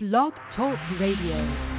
Blog Talk Radio.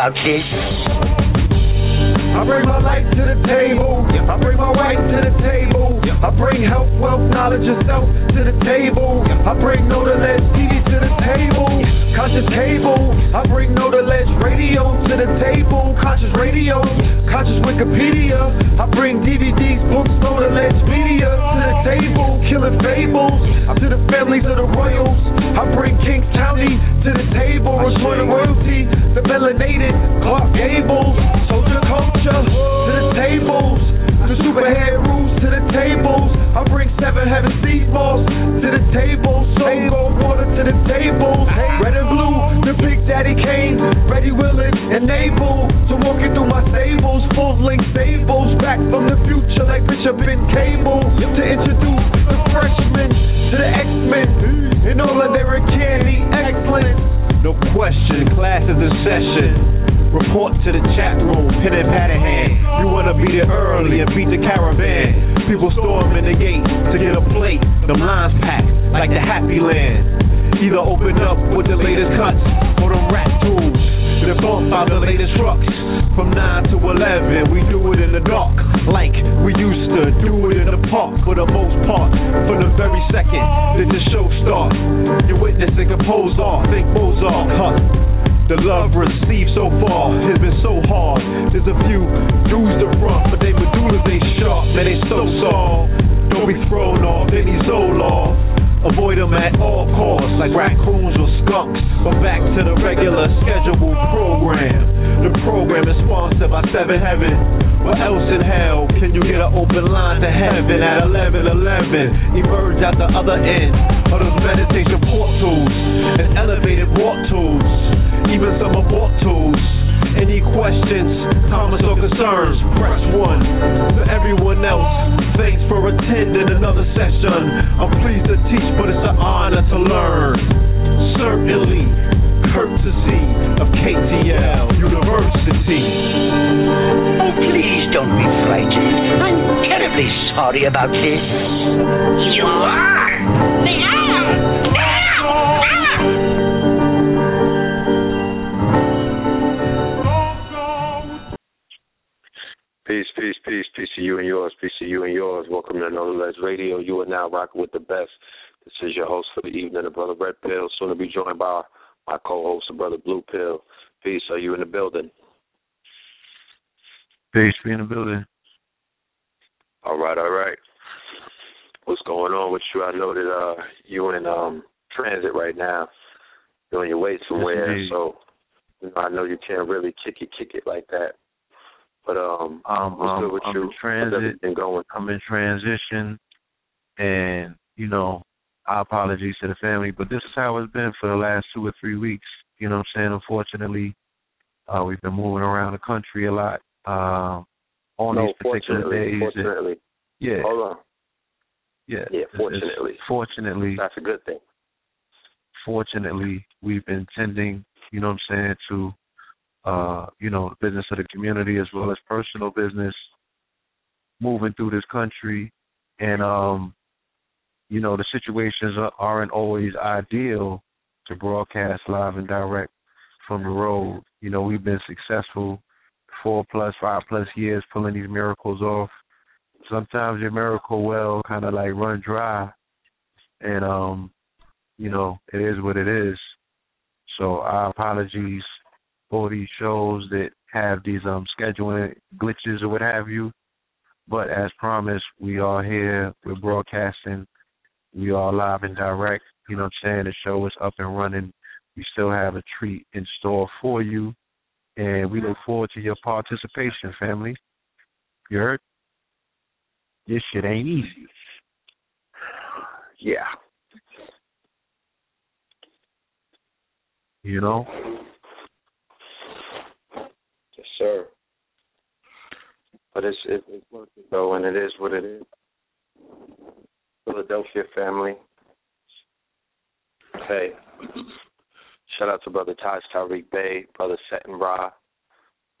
about this. emerge at the other end of those meditation portals and elevated walk tools, even some abort tools. Any questions, comments, or concerns, press one. For everyone else, thanks for attending another session. I'm pleased to teach, but it's an honor to learn. Certainly courtesy of KTL University. Oh, please don't be frightened. I'm terribly sorry about this. You are! They are! Peace, peace, peace, peace to you and yours, peace to you and yours. Welcome to another Know the Ledge Radio. You are now rocking with the best. This is your host for the evening, the brother Red Pill, soon to be joined by my co-host, the brother Blue Pill. Peace. Are you in the building? Peace. Be in the building. All right, all right. What's going on with you? I know that uh, you in um, transit right now. You're on your way somewhere, yes, so you know, I know you can't really kick it, kick it like that. But um, um, what's um good with I'm you? in transit. Been going. I'm in transition, and you know, our apologies to the family, but this is how it's been for the last two or three weeks. You know what I'm saying? Unfortunately, uh, we've been moving around the country a lot uh, on no, these particular fortunately, days. and- yeah, Hold on. yeah, Yeah, It's- it's- fortunately. fortunately, That's a good thing. fortunately, we've been tending, you know what I'm saying, to, uh, you know, the business of the community as well as personal business, moving through this country, and um, you know, the situations are, aren't always ideal to broadcast live and direct from the road. You know, we've been successful four plus, five plus years pulling these miracles off. Sometimes your miracle well kind of like run dry, and um, you know, it is what it is. So our apologies for these shows that have these um scheduling glitches or what have you. But as promised, we are here. We're broadcasting. We are live and direct. You know what I'm saying? The show is up and running. We still have a treat in store for you. And we look forward to your participation, family. You heard? This shit ain't easy. Yeah. You know? Yes, sir. But it's it, it's it though, and it is what it is. Philadelphia family. Hey, shout out to brother Taj Tariq Bey, brother Seton Ra,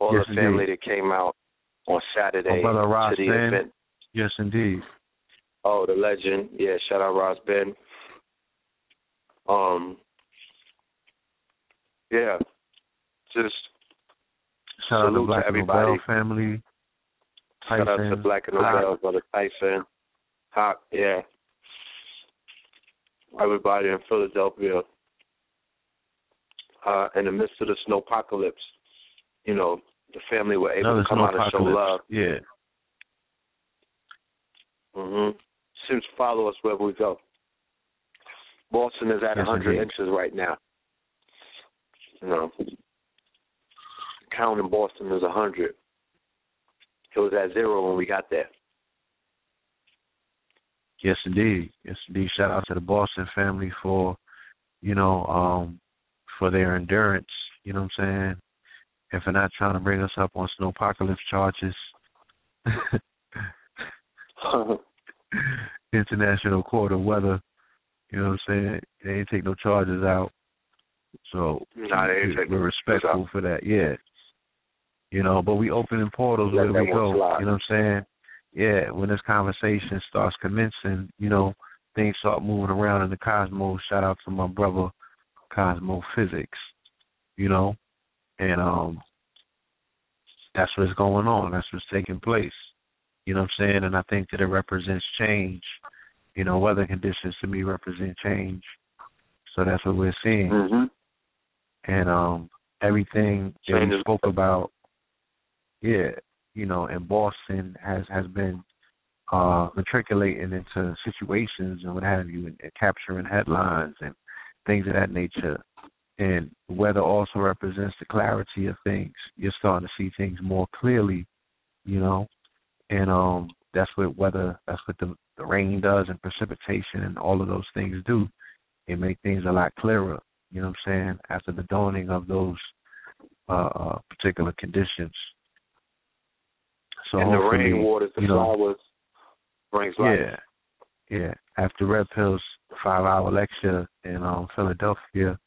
all Yes, the family indeed. that came out on Saturday Oh, brother Ross to the Ben. event. Yes, indeed. Oh, the legend. Yeah, shout out Ross Ben. Um yeah. Just Shout out to to Black and everybody. Nobel family. Shout out to Black and. Nobel, Brother Tyson, Hawk, yeah. Everybody in Philadelphia. Uh, in the midst of the snowpocalypse, you know, the family were able Another to come out and show love. Yeah. hmm Sims follow us wherever we go. Boston is at a Yes, 100 indeed. inches right now. You know, count in Boston is a 100. It was at zero when we got there. Yes, indeed. Yes, indeed. Shout out to the Boston family for, you know, um, for their endurance. You know what I'm saying? And for not trying to bring us up on snowpocalypse charges. International Court of Weather. You know what I'm saying? They ain't take no charges out. So Nah, they ain't we- take we're respectful for that. Yeah. You know, but we opening portals Let where we go. slide. You know what I'm saying? Yeah, when this conversation starts commencing, you know, things start moving around in the cosmos. Shout out to my brother Cosmo Physics. You know? And um that's what's going on. That's what's taking place. You know what I'm saying? And I think that it represents change. You know, weather conditions to me represent change. So that's what we're seeing. hmm And um everything that we spoke about, yeah, you know, in Boston has has been uh matriculating into situations and what have you and, and capturing headlines and things of that nature. And weather also represents the clarity of things. You're starting to see things more clearly, you know. And um that's what weather that's what the, the rain does and precipitation and all of those things do. It make things a lot clearer, you know what I'm saying, after the dawning of those uh, uh particular conditions. So and the hopefully, rain waters, the you know, flowers, brings life. yeah, yeah. After Red Pill's five hour lecture in um Philadelphia,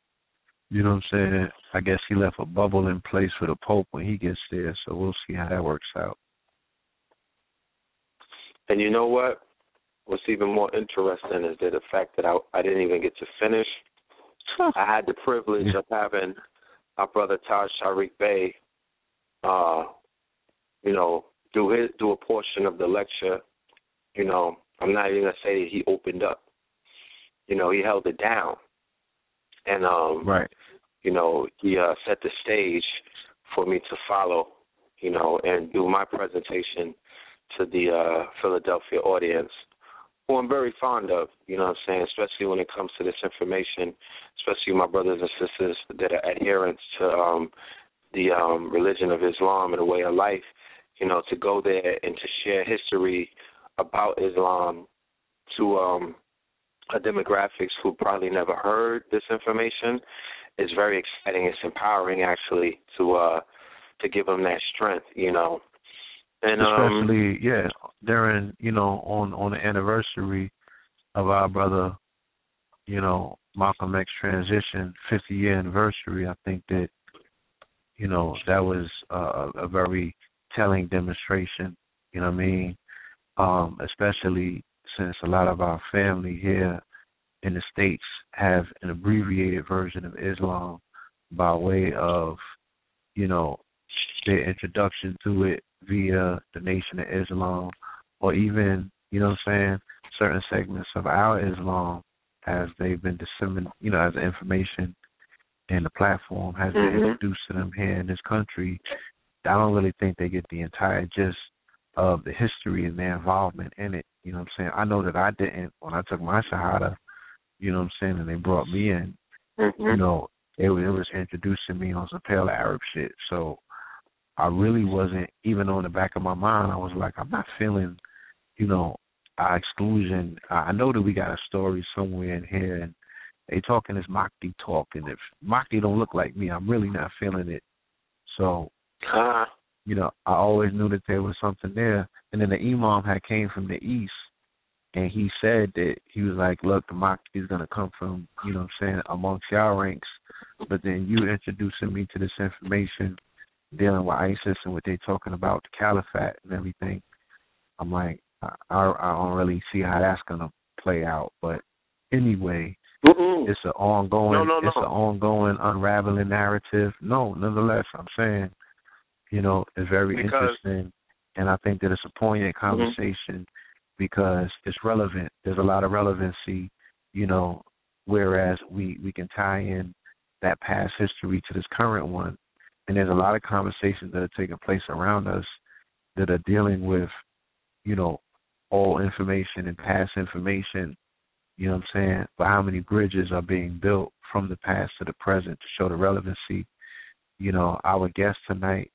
you know what I'm saying? I guess he left a bubble in place for the Pope when he gets there, so we'll see how that works out. And you know what? What's even more interesting is that the fact that I I didn't even get to finish. I had the privilege Yeah. of having our brother Taj Tariq Bey, uh, you know, through his through a portion of the lecture, you know, I'm not even gonna say that he opened up. You know, he held it down, and um, right. You know, he uh, set the stage for me to follow. You know, and do my presentation to the uh, Philadelphia audience, who I'm very fond of. You know what I'm saying, especially when it comes to this information, especially my brothers and sisters that are adherents to um, the um, religion of Islam and a way of life you know, to go there and to share history about Islam to um a demographics who probably never heard this information is very exciting. It's empowering actually to uh to give them that strength, you know. And especially um, yeah, during, you know, on on the anniversary of our brother, you know, Malcolm X transition 50 year anniversary, I think that you know, that was uh, a very telling demonstration, you know what I mean? Um, especially since a lot of our family here in the States have an abbreviated version of Islam by way of, you know, their introduction to it via the Nation of Islam or even, you know what I'm saying, certain segments of our Islam as they've been disseminated, you know, as information and the platform has been mm-hmm. introduced to them here in this country I don't really think they get the entire gist of the history and their involvement in it. You know what I'm saying? I know that I didn't when I took my shahada. You know what I'm saying? And they brought me in. Mm-hmm. You know, it, was, it was introducing me on some pale Arab shit. So I really wasn't even on the back of my mind. I was like, I'm not feeling, you know, our exclusion. I know that we got a story somewhere in here, and they talking this Mahdi talk, and if Mahdi don't look like me, I'm really not feeling it. So uh You know, I always knew that there was something there. And then the imam had came from the east, and he said that he was like, "Look, the Mahdi is gonna come from, you know, what I'm saying, amongst y'all ranks." But then you introducing me to this information dealing with ISIS and what they're talking about, the caliphate and everything. I'm like, I, I don't really see how that's gonna play out. But anyway, Mm-mm. it's an ongoing, no, no, no. it's an ongoing unraveling narrative. No, nonetheless, I'm saying you know, is very because, interesting. And I think that it's a poignant mm-hmm. conversation mm-hmm. because it's relevant. There's a lot of relevancy, you know, whereas we, we can tie in that past history to this current one. And there's a lot of conversations that are taking place around us that are dealing with, you know, all information and past information, you know what I'm saying? But how many bridges are being built from the past to the present to show the relevancy? You know, our guest tonight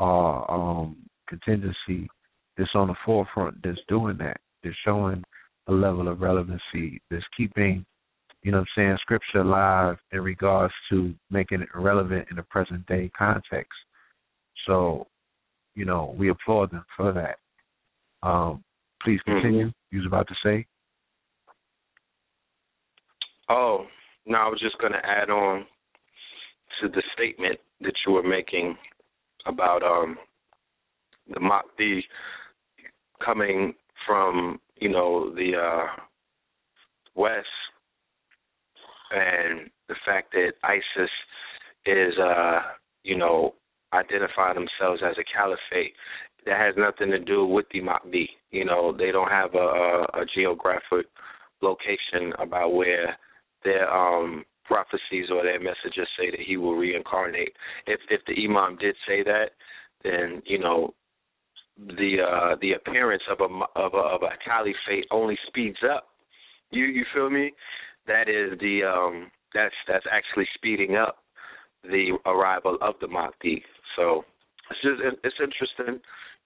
uh, um, contingency that's on the forefront that's doing that. They're showing a level of relevancy that's keeping, you know what I'm saying, scripture alive in regards to making it relevant in the present day context. So, you know, we applaud them for that. Um, please mm-hmm. continue. Mm-hmm. You was about to say? Oh, no, I was just going to add on to the statement that you were making about um the Mahdi coming from you know the uh west and the fact that ISIS is uh you know identify themselves as a caliphate that has nothing to do with the Mahdi. You know, they don't have a, a, a geographic location about where their um prophecies or their messages say that he will reincarnate. If if the imam did say that, then you know the uh the appearance of a of a of a caliphate only speeds up. You you feel me? That is the um that's that's actually speeding up the arrival of the Mahdi. So it's just it's interesting.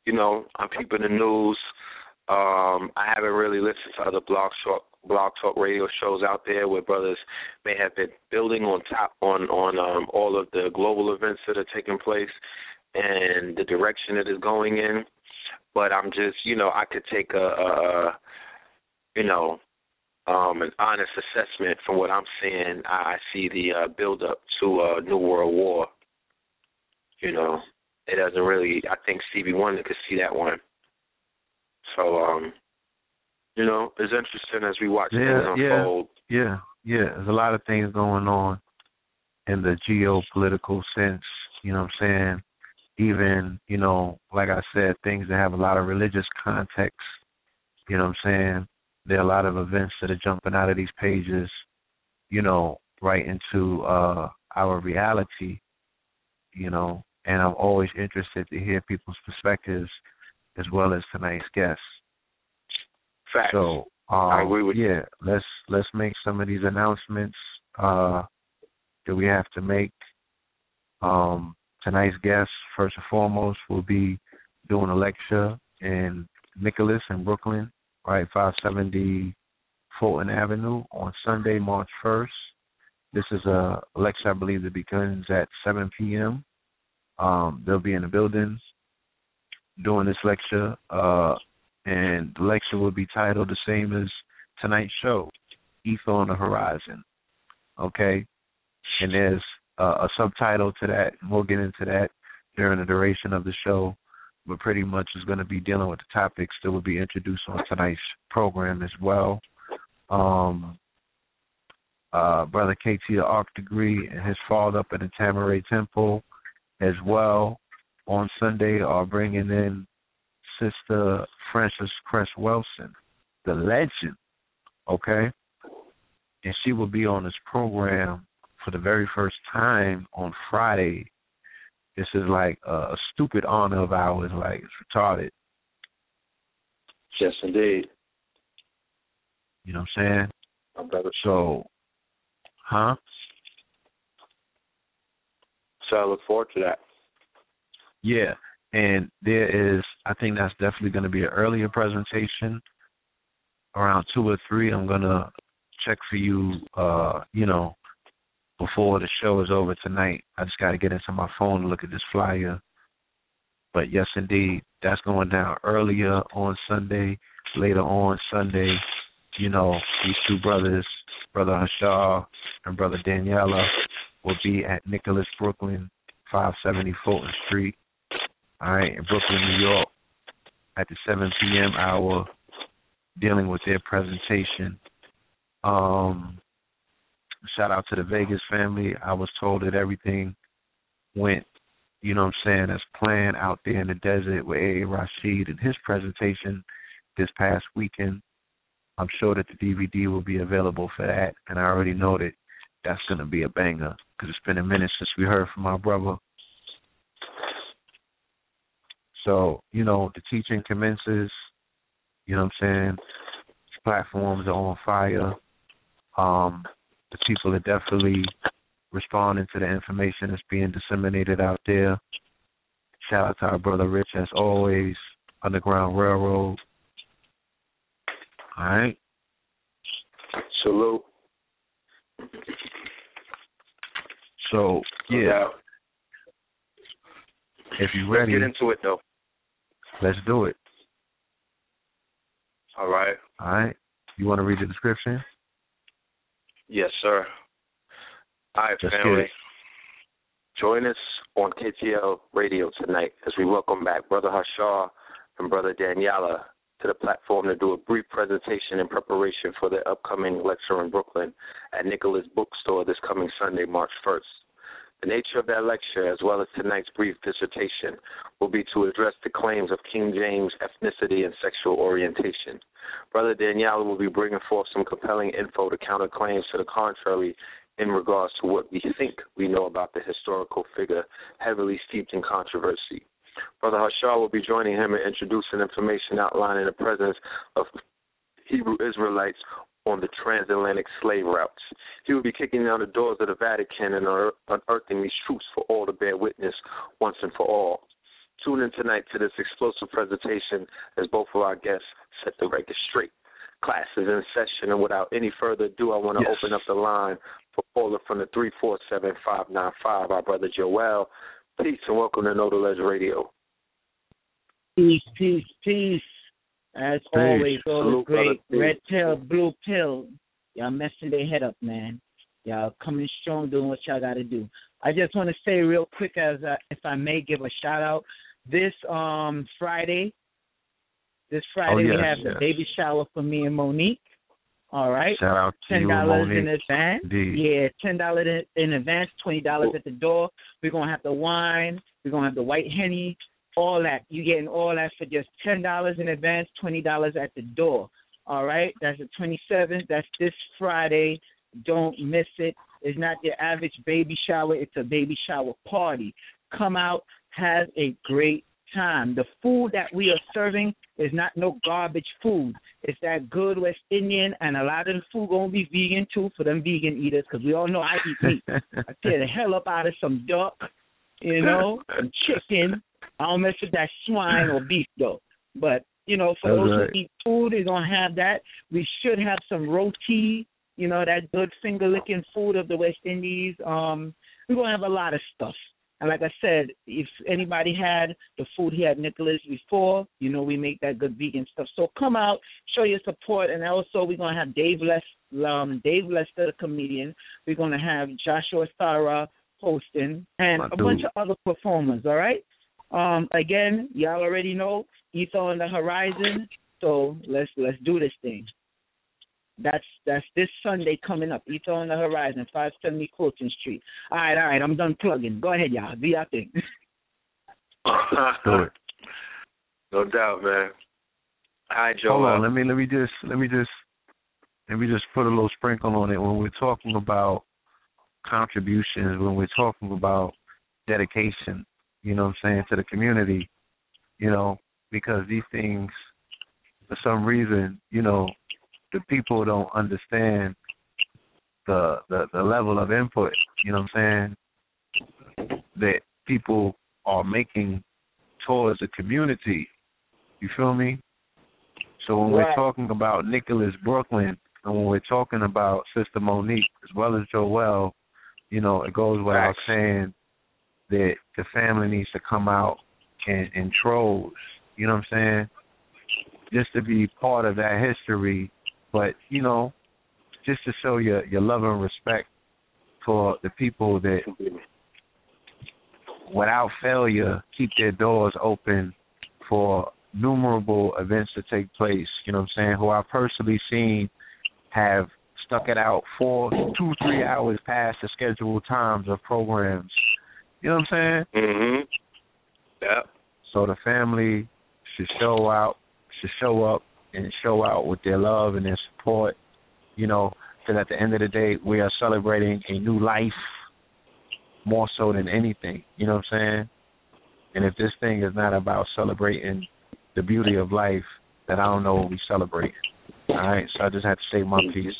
You know, I'm keeping the news. Um, I haven't really listened to other blog talk blog talk radio shows out there where brothers may have been building on top on on um, all of the global events that are taking place and the direction it is going in. But I'm just, you know, I could take a, a you know, um, an honest assessment from what I'm seeing. I I see the uh, build up to a new world war. You know, it doesn't really. I think Stevie Wonder could see that one. So, um, you know, it's interesting as we watch yeah, things unfold. Yeah, yeah, yeah. There's a lot of things going on in the geopolitical sense. You know what I'm saying? even, you know, like I said, things that have a lot of religious context. You know what I'm saying? There are a lot of events that are jumping out of these pages, you know, right into uh our reality, you know, and I'm always interested to hear people's perspectives as well as tonight's guests. Facts. So um, I agree with yeah, let's let's make some of these announcements uh, that we have to make. Um, tonight's guest, first and foremost, will be doing a lecture in Nicholas in Brooklyn, right, 570 Fulton Avenue on Sunday, March 1st. This is a lecture, I believe, that begins at 7 p.m. Um, they'll be in the buildings doing this lecture, uh, and the lecture will be titled the same as tonight's show, Ether on the Horizon. Okay, and there's uh, a subtitle to that, we'll get into that during the duration of the show. But pretty much is going to be dealing with the topics that will be introduced on tonight's program as well. Um, uh, Brother KT the Arc Degree and his father up in the Tamaray Temple as well on Sunday are bringing in Sister Frances Cress Welsing, the legend, okay? And she will be on this program for the very first time on Friday. This is like a, a stupid honor of ours, like it's retarded. Yes, indeed. You know what I'm saying? My. So, huh? So I look forward to that. Yeah, and there is, I think that's definitely going to be an earlier presentation, around two or three. I'm gonna check for you, uh, you know, before the show is over tonight. I just got to get into my phone and look at this flyer. But yes, indeed, that's going down earlier on Sunday. Later on Sunday, you know, these two brothers, Brother Hashar and Brother Danyahla, will be at Nicholas Brooklyn, 570 Fulton Street. All right, in Brooklyn, New York, at the 7 p.m. hour, dealing with their presentation. Um, shout out to the Vegas family. I was told that everything went, you know what I'm saying, as planned out there in the desert with A. Rashid and his presentation this past weekend. I'm sure that the DVD will be available for that, and I already know that that's going to be a banger because it's been a minute since we heard from our brother. So, you know, the teaching commences, you know what I'm saying? Platforms are on fire. Um, the people are definitely responding to the information that's being disseminated out there. Shout out to our brother Rich as always, Underground Railroad. All right. Salute. So yeah, if Let's ready, get into it though. Let's do it. All right. All right. You want to read the description? Yes, sir. All right, Let's family. Join us on KTL Radio tonight as we welcome back Brother Hashar and Brother Danyahla to the platform to do a brief presentation in preparation for their upcoming lecture in Brooklyn at Nicholas Bookstore this coming Sunday, March 1st. The nature of that lecture, as well as tonight's brief dissertation, will be to address the claims of King James ethnicity and sexual orientation. Brother Danyahla will be bringing forth some compelling info to counter claims to the contrary in regards to what we think we know about the historical figure heavily steeped in controversy. Brother Hashar will be joining him in introducing information outlining the presence of Hebrew Israelites on the transatlantic slave routes. He will be kicking down the doors of the Vatican and unearthing these truths for all to bear witness once and for all. Tune in tonight to this explosive presentation as both of our guests set the record straight. Class is in session, and without any further ado, I want to Yes. open up the line for caller from the 347-595, our brother Joel. Peace and welcome to Know the Ledge Radio. Peace, peace, peace. As Peace. always, all the great red pill, blue pill. Y'all messing their head up, man. Y'all coming strong, doing what y'all got to do. I just want to say real quick, as I, if I may, give a shout out. This um Friday, this Friday we Oh, yes, have the baby shower for me and Monique. All right, Shout out to ten dollars in advance. Indeed. Yeah, ten dollars in, in advance, twenty dollars at the door. We're gonna have the wine, We're gonna have the white henny, all that. You're getting all that for just ten dollars in advance, twenty dollars at the door. All right, that's the twenty seventh. That's this Friday. Don't miss it. It's not your average baby shower. It's a baby shower party. Come out, have a great time. The food that we are serving is not no garbage food. It's that good West Indian, and a lot of the food gonna be vegan too for them vegan eaters, because we all know I eat meat. I tear the hell up out of some duck, you know, and chicken. I don't mess with that swine or beef though. But you know, for That's those right. who eat food, they're gonna have that. We should have some roti, you know, that good finger licking food of the West Indies. Um, we're gonna have a lot of stuff. And like I said, if anybody had the food here at Nicholas before, you know we make that good vegan stuff. So come out, show your support, and also we're gonna have Dave Les, um, Dave Lester, the comedian. We're gonna have Joshua Sarah hosting, and My a bunch of other performers. All right. Um, again, y'all already know Ether on the horizon. So let's let's do this thing. That's that's this Sunday coming up. Ether on the horizon, five seventy Fulton Street. All right, all right. I'm done plugging. Go ahead, y'all. Do your thing. Do it. no doubt, man. Hi, Joe. Hold on, let me let me just let me just let me just put a little sprinkle on it when we're talking about contributions, when we're talking about dedication, you know what I'm saying, to the community, you know, because these things for some reason, you know, the people don't understand the the, the level of input, you know what I'm saying, that people are making towards the community. You feel me? So when Right. we're talking about Nicholas Brooklyn and when we're talking about Sister Monique as well as Joel, you know, it goes without saying that the family needs to come out in, in troves, you know what I'm saying? Just to be part of that history, but, you know, just to show your, your love and respect for the people that without failure keep their doors open for numerable events to take place, you know what I'm saying, who I've personally seen have stuck it out for two, three hours past the scheduled times of programs. You know what I'm saying? Mhm. Yep. So the family should show out, should show up and show out with their love and their support, you know, because at the end of the day, we are celebrating a new life more so than anything. You know what I'm saying? And if this thing is not about celebrating the beauty of life, then I don't know what we celebrate. All right, so I just had to say my piece.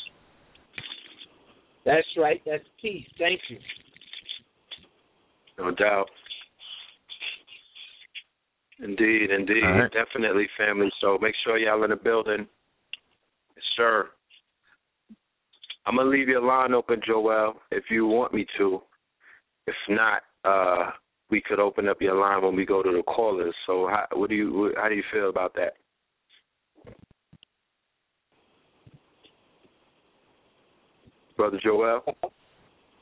That's right. That's peace. Thank you. No doubt. Indeed, indeed. Right. Definitely, family. So make sure y'all in the building. Yes, sir. I'm going to leave your line open, Joel, if you want me to. If not, uh, we could open up your line when we go to the callers. So how, what do you how do you feel about that? Brother Joel?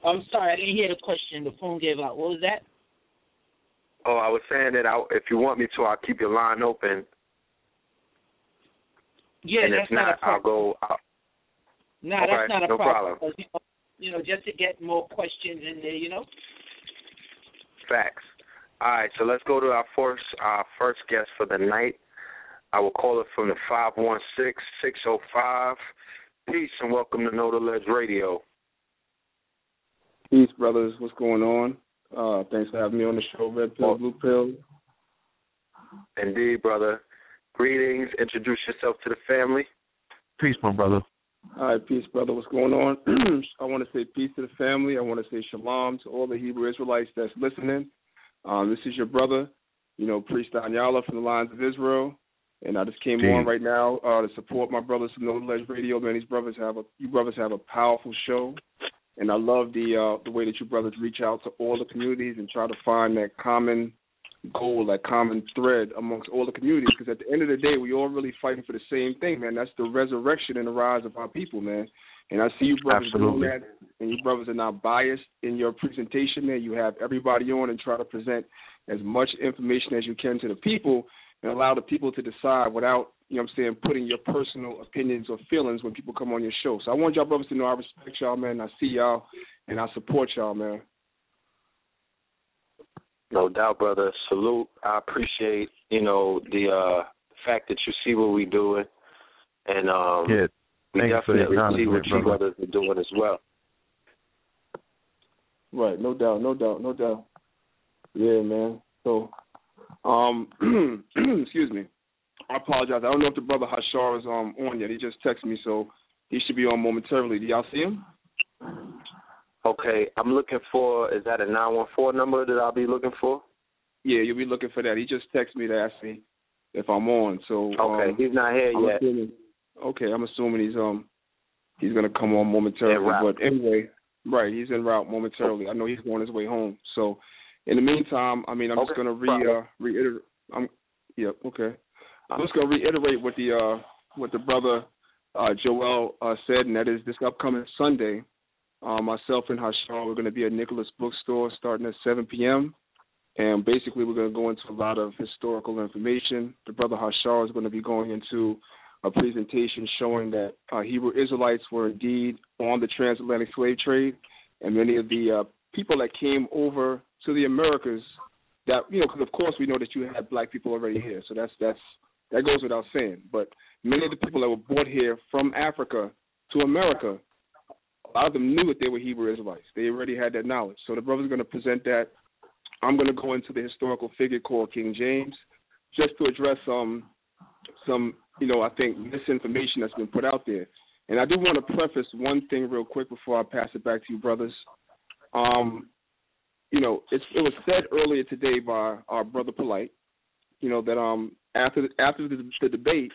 I'm sorry, I didn't hear the question. The phone gave out. What was that? Oh, I was saying that I, if you want me to, I'll keep your line open. Yeah, and if that's not, not, a I'll problem. go. I'll, No, Okay, that's not a no problem. problem. You know, you know, just to get more questions in there, you know. Facts. All right, so let's go to our first our first guest for the night. I will call it from the five one six six zero five. Peace and welcome to Know the Ledge Radio. Peace, brothers. What's going on? Uh, thanks for having me on the show, Red Pill, Well- Blue Pill. Indeed, brother. Greetings. Introduce yourself to the family. Peace, my brother. All right, peace, brother. What's going on? I want to say peace to the family. I want to say shalom to all the Hebrew Israelites that's listening. Um, this is your brother, you know, Priest Anyala from the Lines of Israel. And I just came Peace. on right now uh, to support my brothers from No Ledge Radio. Man, these brothers have a you brothers have a powerful show, and I love the uh, the way that you brothers reach out to all the communities and try to find that common goal, that common thread amongst all the communities. Because at the end of the day, we all really fighting for the same thing, man. That's the resurrection and the rise of our people, man. And I see you brothers Absolutely. doing that, and you brothers are not biased in your presentation, man. You have everybody on and try to present as much information as you can to the people and allow the people to decide without, you know what I'm saying, putting your personal opinions or feelings when people come on your show. So I want y'all brothers to know I respect y'all, man. I see y'all and I support y'all, man. No doubt, brother. Salute. I appreciate, you know, the uh fact that you see what we're doing and um Yeah. we Thank you for definitely see what you brother. brothers are doing as well. Right, no doubt, no doubt, no doubt. Yeah, man. So, um, excuse me. I apologize. I don't know if the brother Hashar is um on yet. He just texted me, so he should be on momentarily. Do y'all see him? Okay, I'm looking for is that a nine one four number that I'll be looking for? Yeah, you'll be looking for that. He just texted me to ask me if I'm on. So Okay, um, he's not here I'm yet. assuming, okay, I'm assuming he's um he's gonna come on momentarily. En. But anyway, right, he's en route momentarily. I know he's on his way home. So in the meantime, I mean, I'm just gonna re uh, reiterate. I'm yeah, okay. I'm just gonna reiterate what the uh what the brother uh Joel uh said, and that is this upcoming Sunday. Uh, myself and Hashar, we're going to be at Nicholas Bookstore starting at 7 p.m. And basically, we're going to go into a lot of historical information. The brother Hashar is going to be going into a presentation showing that uh, Hebrew Israelites were indeed on the transatlantic slave trade, and many of the uh, people that came over to the Americas. That you know, because of course we know that you had black people already here, so that's that's that goes without saying. But many of the people that were brought here from Africa to America, a lot of them knew that they were Hebrew Israelites. They already had that knowledge. So the brother's are going to present that. I'm going to go into the historical figure called King James, just to address um some you know I think misinformation that's been put out there. And I do want to preface one thing real quick before I pass it back to you, brothers. Um, you know, it's, it was said earlier today by our brother Polite, you know, that um after the, after the, the debate,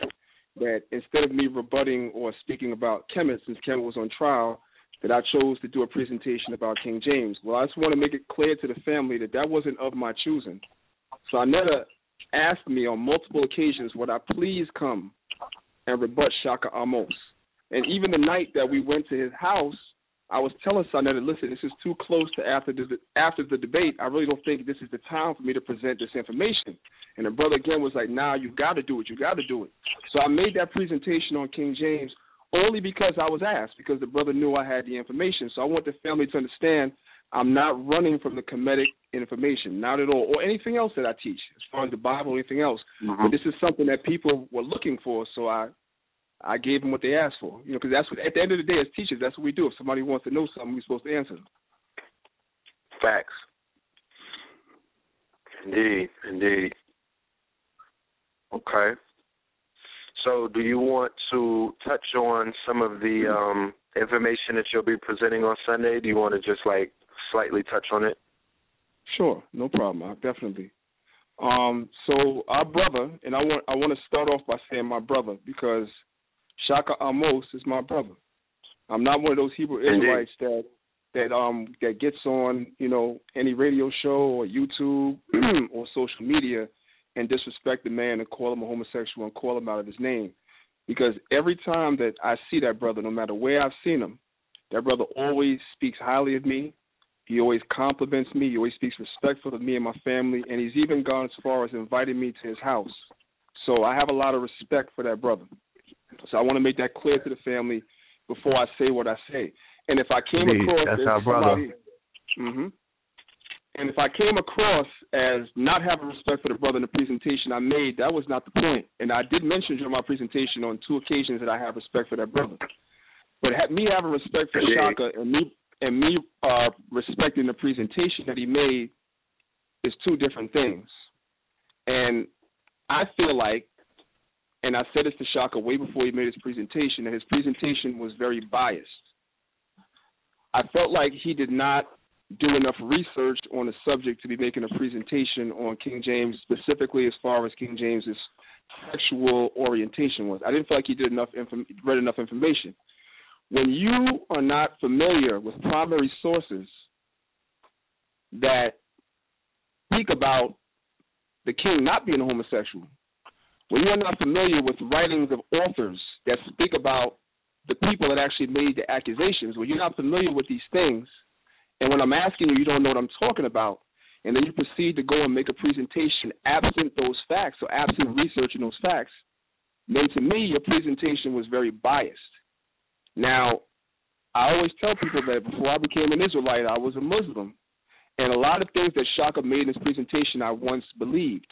that instead of me rebutting or speaking about Kemet, since Kemet was on trial, that I chose to do a presentation about King James. Well, I just want to make it clear to the family that that wasn't of my choosing. So Anetta asked me on multiple occasions, would I please come and rebut Shaka Ahmose? And even the night that we went to his house, I was telling Sonetta, listen, this is too close to after the after the debate. I really don't think this is the time for me to present this information. And the brother again was like, nah, you got to do it. You got to do it. So I made that presentation on King James only because I was asked, because the brother knew I had the information. So I want the family to understand I'm not running from the Kemetic information, not at all, or anything else that I teach, as far as the Bible or anything else. Mm-hmm. But this is something that people were looking for, so I I gave them what they asked for. You know, because that's what at the end of the day, as teachers, that's what we do. If somebody wants to know something, we're supposed to answer them. Facts. Indeed, indeed. Okay. So, do you want to touch on some of the um, information that you'll be presenting on Sunday? Do you want to just like slightly touch on it? Sure, no problem. I definitely. Um, so our brother, and I want I want to start off by saying my brother because Shaka Ahmose is my brother. I'm not one of those Hebrew. Israelites that that um that gets on you know any radio show or YouTube or social media and disrespect the man and call him a homosexual and call him out of his name. Because every time that I see that brother, no matter where I've seen him, that brother always speaks highly of me. He always compliments me. He always speaks respectful of me and my family. And he's even gone as far as inviting me to his house. So I have a lot of respect for that brother. So I want to make that clear to the family before I say what I say. And if I came across that's as our brother. hmm and if I came across as not having respect for the brother in the presentation I made, that was not the point. And I did mention during my presentation on two occasions that I have respect for that brother. But me having respect for. Shaka and me and me uh, respecting the presentation that he made is two different things. And I feel like, and I said this to Shaka way before he made his presentation, that his presentation was very biased. I felt like he did not do enough research on the subject to be making a presentation on King James, specifically as far as King James's sexual orientation was. I didn't feel like he did enough inform- read enough information. When you are not familiar with primary sources that speak about the king not being a homosexual, when you are not familiar with writings of authors that speak about the people that actually made the accusations, when you're not familiar with these things, and when I'm asking you, you don't know what I'm talking about, and then you proceed to go and make a presentation absent those facts or absent researching those facts, then to me, your presentation was very biased. Now, I always tell people that before I became an Israelite, I was a Muslim. And a lot of things that Shaka made in his presentation I once believed.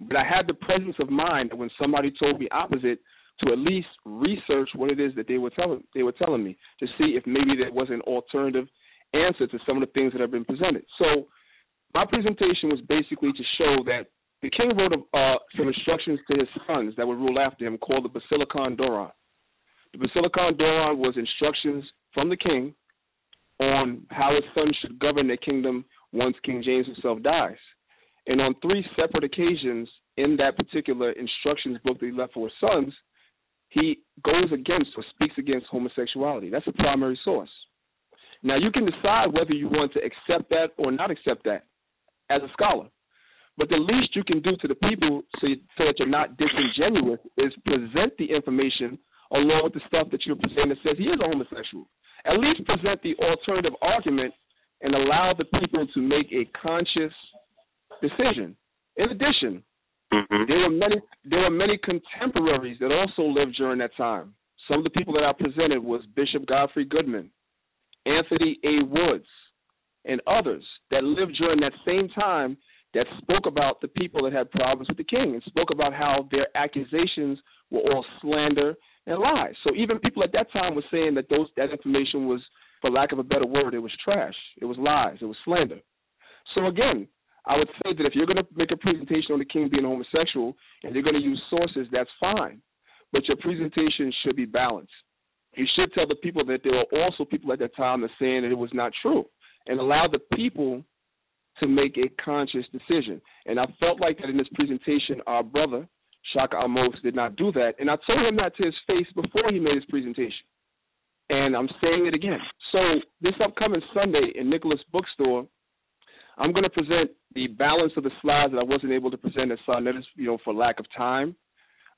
But I had the presence of mind that when somebody told me opposite, to at least research what it is that they were telling they were telling me to see if maybe there was an alternative answer to some of the things that have been presented. So my presentation was basically to show that the king wrote uh, some instructions to his sons that would rule after him called the Basilicon Doron. The Basilicon Doron was instructions from the king on how his sons should govern their kingdom once King James himself dies. And on three separate occasions in that particular instructions book that he left for his sons, he goes against or speaks against homosexuality. That's a primary source. Now, you can decide whether you want to accept that or not accept that as a scholar. But the least you can do to the people so, you, so that you're not disingenuous is present the information along with the stuff that you're presenting that says he is a homosexual. At least present the alternative argument and allow the people to make a conscious decision. In addition, mm-hmm. there were many there were many contemporaries that also lived during that time. Some of the people that I presented was Bishop Godfrey Goodman, Anthony A. Woods, and others that lived during that same time that spoke about the people that had problems with the king and spoke about how their accusations were all slander and lies. So even people at that time were saying that those that information was, for lack of a better word, it was trash. It was lies. It was slander. So again, I would say that if you're going to make a presentation on the king being homosexual and you're going to use sources, that's fine. But your presentation should be balanced. You should tell the people that there were also people at that time that saying that it was not true and allow the people to make a conscious decision. And I felt like that in this presentation, our brother, Shaka Ahmose, did not do that. And I told him that to his face before he made his presentation. And I'm saying it again. So this upcoming Sunday in Nicholas Bookstore, I'm going to present the balance of the slides that I wasn't able to present at Sarnetta's, you know, for lack of time.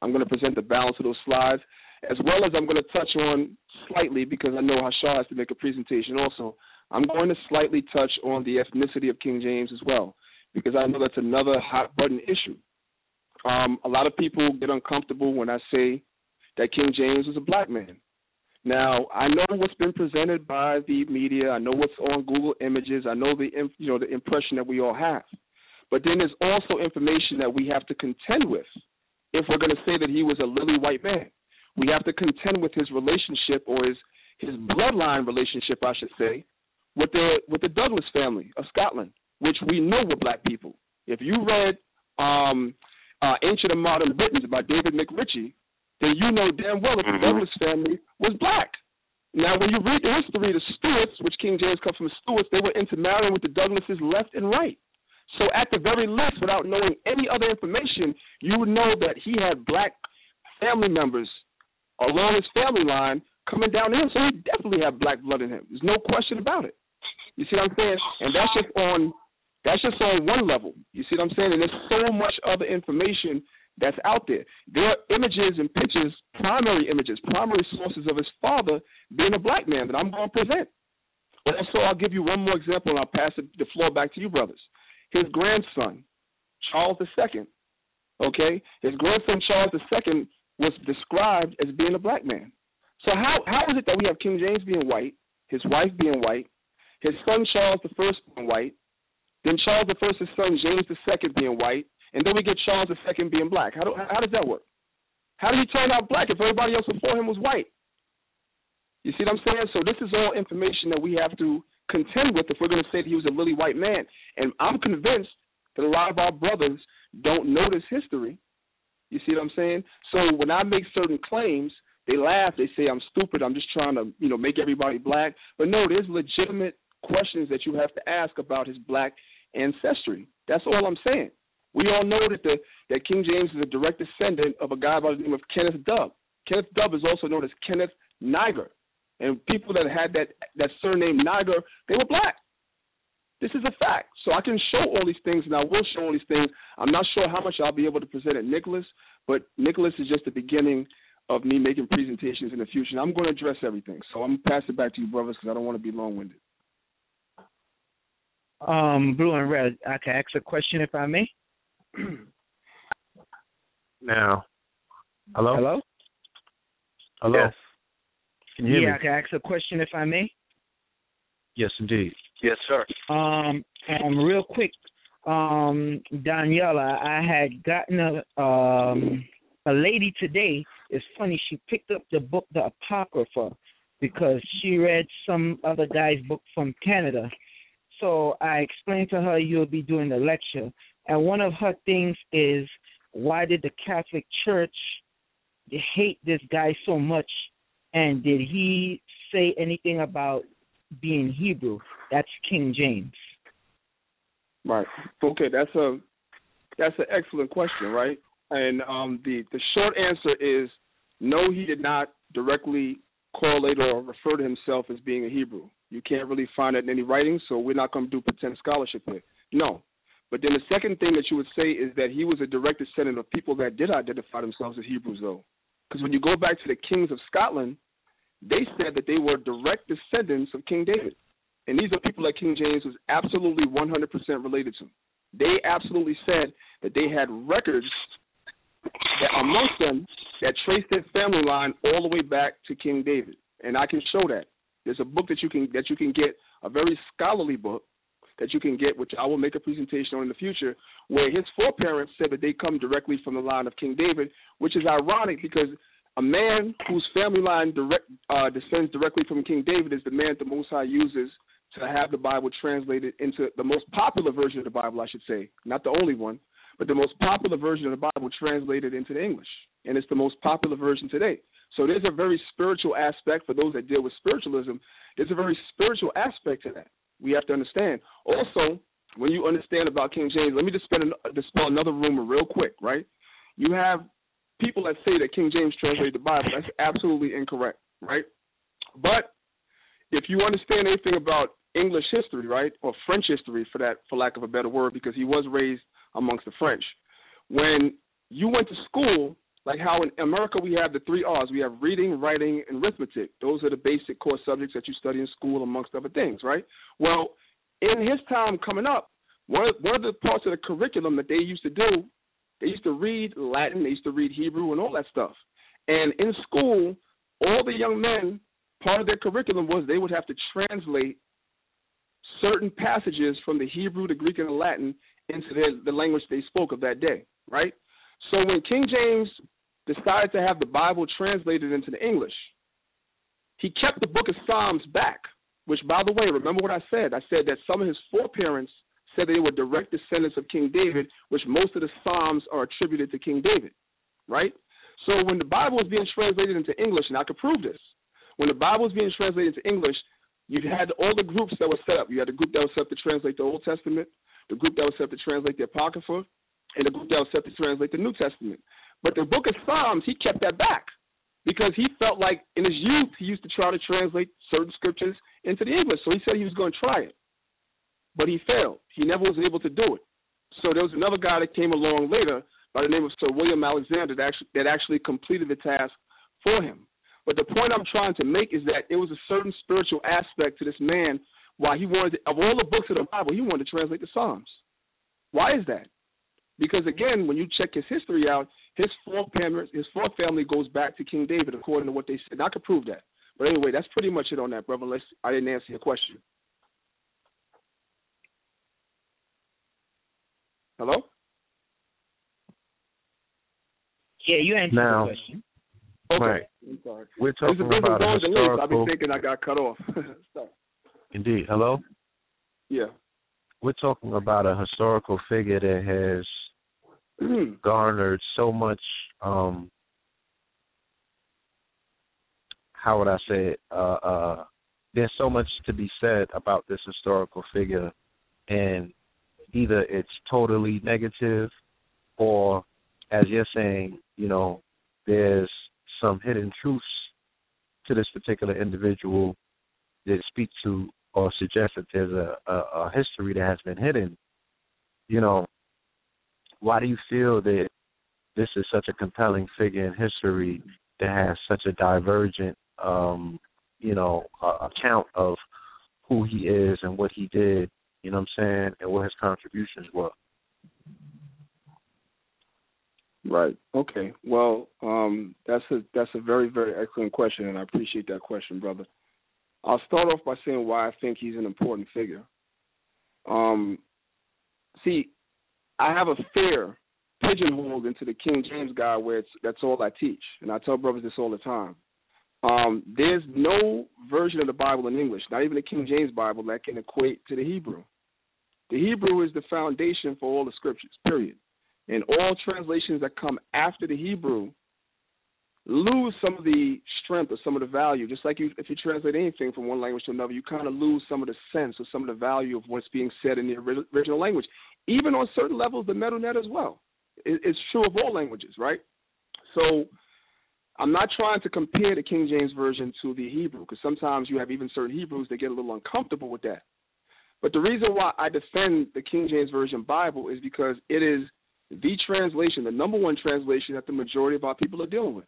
I'm going to present the balance of those slides, as well as I'm going to touch on slightly, because I know Hashar has to make a presentation also, I'm going to slightly touch on the ethnicity of King James as well, because I know that's another hot button issue. Um, a lot of people get uncomfortable when I say that King James was a black man. Now, I know what's been presented by the media. I know what's on Google Images. I know the you know the impression that we all have. But then there's also information that we have to contend with if we're going to say that he was a lily white man. We have to contend with his relationship or his his bloodline relationship, I should say, with the with the Douglas family of Scotland, which we know were black people. If you read um, uh, Ancient and Modern Britons by David MacRitchie, then you know damn well that the mm-hmm. Douglas family was black. Now, when you read the history, the Stuarts, which King James comes from the Stuarts, they were intermarrying with the Douglases left and right. So, at the very least, without knowing any other information, you would know that he had black family members along his family line coming down to him. So, he definitely had black blood in him. There's no question about it. You see what I'm saying? And that's just on that's just on one level. You see what I'm saying? And there's so much other information that's out there. There are images and pictures, primary images, primary sources of his father being a black man that I'm going to present. Also, I'll give you one more example, and I'll pass the floor back to you, brothers. His grandson, Charles II, okay? His grandson, Charles II, was described as being a black man. So how how is it that we have King James being white, his wife being white, his son Charles I being white, then Charles I's son James II being white, and then we get Charles II being black. How do, how does that work? How did he turn out black if everybody else before him was white? You see what I'm saying? So this is all information that we have to contend with if we're going to say that he was a lily white man. And I'm convinced that a lot of our brothers don't know this history. You see what I'm saying? So when I make certain claims, they laugh. They say I'm stupid. I'm just trying to, you know, make everybody black. But no, there's legitimate questions that you have to ask about his black ancestry. That's all I'm saying. We all know that the that King James is a direct descendant of a guy by the name of Kenneth Dove. Kenneth Dove is also known as Kenneth Niger. And people that had that that surname Niger, they were black. This is a fact. So I can show all these things, and I will show all these things. I'm not sure how much I'll be able to present at Nicholas, but Nicholas is just the beginning of me making presentations in the future. And I'm going to address everything. So I'm going to pass it back to you, brothers, because I don't want to be long-winded. Um, blue and red. I can ask a question if I may. now, hello. Hello. Hello. Yes. Can you hear yeah, me? I can ask a question if I may. Yes, indeed. Yes, sir. Um, and real quick, um, Danyahla, I had gotten a um a lady today. It's funny. She picked up the book, The Apocrypha, because she read some other guy's book from Canada. So I explained to her you'll be doing the lecture, and one of her things is why did the Catholic Church hate this guy so much, and did he say anything about being Hebrew? That's King James. Right. Okay, that's a that's an excellent question, right? And um, the the short answer is no. He did not directly correlate or refer to himself as being a Hebrew. You can't really find it in any writings, so we're not going to do pretend scholarship here. No. But then the second thing that you would say is that he was a direct descendant of people that did identify themselves as Hebrews, though. Because when you go back to the kings of Scotland, they said that they were direct descendants of King David. And these are people that King James was absolutely 100% related to. They absolutely said that they had records that amongst them that traced their family line all the way back to King David. And I can show that. There's a book that you can that you can get, a very scholarly book that you can get, which I will make a presentation on in the future, where his foreparents said that they come directly from the line of King David, which is ironic because a man whose family line direct uh, descends directly from King David is the man the Most High uses to have the Bible translated into the most popular version of the Bible, I should say, not the only one, but the most popular version of the Bible translated into the English, and it's the most popular version today. So there's a very spiritual aspect for those that deal with spiritualism. There's a very spiritual aspect to that. We have to understand. Also, when you understand about King James, let me just dispel another rumor real quick, right? You have people that say that King James translated the Bible. That's absolutely incorrect, right? But if you understand anything about English history, right, or French history, for that, for lack of a better word, because he was raised amongst the French. When you went to school, like how in America we have the three R's, we have reading, writing, and arithmetic. Those are the basic core subjects that you study in school, amongst other things, right? Well, in his time coming up, one of, one of the parts of the curriculum that they used to do, they used to read Latin, they used to read Hebrew, and all that stuff. And in school, all the young men, part of their curriculum was they would have to translate certain passages from the Hebrew, the Greek, and the Latin into the language they spoke of that day, right? So when King James decided to have the Bible translated into the English, he kept the book of Psalms back, which, by the way, remember what I said? I said that some of his foreparents said they were direct descendants of King David, which most of the Psalms are attributed to King David, right? So when the Bible was being translated into English, and I could prove this, when the Bible was being translated into English, you had all the groups that were set up. You had a group that was set up to translate the Old Testament, the group that was set up to translate the Apocrypha, and the group that was set up to translate the New Testament. But the book of Psalms, he kept that back because he felt like in his youth he used to try to translate certain scriptures into the English. So he said he was going to try it, but he failed. He never was able to do it. So there was another guy that came along later by the name of Sir William Alexander that actually, that actually completed the task for him. But the point I'm trying to make is that there was a certain spiritual aspect to this man why he wanted, to, of all the books of the Bible, he wanted to translate the Psalms. Why is that? Because again, when you check his history out, his fourth family, his fourth family goes back to King David, according to what they said. And I could prove that. But anyway, that's pretty much it on that, brother. Unless I didn't answer your question. Hello. Yeah, you answered Now, the question. Okay. Right. I'm sorry. We're talking this about a going to list. I've been thinking I got cut off. Indeed. Hello. yeah. We're talking about a historical figure that has garnered so much um how would I say it? Uh uh there's so much to be said about this historical figure and either it's totally negative or as you're saying, you know, there's some hidden truths to this particular individual that speak to or suggest that there's a, a, a history that has been hidden. You know, why do you feel that this is such a compelling figure in history that has such a divergent, um, you know, uh, account of who he is and what he did, you know what I'm saying, and what his contributions were? Right. Okay. Well, um, that's a that's a very very excellent question, and I appreciate that question, brother. I'll start off by saying why I think he's an important figure. Um, see, I have a fear pigeonholed into the King James guy where it's that's all I teach, and I tell brothers this all the time. Um, there's no version of the Bible in English, not even the King James Bible, that can equate to the Hebrew. The Hebrew is the foundation for all the scriptures, period. And all translations that come after the Hebrew lose some of the strength or some of the value. Just like you, if you translate anything from one language to another, you kind of lose some of the sense or some of the value of what's being said in the original language. Even on certain levels, the Medu Neter as well. It's true of all languages, right? So I'm not trying to compare the King James Version to the Hebrew because sometimes you have even certain Hebrews that get a little uncomfortable with that. But the reason why I defend the King James Version Bible is because it is the translation, the number one translation that the majority of our people are dealing with.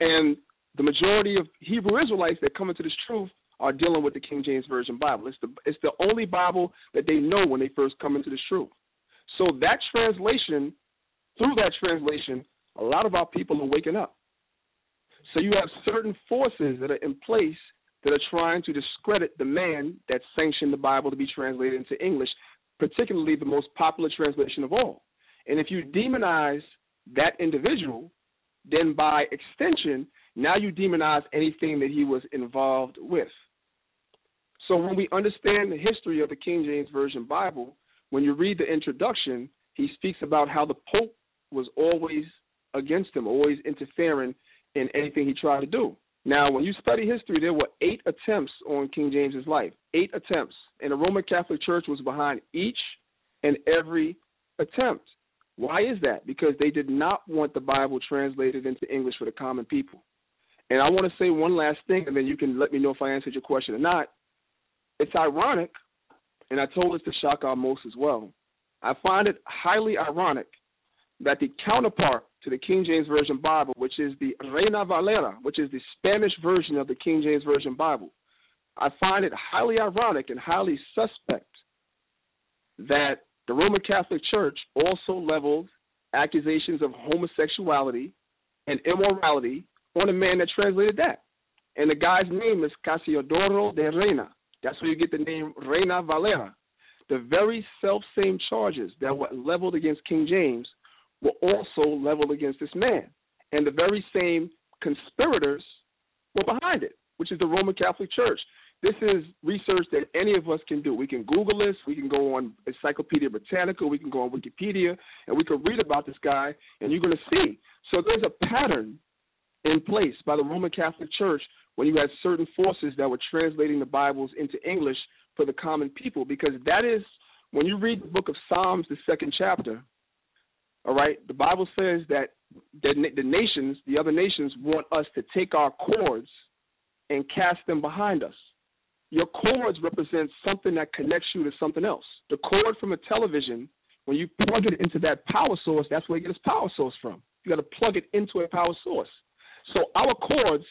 And the majority of Hebrew Israelites that come into this truth are dealing with the King James Version Bible. It's the it's the only Bible that they know when they first come into this truth. So that translation, through that translation, a lot of our people are waking up. So you have certain forces that are in place that are trying to discredit the man that sanctioned the Bible to be translated into English, particularly the most popular translation of all. And if you demonize that individual, then by extension, now you demonize anything that he was involved with. So when we understand the history of the King James Version Bible, when you read the introduction, he speaks about how the Pope was always against him, always interfering in anything he tried to do. Now, when you study history, there were eight attempts on King James's life. Eight attempts. And the Roman Catholic Church was behind each and every attempt. Why is that? Because they did not want the Bible translated into English for the common people. And I want to say one last thing, and then you can let me know if I answered your question or not. It's ironic, and I told this to Shaka Ahmose as well. I find it highly ironic that the counterpart to the King James Version Bible, which is the Reina Valera, which is the Spanish version of the King James Version Bible, I find it highly ironic and highly suspect that the Roman Catholic Church also leveled accusations of homosexuality and immorality on a man that translated that. And the guy's name is Casiodoro de Reina. That's where you get the name Reina Valera. The very self same charges that were leveled against King James were also leveled against this man. And the very same conspirators were behind it, which is the Roman Catholic Church. This is research that any of us can do. We can Google this, we can go on Encyclopedia Britannica, we can go on Wikipedia, and we can read about this guy, and you're going to see. So there's a pattern in place by the Roman Catholic Church when you had certain forces that were translating the Bibles into English for the common people, because that is when you read the book of Psalms, the second chapter, all right, the Bible says that the, the nations, the other nations, want us to take our cords and cast them behind us. Your cords represent something that connects you to something else. The cord from a television, when you plug it into that power source, that's where you get gets power source from. You got to plug it into a power source. So our cords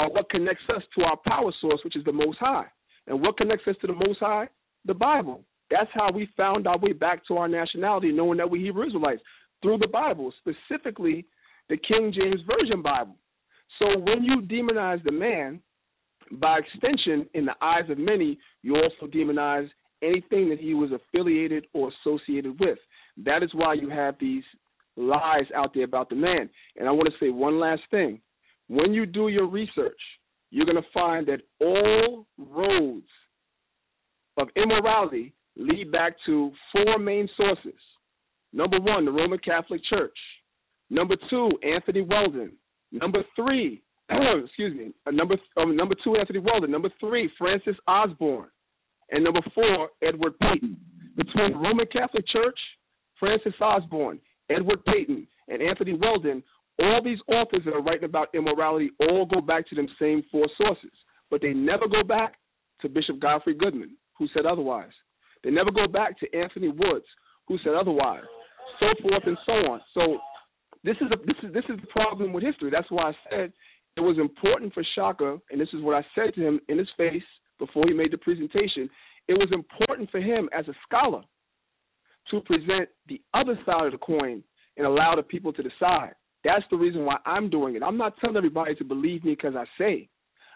are what connects us to our power source, which is the Most High. And what connects us to the Most High? The Bible. That's how we found our way back to our nationality, knowing that we're Hebrew Israelites through the Bible, specifically the King James Version Bible. So when you demonize the man, by extension, in the eyes of many, you also demonize anything that he was affiliated or associated with. That is why you have these lies out there about the man. And I want to say one last thing. When you do your research, you're going to find that all roads of immorality lead back to four main sources. Number one, the Roman Catholic Church. Number two, Anthony Weldon. Number three, excuse me, uh, number um, number two, Anthony Weldon. Number three, Francis Osborne, and number four, Edward Peyton. Between Roman Catholic Church, Francis Osborne, Edward Peyton, and Anthony Weldon, all these authors that are writing about immorality all go back to them same four sources, but they never go back to Bishop Godfrey Goodman, who said otherwise. They never go back to Anthony Woods, who said otherwise, so forth and so on. So this is a, this is this is the problem with history. That's why I said it was important for Shaka, and this is what I said to him in his face before he made the presentation. It was important for him as a scholar to present the other side of the coin and allow the people to decide. That's the reason why I'm doing it. I'm not telling everybody to believe me because I say.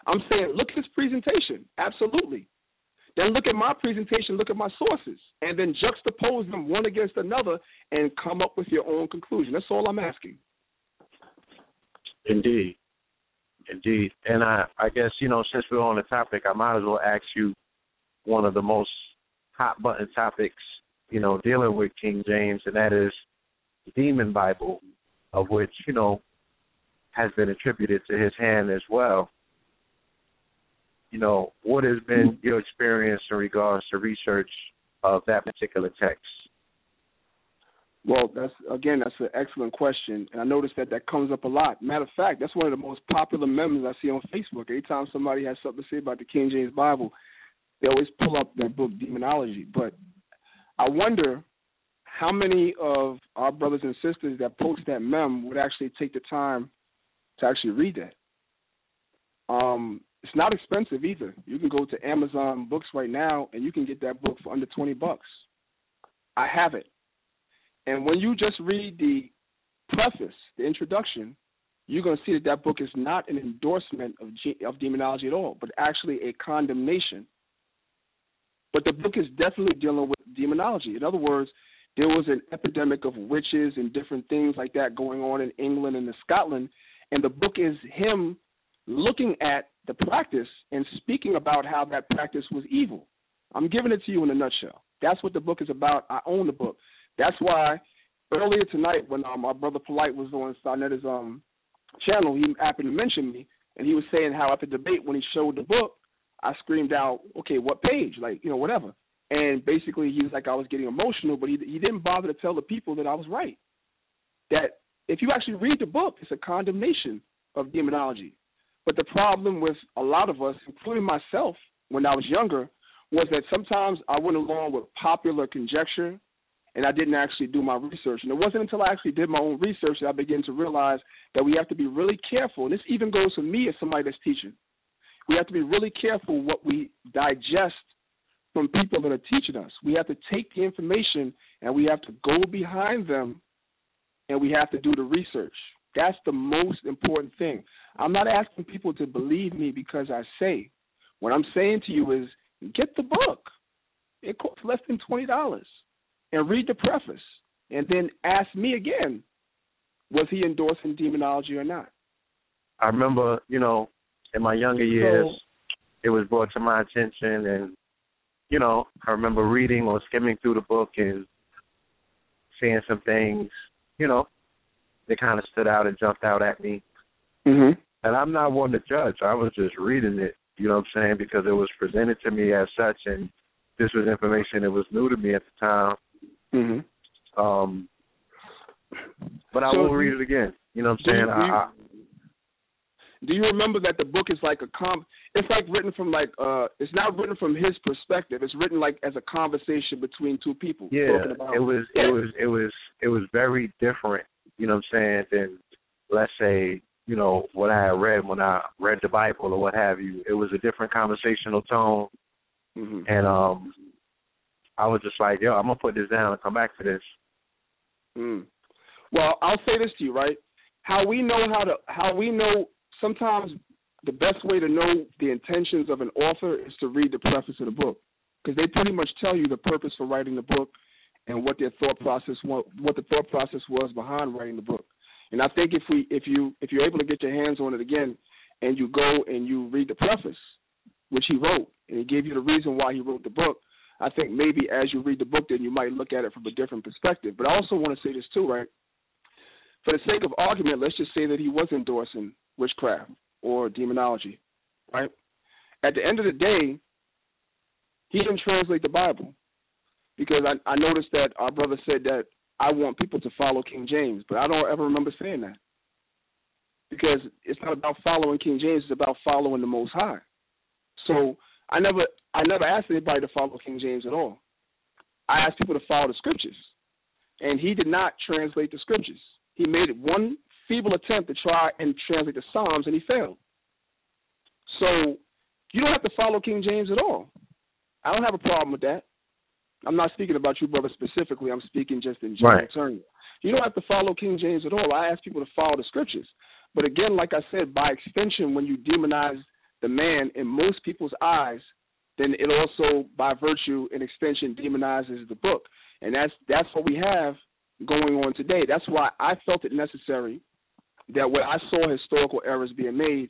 I'm saying, look at this presentation. Absolutely. then look at my presentation, look at my sources, and then juxtapose them one against another and come up with your own conclusion. That's all I'm asking. Indeed. Indeed. And I, I guess, you know, since we're on the topic, I might as well ask you one of the most hot button topics, you know, dealing with King James, and that is the Demon Bible, of which, you know, has been attributed to his hand as well. You know, what has been your experience in regards to research of that particular text? Well, that's again, that's an excellent question, and I noticed that that comes up a lot. Matter of fact, that's one of the most popular memes I see on Facebook. Anytime somebody has something to say about the King James Bible, they always pull up that book, Demonology. But I wonder how many of our brothers and sisters that post that mem would actually take the time to actually read that. Um, it's not expensive either. You can go to Amazon Books right now, and you can get that book for under twenty bucks. I have it. And when you just read the preface, the introduction, you're going to see that that book is not an endorsement of of demonology at all, but actually a condemnation. But the book is definitely dealing with demonology. In other words, there was an epidemic of witches and different things like that going on in England and in Scotland, and the book is him looking at the practice and speaking about how that practice was evil. I'm giving it to you in a nutshell. That's what the book is about. I own the book. That's why earlier tonight when um, our brother Polite was on Sarnetta's um channel, he happened to mention me, and he was saying how at the debate when he showed the book, I screamed out, "Okay, what page?" Like you know, whatever. And basically, he was like, I was getting emotional, but he he didn't bother to tell the people that I was right. That if you actually read the book, it's a condemnation of demonology. But the problem with a lot of us, including myself, when I was younger, was that sometimes I went along with popular conjecture and I didn't actually do my research. And it wasn't until I actually did my own research that I began to realize that we have to be really careful. And this even goes for me as somebody that's teaching. We have to be really careful what we digest from people that are teaching us. We have to take the information and we have to go behind them and we have to do the research. That's the most important thing. I'm not asking people to believe me because I say. What I'm saying to you is get the book. It costs less than twenty dollars and read the preface and then ask me again was he endorsing demonology or not i remember you know in my younger years so, it was brought to my attention and you know i remember reading or skimming through the book and seeing some things you know that kind of stood out and jumped out at me mm-hmm. and i'm not one to judge i was just reading it you know what i'm saying because it was presented to me as such and this was information that was new to me at the time Mm-hmm. Um, but I so will read it again. You know what I'm saying? Do you, I, do you remember that the book is like a com? It's like written from like uh, it's not written from his perspective. It's written like as a conversation between two people. Yeah, about, it was it was it was it was very different. You know what I'm saying? Than let's say you know what I had read when I read the Bible or what have you. It was a different conversational tone, mm-hmm. and um, I was just like, yo, I'm gonna put this down and come back to this. Mm. Well, I'll say this to you, right? How we know how to how we know sometimes the best way to know the intentions of an author is to read the preface of the book because they pretty much tell you the purpose for writing the book and what their thought process what the thought process was behind writing the book. And I think if we if you if you're able to get your hands on it again and you go and you read the preface, which he wrote, and he gave you the reason why he wrote the book, I think maybe as you read the book, then you might look at it from a different perspective. But I also want to say this too, right? For the sake of argument, let's just say that he was endorsing witchcraft or demonology, right? At the end of the day, he didn't translate the Bible because I, I noticed that our brother said that I want people to follow King James, but I don't ever remember saying that because it's not about following King James; it's about following the Most High. So I never I never asked anybody to follow King James at all. I asked people to follow the scriptures. And he did not translate the scriptures. He made it one feeble attempt to try and translate the Psalms and he failed. So you don't have to follow King James at all. I don't have a problem with that. I'm not speaking about you, brother, specifically. I'm speaking just in general right. terms. You don't have to follow King James at all. I ask people to follow the scriptures. But again, like I said, by extension, when you demonize the man in most people's eyes, then it also, by virtue and extension, demonizes the book. And that's that's what we have going on today. That's why I felt it necessary that what I saw historical errors being made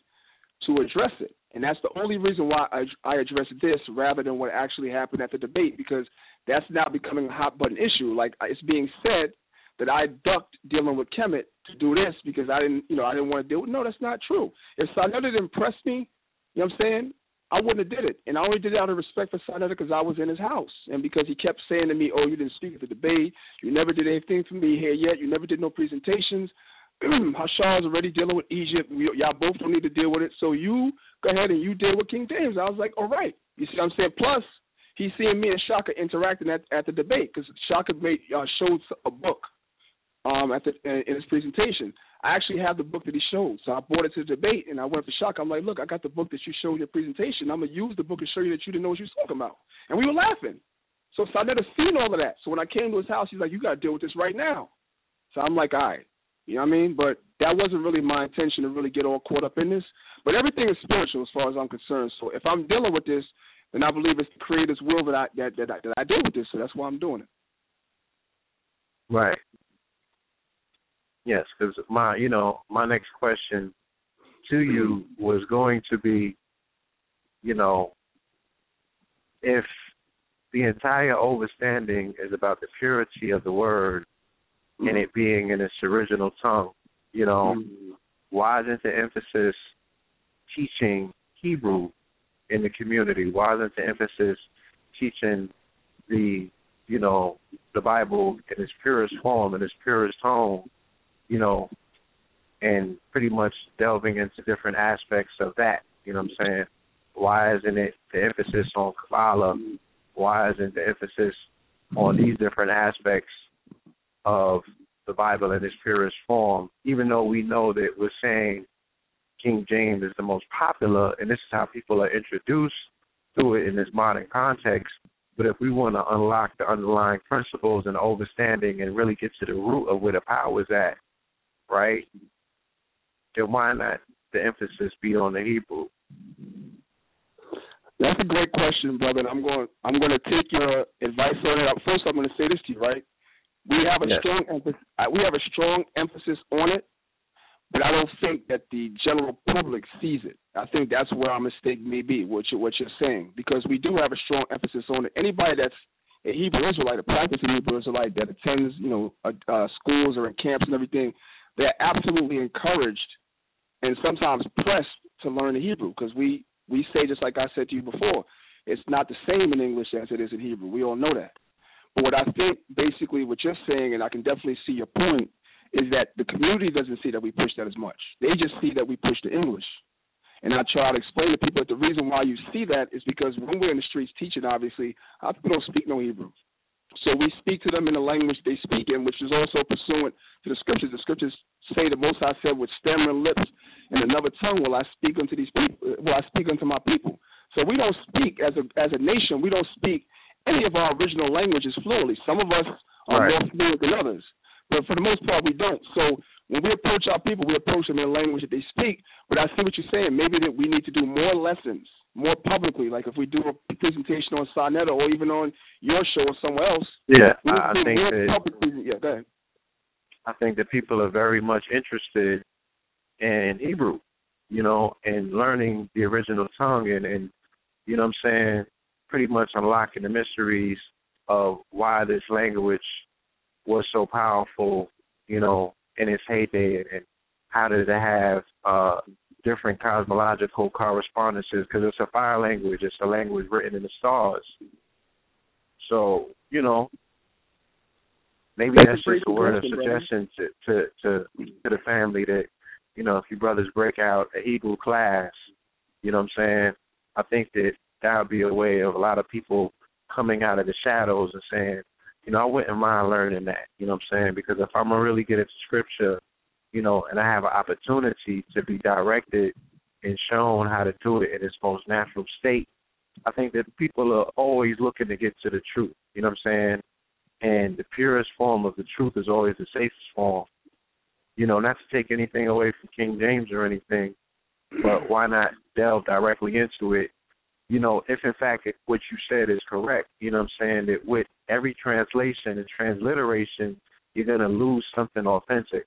to address it. And that's the only reason why I, I addressed this rather than what actually happened at the debate because that's now becoming a hot button issue. Like it's being said that I ducked dealing with Kemet to do this because I didn't, you know, I didn't want to deal with. No, that's not true. If Sarnetta didn't impress me, you know what I'm saying? I wouldn't have did it, and I only did it out of respect for Sarnetta because I was in his house, and because he kept saying to me, "Oh, you didn't speak at the debate. You never did anything for me here yet. You never did no presentations. Hashar is already dealing with Egypt. We, y'all both don't need to deal with it. So you go ahead and you deal with King James." I was like, "All right." You see what I'm saying? Plus, he's seeing me and Shaka interacting at at the debate because Shaka made uh, showed a book um at the in his presentation. I actually have the book that he showed, so I brought it to the debate, and I went for Shaka. I'm like, "Look, I got the book that you showed in your presentation. I'm gonna use the book and show you that you didn't know what you was talking about." And we were laughing. So Sarnetta seen all of that. So when I came to his house, he's like, "You got to deal with this right now." So I'm like, "All right." You know what I mean? But that wasn't really my intention to really get all caught up in this. But everything is spiritual as far as I'm concerned. So if I'm dealing with this, then I believe it's the Creator's will that I that that, I, that I deal with this. So that's why I'm doing it. Right. Yes, because my you know my next question to you was going to be, you know, if the entire overstanding is about the purity of the word mm-hmm. and it being in its original tongue, you know, mm-hmm. why isn't the emphasis teaching Hebrew in the community? Why isn't the emphasis teaching the, you know, the Bible in its purest form, in its purest tone, you know, and pretty much delving into different aspects of that. You know what I'm saying? Why isn't it the emphasis on Kabbalah? Why isn't the emphasis on these different aspects of the Bible in its purest form? Even though we know that we're saying King James is the most popular, and this is how people are introduced to it in this modern context. But if we want to unlock the underlying principles and understanding and really get to the root of where the power is at, right? Then why not the emphasis be on the Hebrew? That's a great question, brother. I'm going. I'm going to take your advice on it. First, I'm going to say this to you, right? We have a yes. strong emphasis. We have a strong emphasis on it, but I don't think that the general public sees it. I think that's where our mistake may be. What you're, what you're saying, because we do have a strong emphasis on it. Anybody that's a Hebrew Israelite, a practicing Hebrew Israelite that attends, you know, uh, uh, schools or in camps and everything, they're absolutely encouraged and sometimes pressed to learn the Hebrew because we we say just like I said to you before, it's not the same in English as it is in Hebrew. We all know that. But what I think basically what you're saying, and I can definitely see your point, is that the community doesn't see that we push that as much. They just see that we push the English. And I try to explain to people that the reason why you see that is because when we're in the streets teaching, obviously, our people don't speak no Hebrew. So we speak to them in the language they speak in, which is also pursuant to the scriptures. The scriptures say the Most High said, "With stammering lips and another tongue will I speak unto these people. Will I speak unto my people?" So we don't speak as a as a nation. We don't speak any of our original languages fluently. Some of us are right. more fluent than others, but for the most part, we don't. So when we approach our people, we approach them in a language that they speak. But I see what you're saying. Maybe that we need to do more lessons more publicly. Like if we do a presentation on Sarnetta or even on your show or somewhere else. Yeah, I think that, publicly. Yeah, go ahead. I think that people are very much interested in Hebrew, you know, and learning the original tongue and, and you know what I'm saying, pretty much unlocking the mysteries of why this language was so powerful, you know, in its heyday and how did it have uh different cosmological correspondences because it's a fire language. It's a language written in the stars. So you know, maybe that's, that's just a word of suggestion to, to to to the family that you know if your brothers break out a Hebrew class, you know what I'm saying. I think that that would be a way of a lot of people coming out of the shadows and saying, you know, I wouldn't mind learning that. You know what I'm saying? Because if I'm really get into scripture you know, and I have an opportunity to be directed and shown how to do it in its most natural state, I think that people are always looking to get to the truth. You know what I'm saying? And the purest form of the truth is always the safest form. You know, not to take anything away from King James or anything, but why not delve directly into it you know, if in fact what you said is correct, you know what I'm saying, that with every translation and transliteration, you're going to lose something authentic.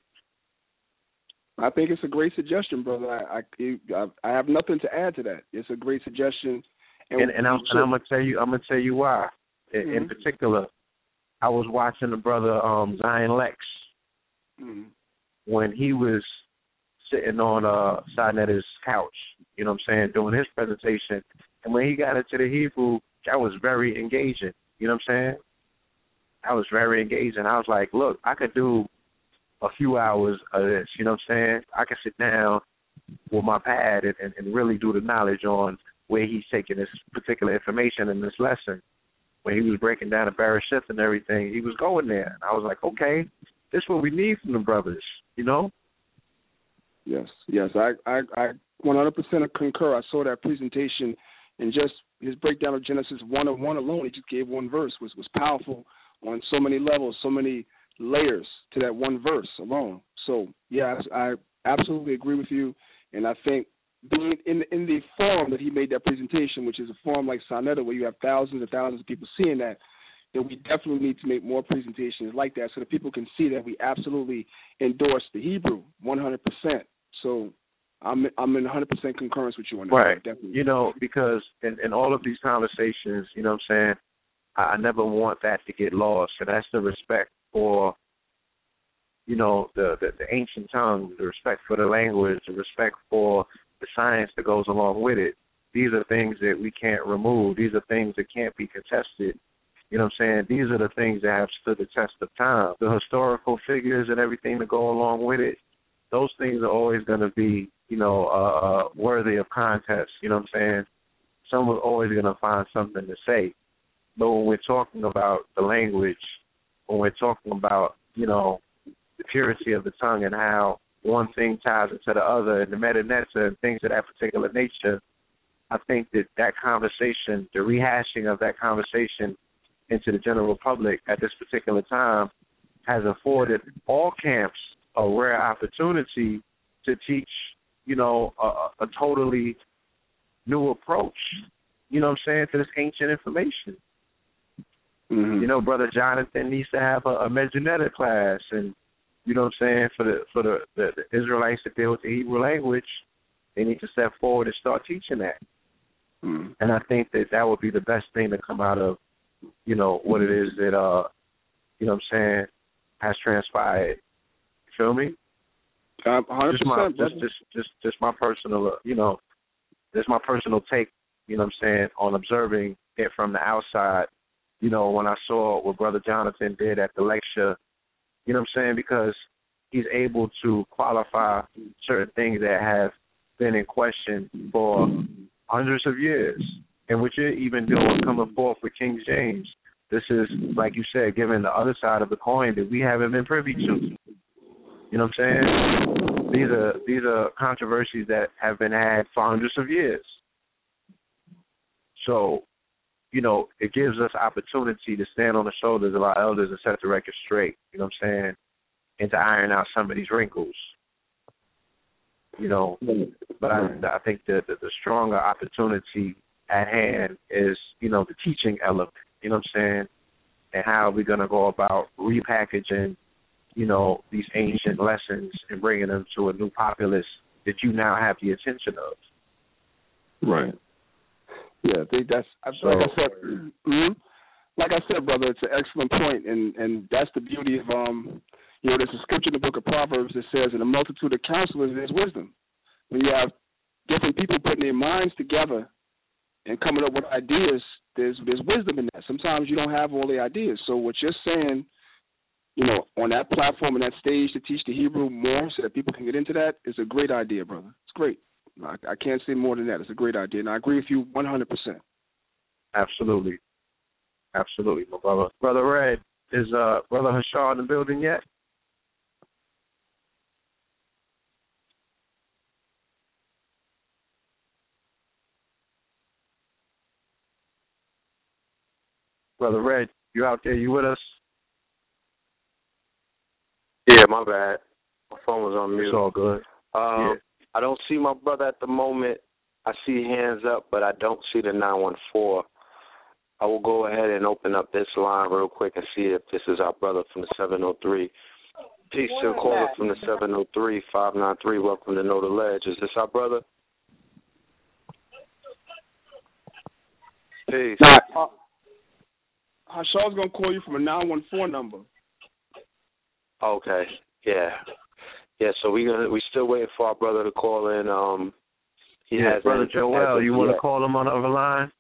I think it's a great suggestion, brother. I I, I have nothing to add to that. It's a great suggestion, and and, and I'm, and I'm gonna tell you I'm gonna tell you why. In, mm-hmm. in particular, I was watching the brother um Zion Lexx mm-hmm. when he was sitting on uh sitting at his couch, you know what I'm saying, doing his presentation. And when he got into the Hebrew, that was very engaging. You know what I'm saying? That was very engaging. I was like, look, I could do a few hours of this. You know what I'm saying? I can sit down with my pad and, and, and really do the knowledge on where he's taking this particular information in this lesson. When he was breaking down the Bereshith and everything, he was going there. And I was like, okay, this is what we need from the brothers, you know? Yes, yes, I I I 100% concur. I saw that presentation, and just his breakdown of Genesis one and one alone, he just gave one verse was was powerful on so many levels, so many layers to that one verse alone. So yeah, I absolutely agree with you, and I think being in in the forum that he made that presentation, which is a forum like Sonetta, where you have thousands and thousands of people seeing that, that we definitely need to make more presentations like that so that people can see that we absolutely endorse the Hebrew 100%. So I'm I'm in 100% concurrence with you on that. Right. Definitely. You know, because in in all of these conversations, you know what I'm saying, I, I never want that to get lost, and that's the respect for you know the, the the ancient tongue, the respect for the language, the respect for the science that goes along with it. These are things that we can't remove. These are things that can't be contested. You know what I'm saying? These are the things that have stood the test of time. The historical figures and everything that go along with it, those things are always going to be, you know, uh, uh, worthy of contest. You know what I'm saying? Someone's always going to find something to say. But when we're talking about the language, when we're talking about, you know, the purity of the tongue and how one thing ties into the other and the Medu Neter and things of that particular nature, I think that that conversation, the rehashing of that conversation into the general public at this particular time has afforded all camps a rare opportunity to teach, you know, a, a totally new approach, you know what I'm saying, to this ancient information. Mm-hmm. You know, Brother Jonathan needs to have a, a Medu Neter class and you know what I'm saying, for the for the, the, the Israelites to deal with the Hebrew language, they need to step forward and start teaching that. Mm-hmm. And I think that that would be the best thing to come out of, you know, what it is that uh you know what I'm saying, has transpired feel me? Um, hundred just my just, just just just my personal, uh, you know, just my personal take. You know what I'm saying on observing it from the outside. You know, when I saw what Brother Jonathan did at the lecture, you know what I'm saying because he's able to qualify certain things that have been in question for hundreds of years, and what you're even doing coming forth with King James. This is, like you said, giving the other side of the coin that we haven't been privy to. You know what I'm saying? These are these are controversies that have been had for hundreds of years. So, you know, it gives us opportunity to stand on the shoulders of our elders and set the record straight. You know what I'm saying? And to iron out some of these wrinkles. You know, but I I think that the, the stronger opportunity at hand is you know the teaching element. You know what I'm saying? And how are we going to go about repackaging you know, these ancient lessons and bringing them to a new populace that you now have the attention of. Right. Yeah, I think that's so, like I said. Mm-hmm. Like I said, brother, it's an excellent point, and and that's the beauty of um, you know, there's a scripture in the book of Proverbs that says, "In a multitude of counselors, there's wisdom." When you have different people putting their minds together and coming up with ideas, there's there's wisdom in that. Sometimes you don't have all the ideas. So what you're saying you know, on that platform and that stage to teach the Hebrew more so that people can get into that is a great idea, brother. It's great. I, I can't say more than that. It's a great idea, and I agree with you 100%. Absolutely. Absolutely, my brother. Brother Red, is uh, Brother Hashar in the building yet? Brother Red, you out there? You with us? Yeah, my bad. My phone was on mute. It's all good. Um, yeah. I don't see my brother at the moment. I see hands up, but I don't see the 914. I will go ahead and open up this line real quick and see if this is our brother from the 703. Peace to the caller from the 703 593. Welcome to Know the Ledge. Is this our brother? Peace. Nah, uh, Hashar's gonna call you from a nine one four number. Okay. Yeah. Yeah. So we gonna we still waiting for our brother to call in. Um. He yeah, has brother Joel. You want to call him on the other line?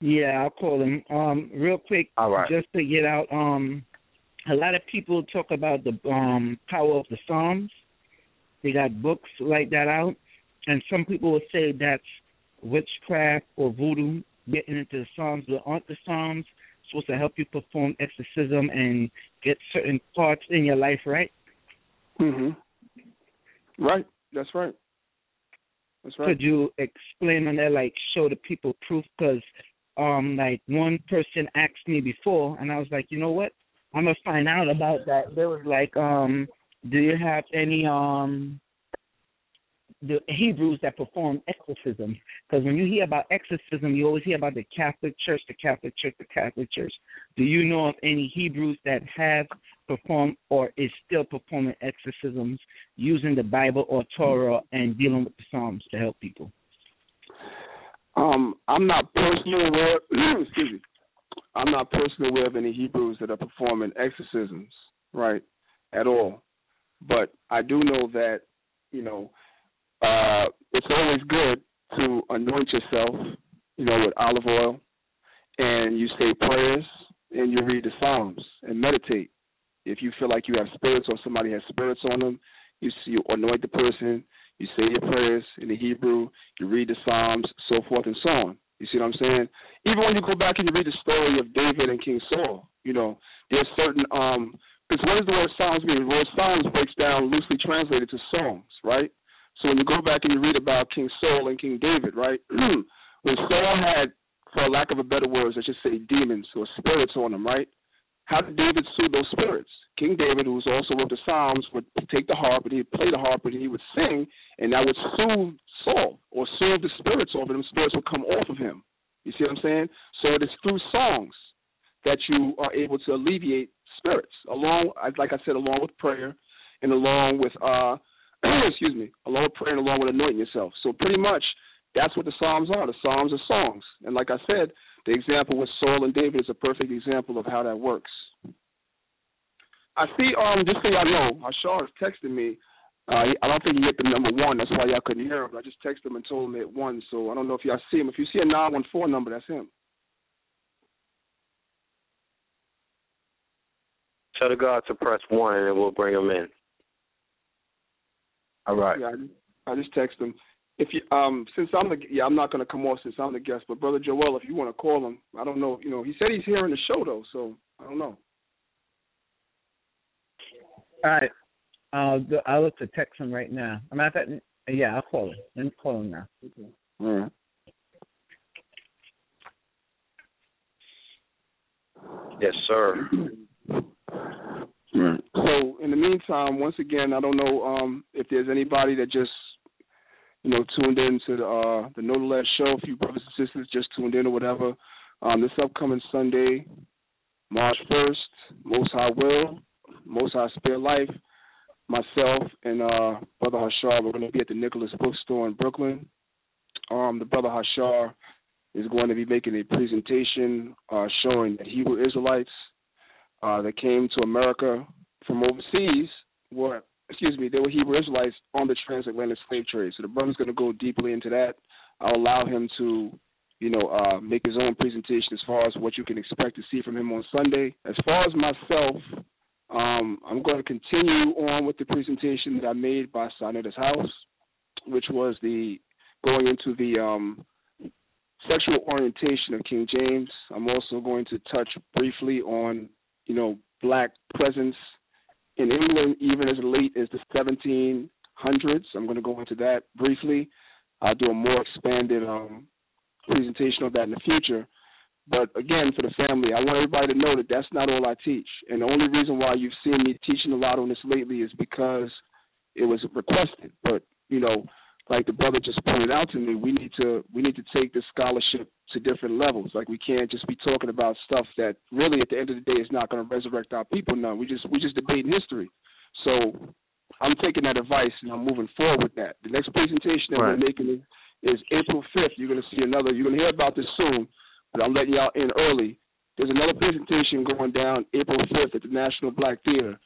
Yeah, I'll call him. Um, real quick, All right. just to get out. Um, a lot of people talk about the um power of the Psalms. They got books like that out, and some people will say that's witchcraft or voodoo getting into the Psalms, but aren't the Psalms supposed to help you perform exorcism and get certain parts in your life right? Mhm. Right. That's right. That's right. Could you explain on that, like show the people proof? Because, um, like one person asked me before, and I was like, you know what? I'm gonna find out about that. They was like, um, do you have any um the Hebrews that perform exorcisms. Because when you hear about exorcism, you always hear about the Catholic Church, the Catholic Church, the Catholic Church. Do you know of any Hebrews that have performed or is still performing exorcisms using the Bible or Torah and dealing with the Psalms to help people? Um, I'm not personally aware. excuse me. I'm not personally aware of any Hebrews that are performing exorcisms, right, at all. But I do know that, you know, uh, it's always good to anoint yourself, you know, with olive oil, and you say prayers and you read the Psalms and meditate. If you feel like you have spirits or somebody has spirits on them, you you anoint the person, you say your prayers in the Hebrew, you read the Psalms, so forth and so on. You see what I'm saying? Even when you go back and you read the story of David and King Saul, you know, there's certain um because what does the word Psalms mean? The word Psalms breaks down loosely translated to songs, right? So when you go back and you read about King Saul and King David, right? when Saul had, for lack of a better word, let's just say demons or spirits on him, right? How did David soothe those spirits? King David, who was also wrote the Psalms, would take the harp and he'd play the harp and he would sing, and that would soothe Saul or soothe the spirits over him. Spirits would come off of him. You see what I'm saying? So it is through songs that you are able to alleviate spirits, along, like I said, along with prayer and along with uh, excuse me, along with praying, along with anointing yourself. So pretty much that's what the Psalms are. The Psalms are songs. And like I said, the example with Saul and David is a perfect example of how that works. I see, um, just so y'all know, Hashar is texting me. Uh, I don't think he hit the number one. That's why y'all couldn't hear him. I just texted him and told him it one. So I don't know if y'all see him. If you see a 914 number, that's him. Tell the God to press one and we'll bring him in. All right. Yeah, I, I just text him. If you um since I'm the yeah I'm not gonna come off since I'm the guest, but brother Joel, if you want to call him, I don't know. You know, he said he's here hearing the show though, so I don't know. All right. I'll I'll look to text him right now. I'm at that. Yeah, I'll call him. Let me call him now. Okay. All right. Yes, sir. Right. So in the meantime, once again, I don't know um, if there's anybody that just you know tuned in to the uh, the the Ledge show. A few brothers and sisters just tuned in or whatever. Um, this upcoming Sunday, March first, Most High Will, Most High Spare Life. Myself and uh, Brother Hashar, we're going to be at the Nicholas Bookstore in Brooklyn. Um, the Brother Hashar is going to be making a presentation uh, showing that Hebrew Israelites uh, that came to America from overseas were, excuse me, they were Hebrew Israelites on the transatlantic slave trade. So the brother's going to go deeply into that. I'll allow him to, you know, uh, make his own presentation as far as what you can expect to see from him on Sunday. As far as myself, um, I'm going to continue on with the presentation that I made by Sonetta's House, which was the going into the um, sexual orientation of King James. I'm also going to touch briefly on you know, black presence in England even as late as the 1700s. I'm going to go into that briefly. I'll do a more expanded um, presentation of that in the future. But again, for the family, I want everybody to know that that's not all I teach. And the only reason why you've seen me teaching a lot on this lately is because it was requested. But, you know, like the brother just pointed out to me, we need to we need to take this scholarship to different levels. Like we can't just be talking about stuff that really at the end of the day is not going to resurrect our people. None. We just we just debating history. So I'm taking that advice and I'm moving forward with that. The next presentation that right. we're making is, is April 5th. You're going to see another. You're going to hear about this soon, but I'm letting y'all in early. There's another presentation going down April 5th at the National Black Theater.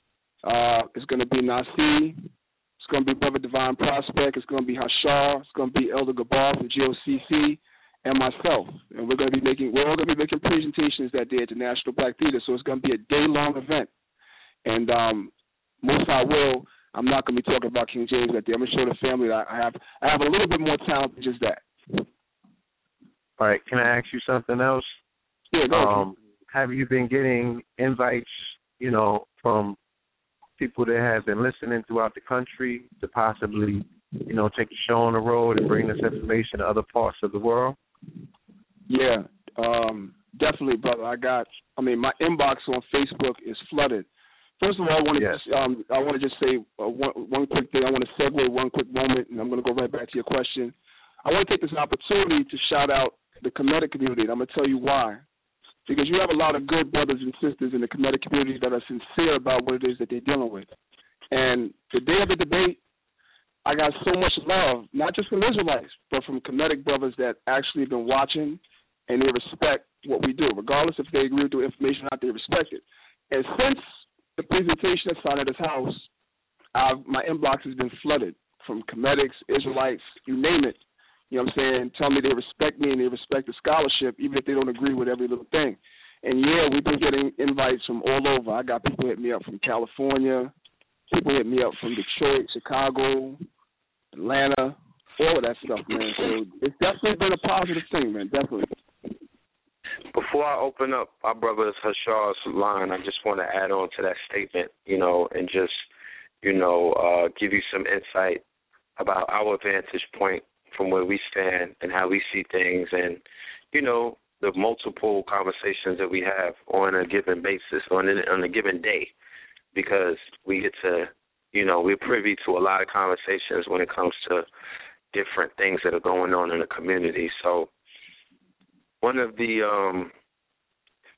Uh, it's going to be Nasi. It's going to be Brother Divine Prospect. It's going to be Hashar. It's going to be Elder Gabar from GOCC and myself. And we're going to be making we're all going to be making presentations that day at the National Black Theater. So it's going to be a day long event. And um, most I will. I'm not going to be talking about King James that day. I'm going to show the family that I have I have a little bit more talent than just that. All right. Can I ask you something else? Yeah, go um, have you been getting invites, you know, from people that have been listening throughout the country to possibly, you know, take the show on the road and bring this information to other parts of the world? Yeah, um, definitely, brother. I got. I mean, my inbox on Facebook is flooded. First of all, I want to Yes. just, um, I want to just say uh, one, one quick thing. I want to segue one quick moment, and I'm going to go right back to your question. I want to take this opportunity to shout out the Kemetic community, and I'm going to tell you why. Because you have a lot of good brothers and sisters in the Kemetic community that are sincere about what it is that they're dealing with. And the day of the debate, I got so much love, not just from Israelites, but from Kemetic brothers that actually have been watching and they respect what we do, regardless if they agree with the information or not. They respect it. And since the presentation at his house, I've, my inbox has been flooded from Kemetics, Israelites, you name it. You know what I'm saying? Tell me they respect me and they respect the scholarship, even if they don't agree with every little thing. And yeah, we've been getting invites from all over. I got people hit me up from California, people hit me up from Detroit, Chicago, Atlanta, all of that stuff, man. So it's definitely been a positive thing, man. Definitely. Before I open up our brother Hashar's line, I just want to add on to that statement, you know, and just, you know, uh, give you some insight about our vantage point from where we stand and how we see things and, you know, the multiple conversations that we have on a given basis, on, an, on a given day, because we get to, you know, we're privy to a lot of conversations when it comes to different things that are going on in the community. So, one of the um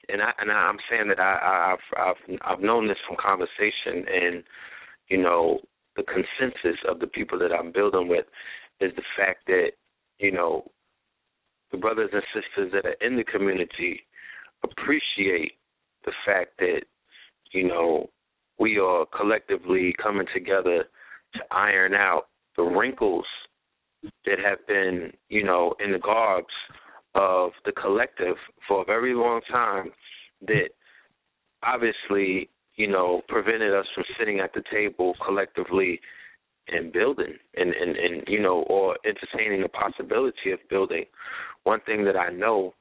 and I and I'm saying that I, I I've I've I've known this from conversation and you know the consensus of the people that I'm building with is the fact that you know the brothers and sisters that are in the community appreciate the fact that you know we are collectively coming together to iron out the wrinkles that have been you know in the garbs of the collective for a very long time that obviously, you know, prevented us from sitting at the table collectively and building and, and, and you know, or entertaining the possibility of building. One thing that I know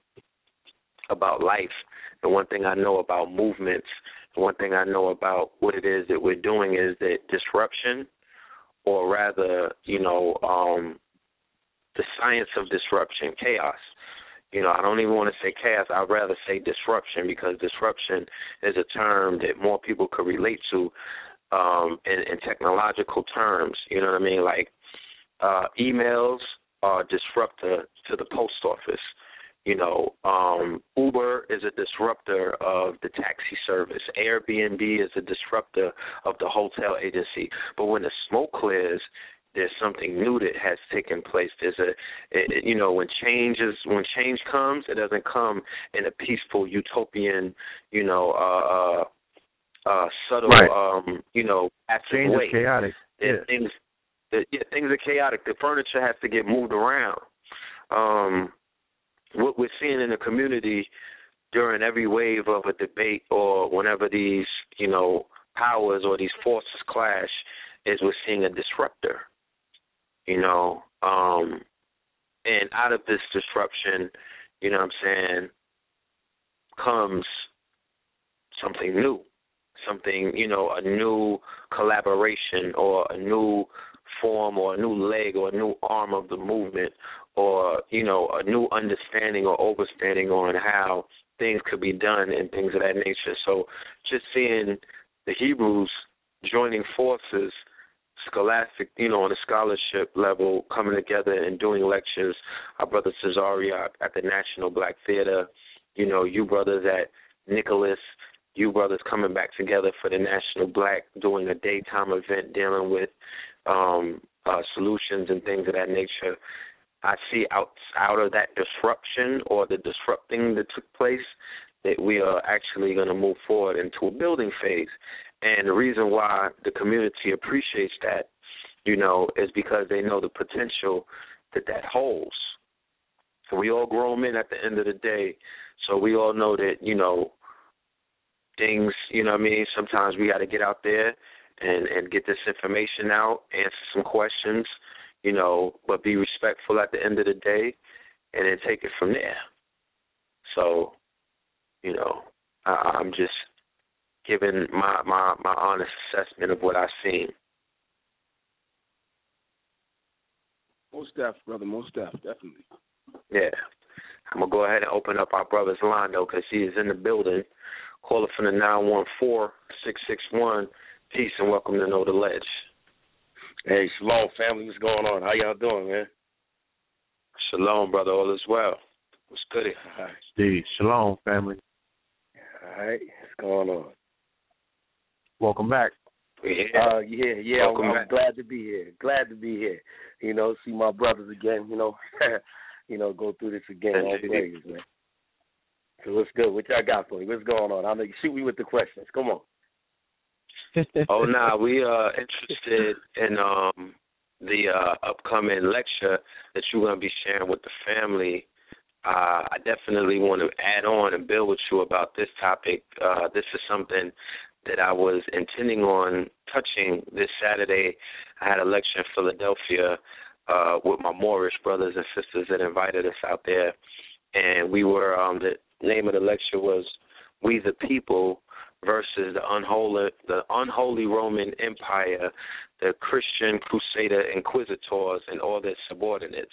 about life and one thing I know about movements and one thing I know about what it is that we're doing is that disruption or rather, you know, um the science of disruption, chaos you know, I don't even want to say chaos. I'd rather say disruption because disruption is a term that more people could relate to um, in, in technological terms. You know what I mean? Like uh, emails are disruptor to the post office. You know, um, Uber is a disruptor of the taxi service. Airbnb is a disruptor of the hotel agency. But when the smoke clears, there's something new that has taken place. There's a, it, you know, when change is when change comes, it doesn't come in a peaceful utopian, you know, uh, uh, subtle, Right. um, you know, active way. chaotic. Yeah. Things, the, yeah, things are chaotic. The furniture has to get moved around. Um, what we're seeing in the community during every wave of a debate or whenever these, you know, powers or these forces clash, is we're seeing a disruptor you know. Um and out of this disruption, you know what I'm saying, comes something new. Something, you know, a new collaboration or a new form or a new leg or a new arm of the movement or, you know, a new understanding or overstanding on how things could be done and things of that nature. So just seeing the Hebrews joining forces scholastic, you know, on a scholarship level, coming together and doing lectures. Our brother Cesario at the National Black Theater, you know, you brothers at Nicholas, you brothers coming back together for the National Black, doing a daytime event dealing with um, uh, solutions and things of that nature. I see out out of that disruption or the disrupting that took place that we are actually going to move forward into a building phase. And the reason why the community appreciates that, you know, is because they know the potential that that holds. We all grown men at the end of the day. So we all know that, you know, things, you know what I mean, sometimes we got to get out there and and get this information out, answer some questions, you know, but be respectful at the end of the day and then take it from there. So, you know, I, I'm just giving my, my, my honest assessment of what I've seen. Most def, brother, most def, definitely. Yeah. I'm going to go ahead and open up our brother's line, though, because he is in the building. Caller from the nine one four six six one. Peace and welcome to Know the Ledge. Hey, shalom, family. What's going on? How y'all doing, man? Shalom, brother. All is well. What's good? All right. Steve, shalom, family. All right. What's going on? Welcome back. Yeah. Uh, yeah, yeah. I'm, Welcome I'm back. glad to be here. Glad to be here. You know, see my brothers again. You know, you know, go through this again. All Indeed. praises, man. So what's good? What y'all got for me? What's going on? I'll make shoot me with the questions. Come on. oh nah, we are interested in um the uh upcoming lecture that you're gonna be sharing with the family. Uh I definitely want to add on and build with you about this topic. Uh this is something that I was intending on touching this Saturday. I had a lecture in Philadelphia uh with my Moorish brothers and sisters that invited us out there and we were um the name of the lecture was We the People versus the unholy the unholy Roman Empire, the Christian Crusader Inquisitors and all their subordinates.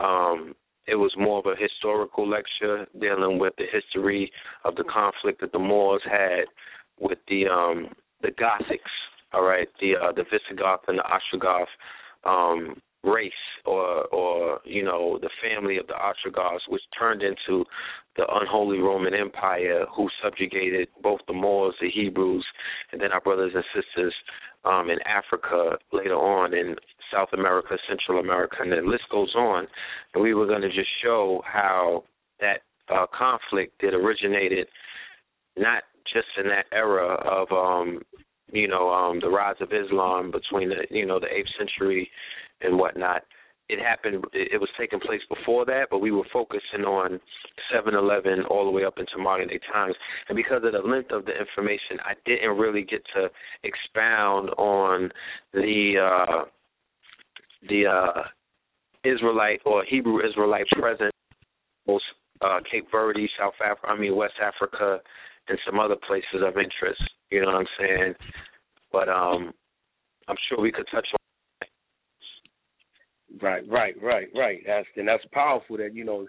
Um, it was more of a historical lecture dealing with the history of the conflict that the Moors had with the um the Gothics, all right, the uh the Visigoth and the Ostrogoth um race or or you know the family of the Ostrogoths which turned into the unholy Roman Empire who subjugated both the Moors, the Hebrews, and then our brothers and sisters um in Africa later on in South America, Central America, and the list goes on. And we were going to just show how that uh, conflict that originated not just in that era of um you know um the rise of Islam between the you know the eighth century and whatnot. It happened. It was taking place before that, but we were focusing on 7-Eleven all the way up into modern day times. And because of the length of the information, I didn't really get to expound on the uh, the uh, Israelite or Hebrew Israelite presence, most uh, Cape Verde, South Africa, I mean West Africa, and some other places of interest. You know what I'm saying? But um, I'm sure we could touch on. Right, right, right, right. That's and that's powerful that you know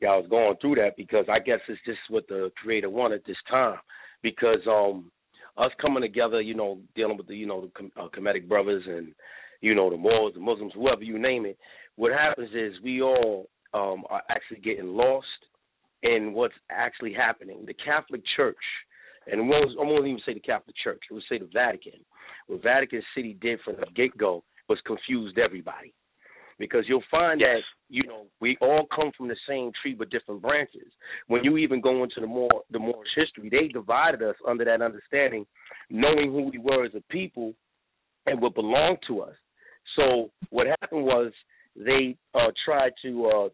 y'all was going through that because I guess it's just what the creator wanted this time because um us coming together, you know, dealing with the you know the Com- uh, Kemetic brothers and you know the Moors, the Muslims, whoever you name it. What happens is we all um are actually getting lost in what's actually happening. The Catholic Church, and we won't, I won't even say the Catholic Church. I would say the Vatican. What Vatican City did from the get go was confused everybody because you'll find Yes. that you know we all come from the same tree but different branches. When you even go into the more the Moorish history, they divided us under that understanding, knowing who we were as a people and what belonged to us. So what happened was they uh, tried to uh,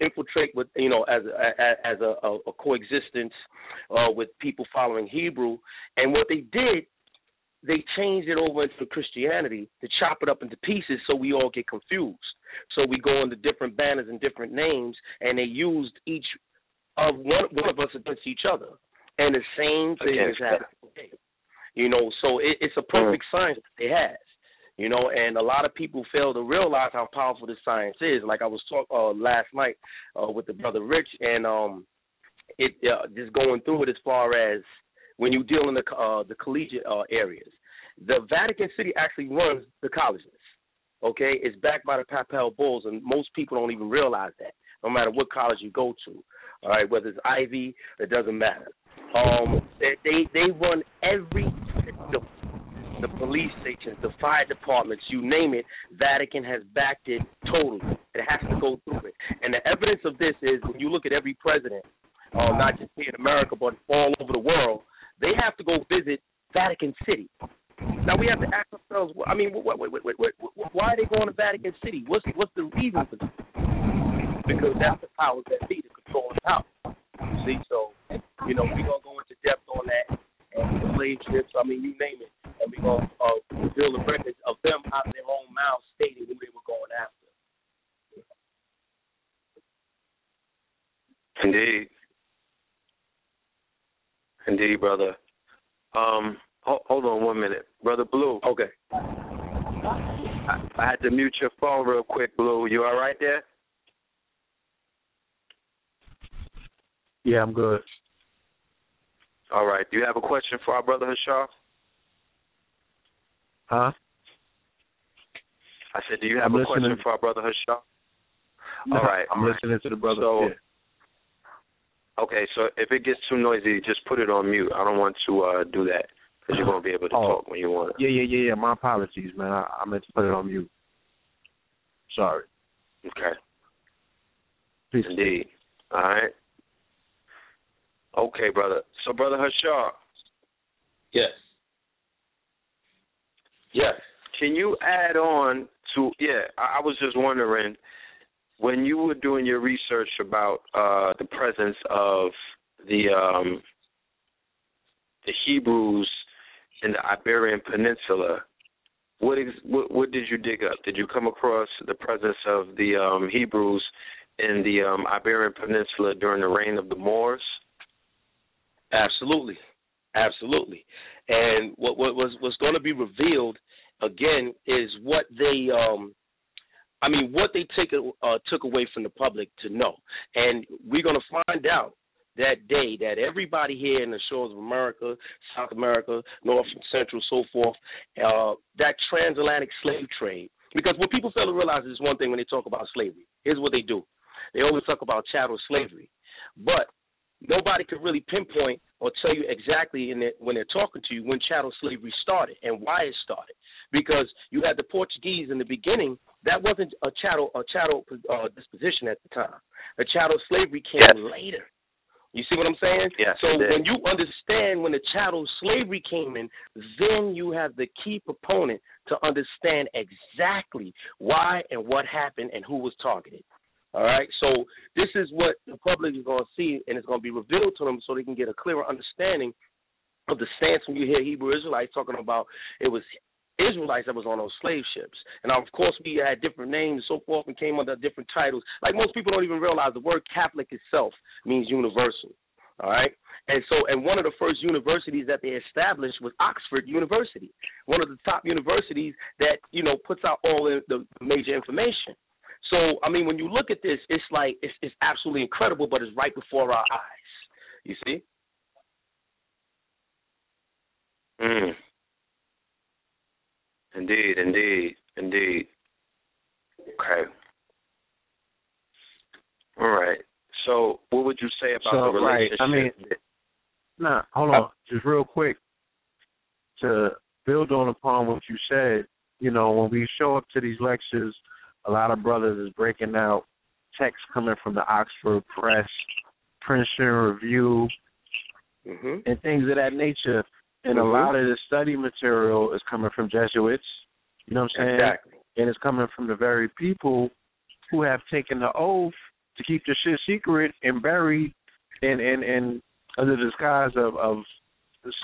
infiltrate with you know as a, as a, a, a coexistence uh, with people following Hebrew, and what they did they changed it over into Christianity to chop it up into pieces so we all get confused. So we go under different banners and different names, and they used each of one, one of us against each other. And the same thing is happening. You know, so it, it's a perfect science that it has. You know, and a lot of people fail to realize how powerful this science is. Like I was talking uh, last night uh, with the brother Rich, and um, it uh, just going through it as far as when you deal in the uh, the collegiate uh, areas. the Vatican City actually runs the colleges. Okay, it's backed by the Papal Bulls, and most people don't even realize that. No matter what college you go to, all right, whether it's Ivy, it doesn't matter. Um, they they, run every the, the police stations, the fire departments, you name it. Vatican has backed it totally. It has to go through it, and the evidence of this is when you look at every president, uh, not just here in America but all over the world, they have to go visit Vatican City. Now we have to ask ourselves. I mean, what, what, what, why are they going to Vatican City? What's what's the reason for this? Because that's the powers that be the power. See, so you know we're gonna go into depth on that and slave ships. I mean, you name it, and we're gonna uh, build the records of them out of their own mouths stating who they were going after. Indeed. Indeed, brother. Um, hold on one minute, brother Blue. Okay. I, I had to mute your phone real quick, Blue. You all right there? Yeah, I'm good. All right. Do you have a question for our brother Hashar? Huh? I said, do you have I'm a question for our brother Hashar? No, all right. I'm all right. listening to the brother. So, yeah. Okay, so if it gets too noisy, just put it on mute. I don't want to uh do that because you're gonna be able to Oh. talk when you want. Yeah, yeah, yeah, yeah. My apologies, man. I, I meant to put it on mute. Sorry. Okay. Please. Indeed. All right. Okay, brother. So, brother Hashar, Yes. Yes. can you add on to? Yeah, I, I was just wondering when you were doing your research about uh the presence of the um the Hebrews in the Iberian Peninsula. What, ex- what what did you dig up? Did you come across the presence of the um Hebrews in the um Iberian Peninsula during the reign of the Moors? Absolutely, absolutely. And what what was what's going to be revealed again is what they um I mean what they take uh, took away from the public to know, and we're going to find out that day that everybody here in the shores of America, South America, North Central, so forth, uh, that transatlantic slave trade. Because what people fail to realize is one thing when they talk about slavery. Here's what they do: they always talk about chattel slavery, but nobody could really pinpoint or tell you exactly in the, when they're talking to you when chattel slavery started and why it started. Because you had the Portuguese in the beginning, that wasn't a chattel a chattel uh, disposition at the time. The chattel slavery came Yes. later. You see what I'm saying? Yes, so when you understand when the chattel slavery came in, then you have the key proponent to understand exactly why and what happened and who was targeted. All right. So this is what the public is going to see, and it's going to be revealed to them, so they can get a clearer understanding of the stance when you hear Hebrew Israelites talking about it was Israelites that was on those slave ships. And of course, we had different names and so forth, and came under different titles. Like most people don't even realize the word Catholic itself means universal. All right. And so, and one of the first universities that they established was Oxford University, one of the top universities that you know puts out all the, the major information. So, I mean, when you look at this, it's like it's, it's absolutely incredible, but it's right before our eyes. You see? Mm. Indeed, indeed, indeed. Okay. All right. So, what would you say about So, the right, relationship? I mean- Nah, hold on. Just real quick to build on upon what you said, you know, when we show up to these lectures, a lot of brothers is breaking out texts coming from the Oxford Press, Princeton Review, hmm and things of that nature. And Mhm. a lot of the study material is coming from Jesuits. You know what I'm saying? Exactly. And it's coming from the very people who have taken the oath to keep the shit secret and buried in in, in under the disguise of, of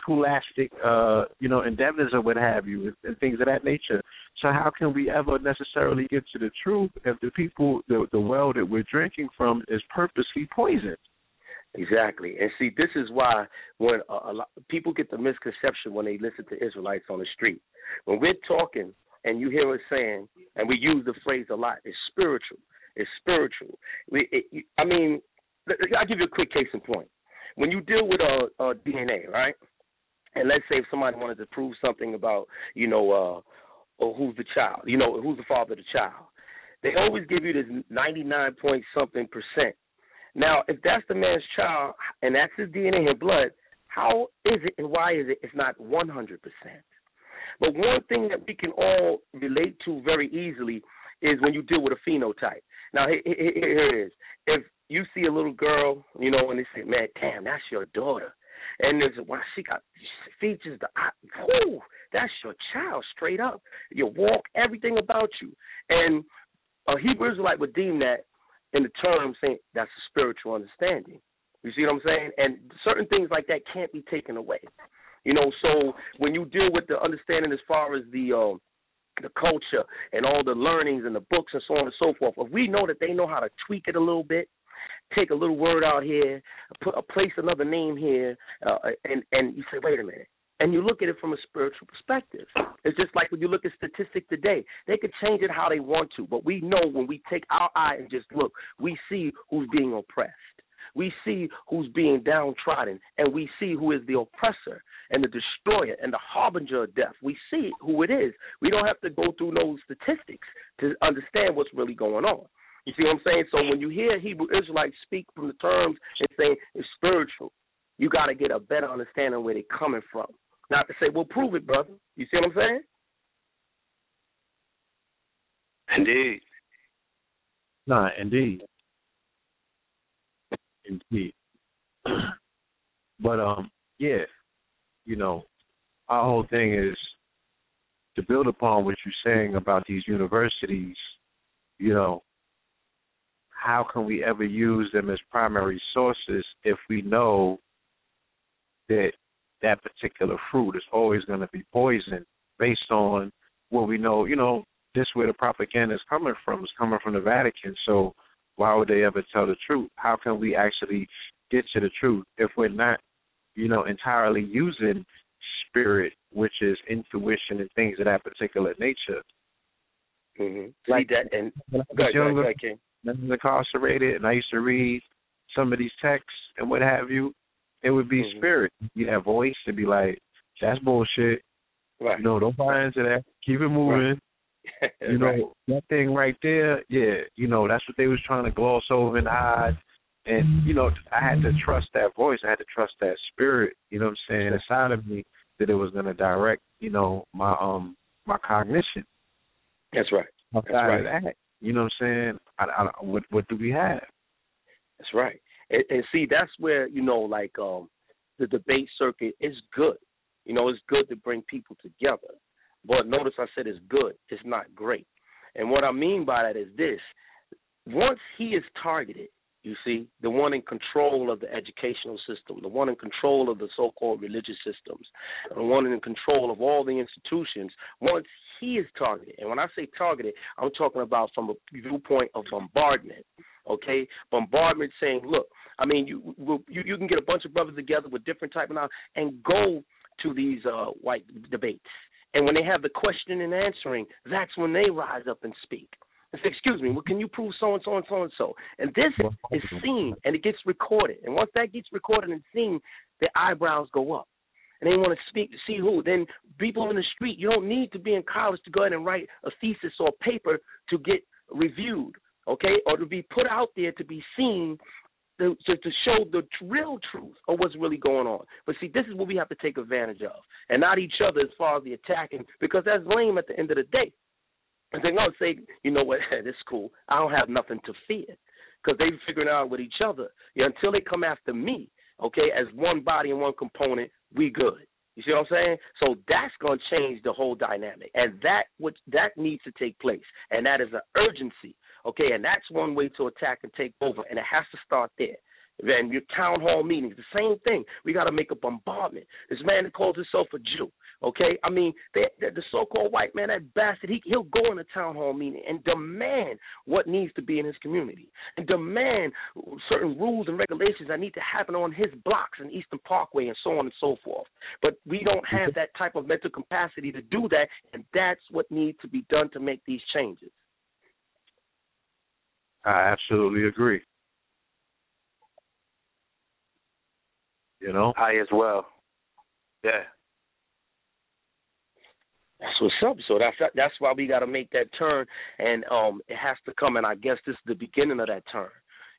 scholastic uh, you know, endeavors or what have you and, and things of that nature. So how can we ever necessarily get to the truth if the people the the well that we're drinking from is purposely poisoned? Exactly. And see, this is why when a, a lot, people get the misconception when they listen to Israelites on the street. When we're talking and you hear us saying, and we use the phrase a lot, it's spiritual. It's spiritual. We, it, I mean, I'll give you a quick case in point. When you deal with a, a DNA, right? And let's say if somebody wanted to prove something about, you know, uh, or who's the child, you know, who's the father of the child, they always give you this 99 point something percent. Now, if that's the man's child and that's his DNA and blood, how is it and why is it it's not 100%? But one thing that we can all relate to very easily is when you deal with a phenotype. Now, here, here it is. If you see a little girl, you know, and they say, man, damn, that's your daughter. And there's wow, she got features the whoo, that's your child straight up. Your walk, everything about you. And a Hebrew Israelite would deem that in the term saying that's a spiritual understanding. You see what I'm saying? And certain things like that can't be taken away. You know, so when you deal with the understanding as far as the uh, the culture and all the learnings and the books and so on and so forth, if we know that they know how to tweak it a little bit, take a little word out here, put a place another name here, uh, and and you say, wait a minute, and you look at it from a spiritual perspective. It's just like when you look at statistics today. They could change it how they want to, but we know when we take our eye and just look, we see who's being oppressed. We see who's being downtrodden, and we see who is the oppressor and the destroyer and the harbinger of death. We see who it is. We don't have to go through those statistics to understand what's really going on. You see what I'm saying? So when you hear Hebrew Israelites speak from the terms and say it's spiritual, you got to get a better understanding where they're coming from. Not to say, well, prove it, brother. You see what I'm saying? Indeed. Nah, indeed. Indeed. but um, yeah, you know, our whole thing is to build upon what you're saying about these universities. You know, how can we ever use them as primary sources if we know that that particular fruit is always going to be poison based on what we know. You know, this where the propaganda is coming from is coming from the Vatican. So why would they ever tell the truth? How can we actually get to the truth if we're not, you know, entirely using spirit, which is intuition and things of that particular nature? Mm-hmm. Like that, and when I was younger, I was incarcerated, and I used to read some of these texts and what have you. It would be mm-hmm. spirit. You have voice to be like, that's bullshit. Right. You know, don't buy into that. Keep it moving. Right. you know, right. that thing right there, yeah, you know, that's what they was trying to gloss over and hide. And, you know, I had to trust that voice. I had to trust that spirit, you know what I'm saying, inside of me that it was gonna direct, you know, my um my cognition. That's right. That's right. of that, you know what I'm saying? I, I, what what do we have? That's right. And, and see, that's where you know, like um, the debate circuit is good. You know, it's good to bring people together. But notice I said it's good. It's not great. And what I mean by that is this: once he is targeted, you see, the one in control of the educational system, the one in control of the so-called religious systems, the one in control of all the institutions. Once he is targeted, and when I say targeted, I'm talking about from a viewpoint of bombardment okay? Bombardment saying, look, I mean, you you you can get a bunch of brothers together with different type of knowledge and go to these uh, white debates. And when they have the question and answering, that's when they rise up and speak. And say, excuse me, well, can you prove so and so and so and so? And this is seen and it gets recorded. And once that gets recorded and seen, their eyebrows go up. And they want to speak to see who. Then people in the street, you don't need to be in college to go ahead and write a thesis or a paper to get reviewed okay, or to be put out there to be seen to, to, to show the real truth of what's really going on. But see, this is what we have to take advantage of, and not each other as far as the attacking, because that's lame at the end of the day. And they're gonna say, you know what, this cool. I don't have nothing to fear, because they're figuring out with each other. Yeah, until they come after me, okay, as one body and one component, we good. You see what I'm saying? So that's going to change the whole dynamic, and that what that needs to take place, and that is an urgency Okay, and that's one way to attack and take over, and it has to start there. And your town hall meetings, the same thing. We got to make a bombardment. This man that calls himself a Jew, okay? I mean, they, the so-called white man, that bastard, he, he'll go in a town hall meeting and demand what needs to be in his community, and demand certain rules and regulations that need to happen on his blocks in Eastern Parkway and so on and so forth. But we don't have that type of mental capacity to do that, and that's what needs to be done to make these changes. I absolutely agree. You know? I as well. Yeah. That's what's up. So that's that's why we got to make that turn, and um, it has to come. And I guess this is the beginning of that turn.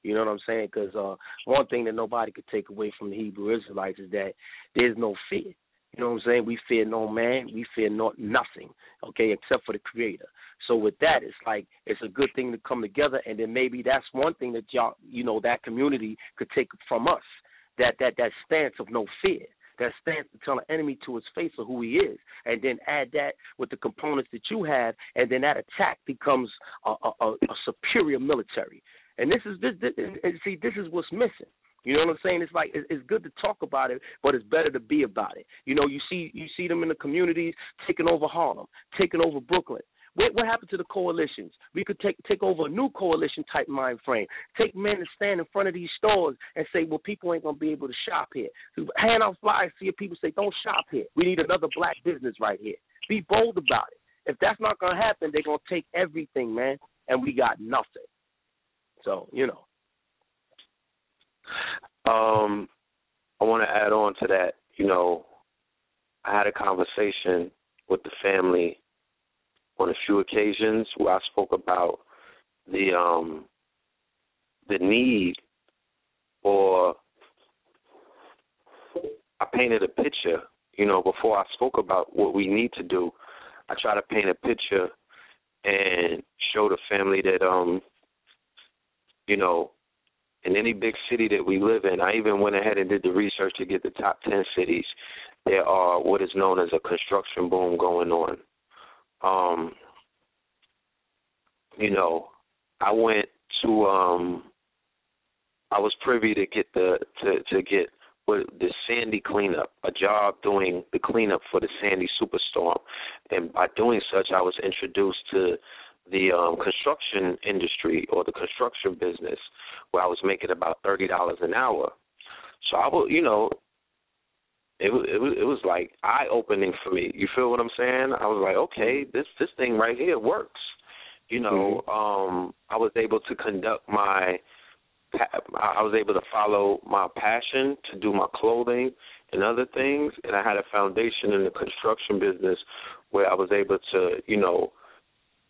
You know what I'm saying? Because uh, one thing that nobody could take away from the Hebrew Israelites is that there's no fear. You know what I'm saying? We fear no man. We fear not nothing. Okay, except for the Creator. So with that, it's like it's a good thing to come together, and then maybe that's one thing that y'all, you know, that community could take from us. That that that stance of no fear that stance to tell an enemy to his face of who he is, and then add that with the components that you have, and then that attack becomes a, a, a superior military. And this is this, this and see this is what's missing. You know what I'm saying? It's like it's good to talk about it, but it's better to be about it. You know, you see you see them in the communities taking over Harlem, taking over Brooklyn, what, what happened to the coalitions? We could take take over a new coalition type mind frame. Take men and stand in front of these stores and say, well, people ain't gonna be able to shop here. Hand out flyers, see if people say, don't shop here. We need another black business right here. Be bold about it. If that's not gonna happen, they're gonna take everything, man, and we got nothing. So you know. Um, I want to add on to that. You know, I had a conversation with the family on a few occasions where I spoke about the um the need or I painted a picture, you know, before I spoke about what we need to do. I try to paint a picture and show the family that um you know, in any big city that we live in, I even went ahead and did the research to get the top 10 cities. There are what is known as a construction boom going on um you know, I went to um I was privy to get the to to get what the Sandy cleanup, a job doing the cleanup for the Sandy superstorm. And by doing such I was introduced to the um construction industry or the construction business where I was making about thirty dollars an hour. So I will you know, it was it was it was like eye opening for me. You feel what I'm saying? I was like, okay, this this thing right here works. You know, mm-hmm. um I was able to conduct my I was able to follow my passion to do my clothing and other things and I had a foundation in the construction business where I was able to, you know,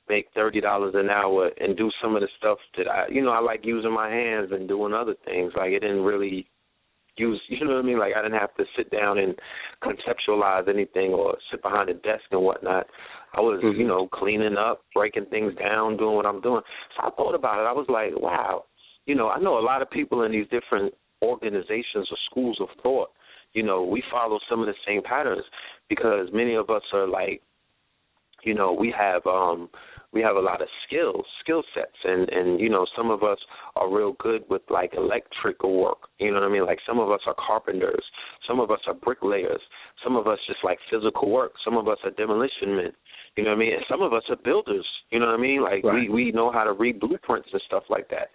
make thirty dollars an hour and do some of the stuff that I you know, I like using my hands and doing other things. Like it didn't really use you know what I mean? Like I didn't have to sit down and conceptualize anything or sit behind a desk and whatnot. I was, mm-hmm. you know, cleaning up, breaking things down, doing what I'm doing. So I thought about it. I was like, wow, you know, I know a lot of people in these different organizations or schools of thought. You know, we follow some of the same patterns because many of us are like, you know, we have um we have a lot of skills, skill sets, and and you know some of us are real good with like electrical work. You know what I mean? Like some of us are carpenters, some of us are bricklayers, some of us just like physical work, some of us are demolition men. You know what I mean? And some of us are builders. You know what I mean? Like right. we we know how to read blueprints and stuff like that.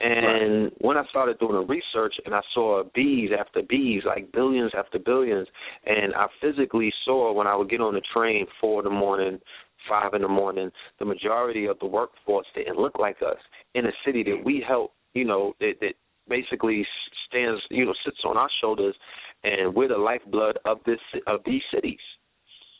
And right. when I started doing the research and I saw bees after bees, like billions after billions, and I physically saw when I would get on the train four in the morning, five in the morning, the majority of the workforce didn't look like us in a city that we help, you know, that, that basically stands, you know, sits on our shoulders, and we're the lifeblood of this of these cities.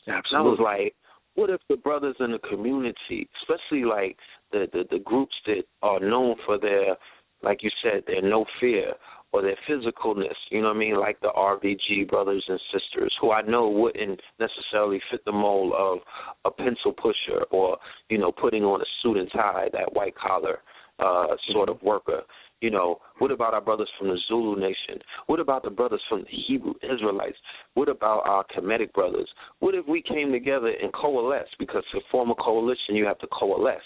Absolutely. And I was like, what if the brothers in the community, especially like the, the the groups that are known for their, like you said, their no fear, or their physicalness, you know what I mean, like the RBG brothers and sisters, who I know wouldn't necessarily fit the mold of a pencil pusher or, you know, putting on a suit and tie, that white collar uh sort of worker. You know, what about our brothers from the Zulu nation? What about the brothers from the Hebrew Israelites? What about our Kemetic brothers? What if we came together and coalesce? Because to form a coalition, you have to coalesce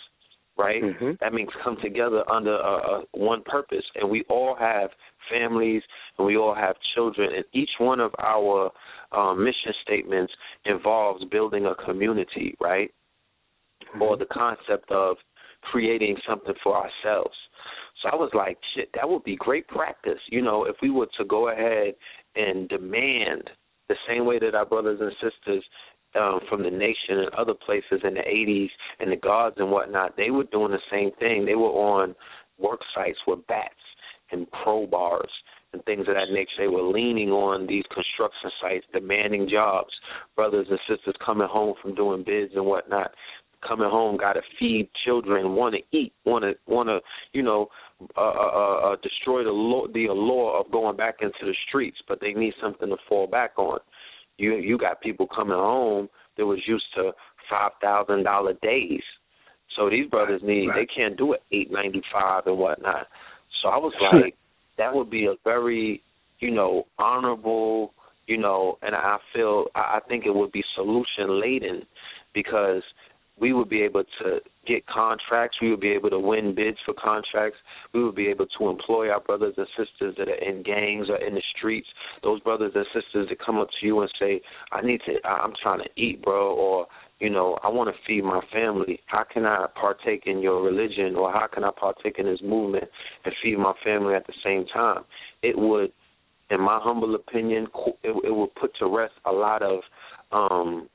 right? Mm-hmm. That means come together under a, a one purpose, and we all have families and we all have children, and each one of our um, mission statements involves building a community, right? Mm-hmm. Or the concept of creating something for ourselves. So I was like, shit, that would be great practice, you know, if we were to go ahead and demand the same way that our brothers and sisters um, from the nation and other places in the 80s and the guards and whatnot, they were doing the same thing. They were on work sites with bats and crowbars and things of that nature. They were leaning on these construction sites, demanding jobs. Brothers and sisters coming home from doing bids and whatnot, coming home got to feed children, want to eat, want to want to you know uh, uh, uh, uh, destroy the law, the allure of going back into the streets, but they need something to fall back on. You you got people coming home that was used to five thousand dollar days. So these brothers need right. they can't do it eight ninety five and whatnot. So I was like, that would be a very, you know, honorable, you know, and I feel I think it would be solution laden because we would be able to get contracts. We would be able to win bids for contracts. We would be able to employ our brothers and sisters that are in gangs or in the streets. Those brothers and sisters that come up to you and say, "I need to. I'm trying to eat, bro," or you know, I want to feed my family. How can I partake in your religion, or how can I partake in this movement and feed my family at the same time? It would, in my humble opinion, it, it would put to rest a lot of um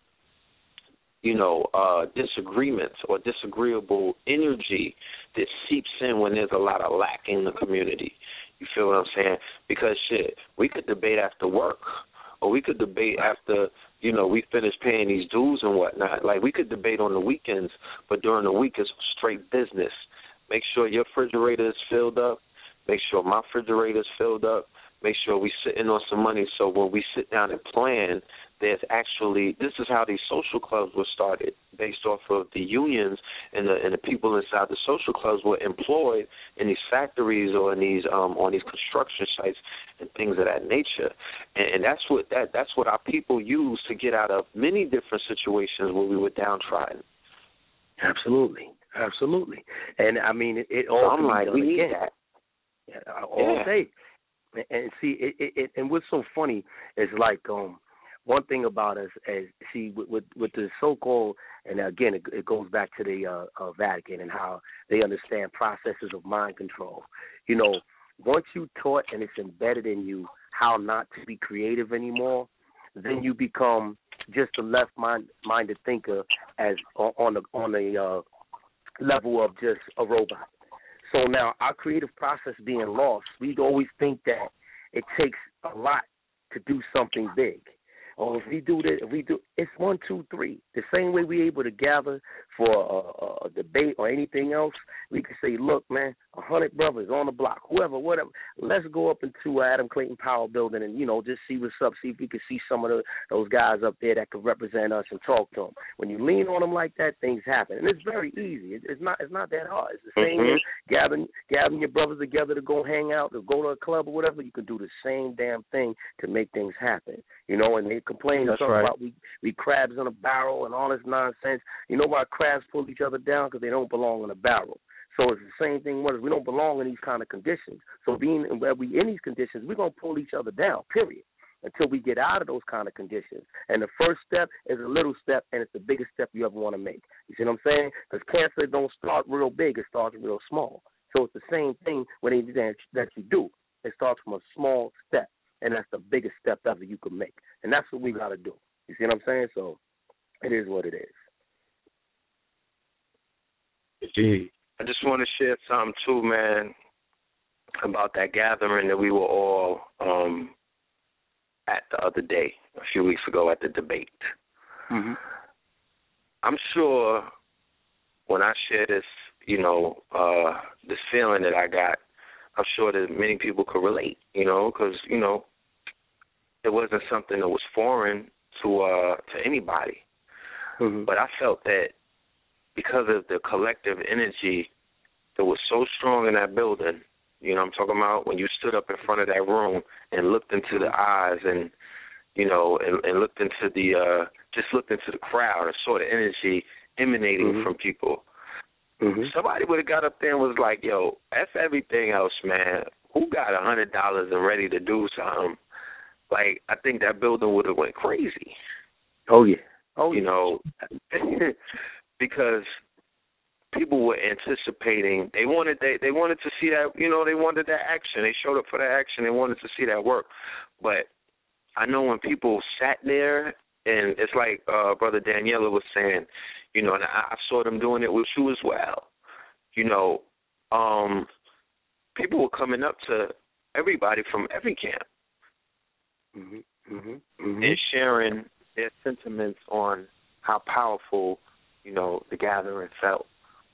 you know, uh, disagreements or disagreeable energy that seeps in when there's a lot of lack in the community. You feel what I'm saying? Because shit, we could debate after work, or we could debate after you know we finish paying these dues and whatnot. Like we could debate on the weekends, but during the week it's straight business. Make sure your refrigerator is filled up. Make sure my refrigerator is filled up. Make sure we sitting on some money so when we sit down and plan there's actually this is how these social clubs were started based off of the unions and the and the people inside the social clubs were employed in these factories or in these um on these construction sites and things of that nature. And, and that's what that that's what our people use to get out of many different situations where we were downtrodden. Absolutely. Absolutely. And i mean it, it all so i'm like we need again. that. Yeah, all yeah. day. And see it, it, it and what's so funny is like um one thing about us as see with with, with the so-called and again it, it goes back to the uh, uh, Vatican and how they understand processes of mind control. You know, once you taught and it's embedded in you how not to be creative anymore, then you become just a left mind minded thinker as on the on the uh, level of just a robot. So now our creative process being lost, we always think that it takes a lot to do something big or if we do this, if we do, it's one, two, three. The same way we able to gather for a, a debate or anything else, we can say, look, man, a hundred brothers on the block, whoever, whatever. Let's go up into Adam Clayton Powell building and you know just see what's up. See if we can see some of the, those guys up there that could represent us and talk to them. When you lean on them like that, things happen, and it's very easy. It, it's not. It's not that hard. It's the same mm-hmm. gathering gathering your brothers together to go hang out, to go to a club or whatever. You can do the same damn thing to make things happen. You know, and they complain That's right. about we we crabs in a barrel and all this nonsense. You know why crabs pull each other down because they don't belong in a barrel. So it's the same thing. What we don't belong in these kind of conditions. So being where we in these conditions, we're gonna pull each other down. Period. Until we get out of those kind of conditions. And the first step is a little step, and it's the biggest step you ever want to make. You see what I'm saying? Because cancer don't start real big; it starts real small. So it's the same thing when it, that you do. It starts from a small step, and that's the biggest step ever you can make. And that's what we got to do. You see what I'm saying? So it is what it is. Indeed. I just want to share something too, man, about that gathering that we were all um at the other day, a few weeks ago at the debate. Mm-hmm. I'm sure when I share this, you know, uh this feeling that I got, I'm sure that many people could relate, you know, because you know, it wasn't something that was foreign to uh to anybody. Mm-hmm. But I felt that because of the collective energy that was so strong in that building. You know, I'm talking about when you stood up in front of that room and looked into the eyes and you know, and, and looked into the uh just looked into the crowd and saw the energy emanating mm-hmm. from people. Mm-hmm. Somebody would have got up there and was like, "Yo, f everything else, man. Who got a hundred dollars and ready to do something?" Like, I think that building would have went crazy. Oh yeah. Oh, you know, because people were anticipating they wanted they they wanted to see that you know they wanted that action they showed up for that action they wanted to see that work but i know when people sat there and it's like uh brother Danyahla was saying you know and i, I saw them doing it with you as well you know um people were coming up to everybody from every camp, Mm-hmm. Mm-hmm. Mm-hmm. and sharing their sentiments on how powerful, you know, the gathering felt,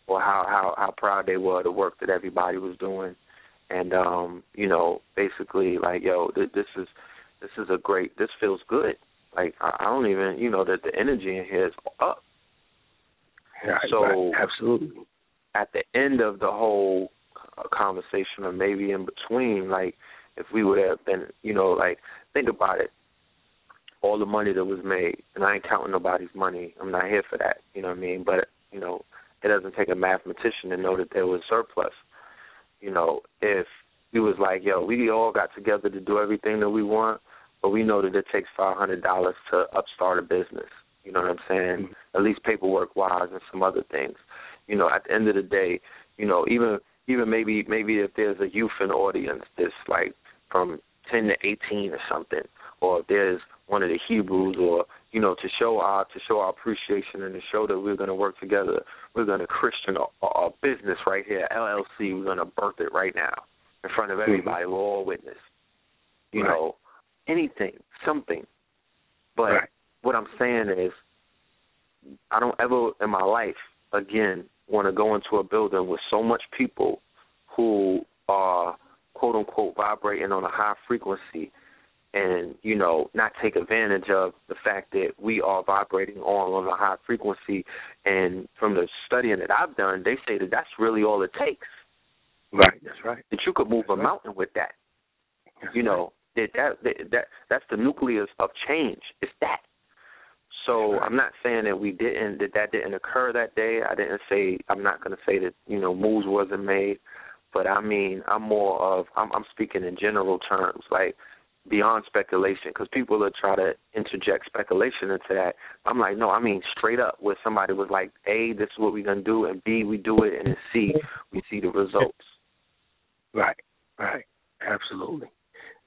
or how how how proud they were of the work that everybody was doing, and um, you know, basically like, yo, th- this is this is a great, this feels good. Like I, I don't even, you know, that the energy in here is up. Right, So- right. absolutely. at the end of the whole uh, conversation, or maybe in between, like if we would have been, you know, like think about it, all the money that was made, and I ain't counting nobody's money. I'm not here for that. You know what I mean? But you know, it doesn't take a mathematician to know that there was surplus. You know, if we was like, yo, we all got together to do everything that we want, but we know that it takes five hundred dollars to upstart a business. You know what I'm saying? Mm-hmm. At least paperwork wise and some other things. You know, at the end of the day, you know, even even maybe maybe if there's a youth in the audience that's like from ten to eighteen or something, or if there's one of the Hebrews or you know, to show our to show our appreciation and to show that we're gonna work together, we're gonna Christian our, our business right here, LLC, we're gonna birth it right now in front of mm-hmm. everybody, we're all witness. You Right. know, anything, something. But Right. what I'm saying is I don't ever in my life again want to go into a building with so much people who are quote unquote vibrating on a high frequency and you know not take advantage of the fact that we are vibrating on on a high frequency. And from the studying that I've done they say that that's really all it takes. Right. That's right. that you could move a mountain with that. That's you know that that that, that that's the nucleus of change. It's that. So I'm not saying that we didn't that that didn't occur that day. I didn't say I'm not going to say that you know moves wasn't made, but I mean I'm more of I'm I'm speaking in general terms. Like beyond speculation because people will try to interject speculation into that. I'm like no, I mean straight up where somebody was like A, this is what we're gonna do, and B, we do it, and then C, we see the results. Right, right, absolutely.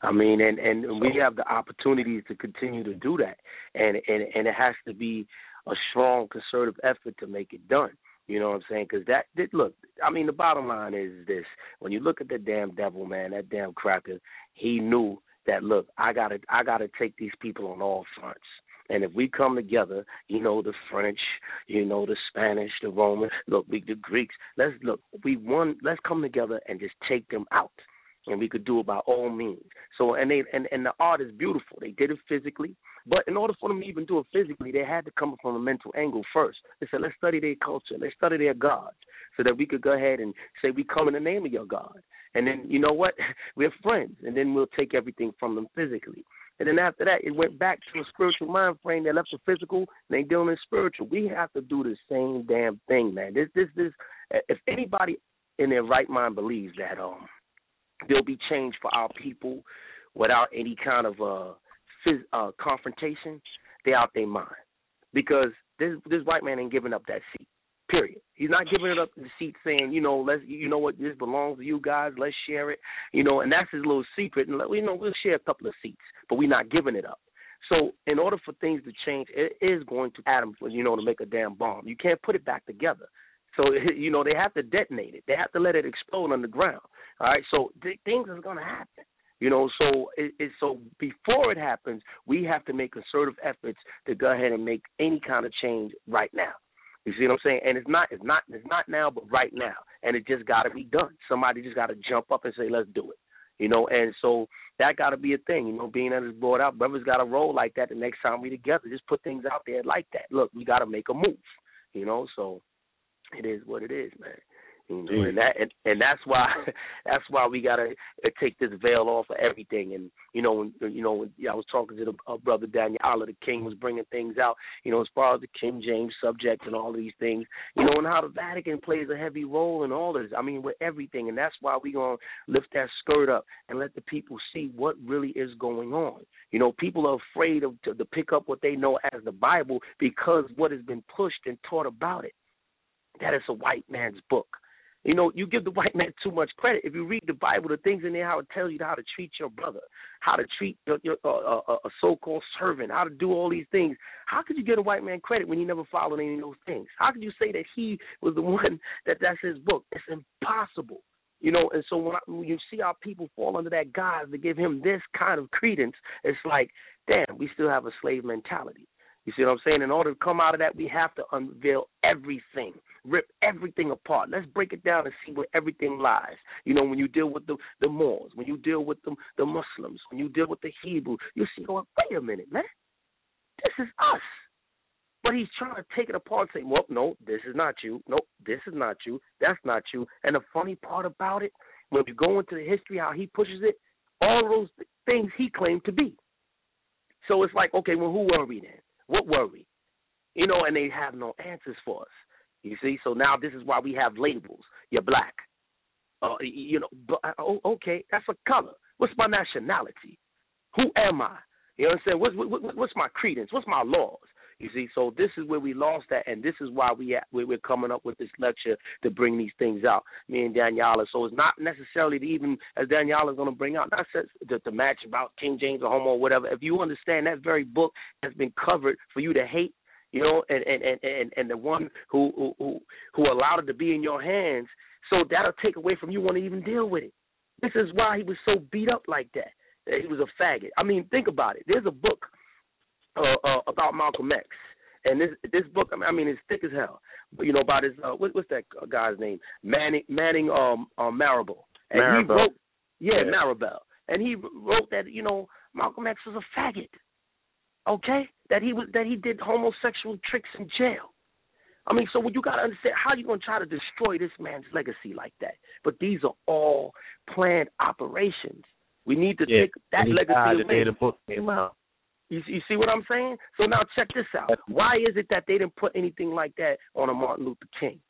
I mean, and and we have the opportunities to continue to do that, and and and it has to be a strong concerted effort to make it done. You know what I'm saying? Because that, that look, I mean, the bottom line is this: when you look at the damn devil, man, that damn cracker, he knew that. Look, I gotta, I gotta take these people on all fronts. And if we come together, you know, the French, you know, the Spanish, the Roman, look, we the Greeks, let's look, we one let's come together and just take them out. And we could do it by all means. So and they and, and the art is beautiful. They did it physically. But in order for them to even do it physically, they had to come from a mental angle first. They said, Let's study their culture, let's study their gods, so that we could go ahead and say we come in the name of your God. And then you know what? We're friends, and then we'll take everything from them physically. And then after that, it went back to a spiritual mind frame. They left the physical, and they dealing in spiritual. We have to do the same damn thing, man. This, this, this. If anybody in their right mind believes that, um, there'll be change for our people without any kind of uh, uh confrontation, they're out their mind. Because this this white man ain't giving up that seat. Period. He's not giving it up the seat saying, you know, let's you know what, this belongs to you guys, let's share it. You know, and that's his little secret and let, you know, we'll share a couple of seats, but we're not giving it up. So in order for things to change, it is going to for you know to make a damn bomb. You can't put it back together. So you know they have to detonate it. They have to let it explode on the ground. All right. So th- things going to happen. You know, so it, it, so before it happens, we have to make concerted efforts to go ahead and make any kind of change right now. You see what I'm saying? And it's not it's not it's not now, but right now. And it just got to be done. Somebody just got to jump up and say, "Let's do it." You know, and so that got to be a thing. You know, being that it's brought out, brothers got to roll like that. The next time we together, just put things out there like that. Look, we got to make a move. You know, so it is what it is, man. You know, and that and, and that's why that's why we gotta take this veil off of everything. And you know, when, you know, when I was talking to the uh, brother Danyahla, the King was bringing things out. You know, as far as the King James subject and all these things. You know, and how the Vatican plays a heavy role in all of this. I mean, with everything, and that's why we gonna lift that skirt up and let the people see what really is going on. You know, people are afraid of to, to pick up what they know as the Bible because what has been pushed and taught about it. That is a white man's book. You know, you give the white man too much credit. If you read the Bible, the things in there, how it tells you how to treat your brother, how to treat your, your, uh, uh, a so-called servant, how to do all these things. How could you give a white man credit when he never followed any of those things? How could you say that he was the one that that's his book? It's impossible. You know, and so when, I, when you see our people fall under that guise to give him this kind of credence, it's like, damn, we still have a slave mentality. You see what I'm saying? In order to come out of that, we have to unveil everything, rip everything apart. Let's break it down and see where everything lies. You know, when you deal with the the Moors, when you deal with the the Muslims, when you deal with the Hebrew, you see, oh, wait a minute, man, this is us. But he's trying to take it apart and say, well, no, this is not you. No, this is not you. That's not you. And the funny part about it, when you go into the history, how he pushes it, all those things he claimed to be. So it's like, okay, well, who were we then? What were we? You know, and they have no answers for us. You see, so now this is why we have labels. You're black. Uh, you know, but, uh, oh, okay, that's a color. What's my nationality? Who am I? You know what I'm saying? What's, what, what's my credence? What's my laws? You see, so this is where we lost that, and this is why we we're coming up with this lecture to bring these things out. Me and Danyahla. So it's not necessarily to even as Danyahla is going to bring out, not to, to match about King James or homo or whatever. If you understand that very book has been covered for you to hate, you know, and and and and, and the one who who who allowed it to be in your hands, so that'll take away from you want to even deal with it. This is why he was so beat up like that. He was a faggot. I mean, think about it. There's a book uh, uh, about Malcolm X. And this this book, I mean, it's thick as hell. But you know about his uh, what, what's that guy's name? Manning Manning um, um Marable. And Marable. he wrote, yeah, Yeah. Marable. And he wrote that you know Malcolm X was a faggot. Okay, that he was that he did homosexual tricks in jail. I mean, so what you got to understand, how you going to try to destroy this man's legacy like that? But these are all planned operations. We need to Yeah, take that and he legacy died the day the book came out. You, you see what I'm saying? So now check this out. Why is it that they didn't put anything like that on a Martin Luther King?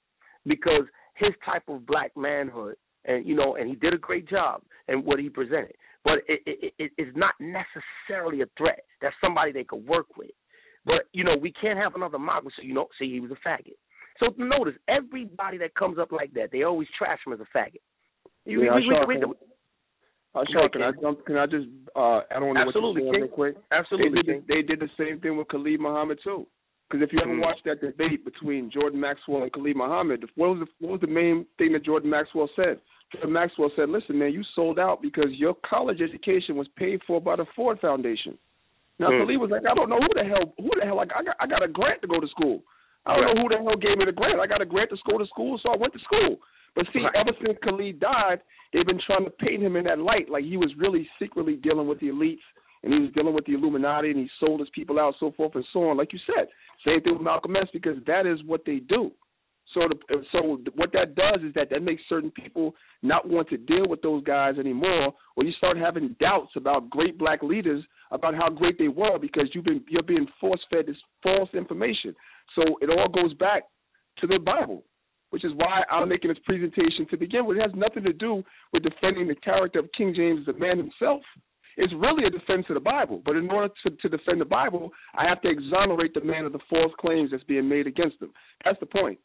Because his type of black manhood, and you know, and he did a great job and what he presented. But it, it, it it's not necessarily a threat. That's somebody they could work with. But you know, we can't have another Malcolm. So you know, see, he was a faggot. So notice everybody that comes up like that, they always trash him as a faggot. You, Yeah, we, we, we, can, Go can I jump? Can I just uh, add on to what saying real quick? absolutely. They did, they did the same thing with Khalid Muhammad too. Because if you ever Mhm. watched that debate between Jordan Maxwell and Khalid Muhammad, what was the what was the main thing that Jordan Maxwell said? Jordan Maxwell said, "Listen, man, you sold out because your college education was paid for by the Ford Foundation." Now Mm. Khalid was like, "I don't know who the hell who the hell I got, I got I got a grant to go to school. I don't Right. know who the hell gave me the grant. I got a grant to go to school, so I went to school." But see, Right. ever since Khalid died, they've been trying to paint him in that light, like he was really secretly dealing with the elites and he was dealing with the Illuminati and he sold his people out, so forth and so on. Like you said, same thing with Malcolm X because that is what they do. So, the, so what that does is that that makes certain people not want to deal with those guys anymore, or you start having doubts about great black leaders about how great they were because you've been you're being force fed this false information. So it all goes back to the Bible, which is why I'm making this presentation to begin with. It has nothing to do with defending the character of King James, the man himself. It's really a defense of the Bible. But in order to, to defend the Bible, I have to exonerate the man of the false claims that's being made against him. That's the point.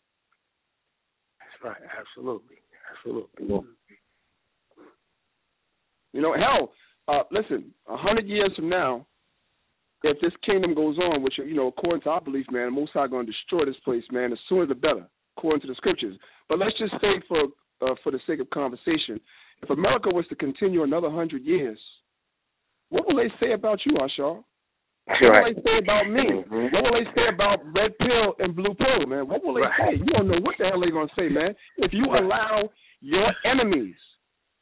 That's right. Absolutely. Absolutely. Well, You know, hell, uh, listen, a hundred years from now, if this kingdom goes on, which you know, according to our belief, man, the Most High going to destroy this place, man. The sooner the better, according to the scriptures. But let's just say, for uh, for the sake of conversation, if America was to continue another hundred years, what will they say about you, Hashar? What will they say about me? Mhm. What will they say about red pill and blue pill, man? What will they Right. say? You don't know what the hell they're gonna say, man. If you Right. allow your enemies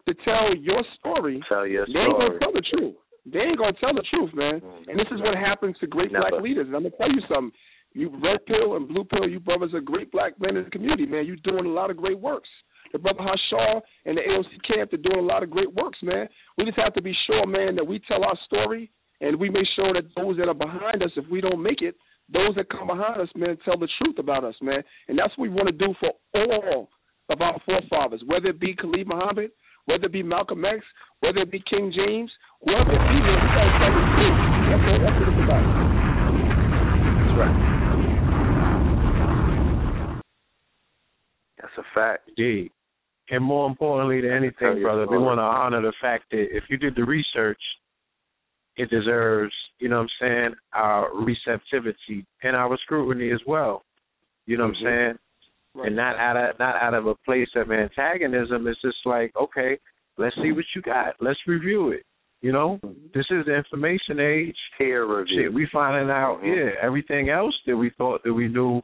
to tell your story, Tell your they ain't gonna tell the truth. They ain't gonna tell the truth, man. And this is what happens to great black leaders. And I'm gonna tell you something. You red pill and blue pill, you brothers are great black men in the community, man. You're doing a lot of great works. The brother Hashar and the AOC camp, they're doing a lot of great works, man. We just have to be sure, man, that we tell our story and we make sure that those that are behind us, if we don't make it, those that come behind us, man, tell the truth about us, man. And that's what we want to do for all of our forefathers, whether it be Khalid Muhammad, whether it be Malcolm X, whether it be King James, whoever it be, man, we gotta tell the truth. That's what it's about. That's right. That's a fact. Indeed. And more importantly than anything, brother, we want to honor the fact that if you did the research, it deserves, you know what I'm saying, our receptivity and our scrutiny as well. You know what I'm saying? right. and not out of not out of a place of antagonism. It's just like, okay, let's see what you got. Let's review it. You know, this is the information age. Peer review. Shit, we finding out, Mhm. yeah, everything else that we thought that we knew,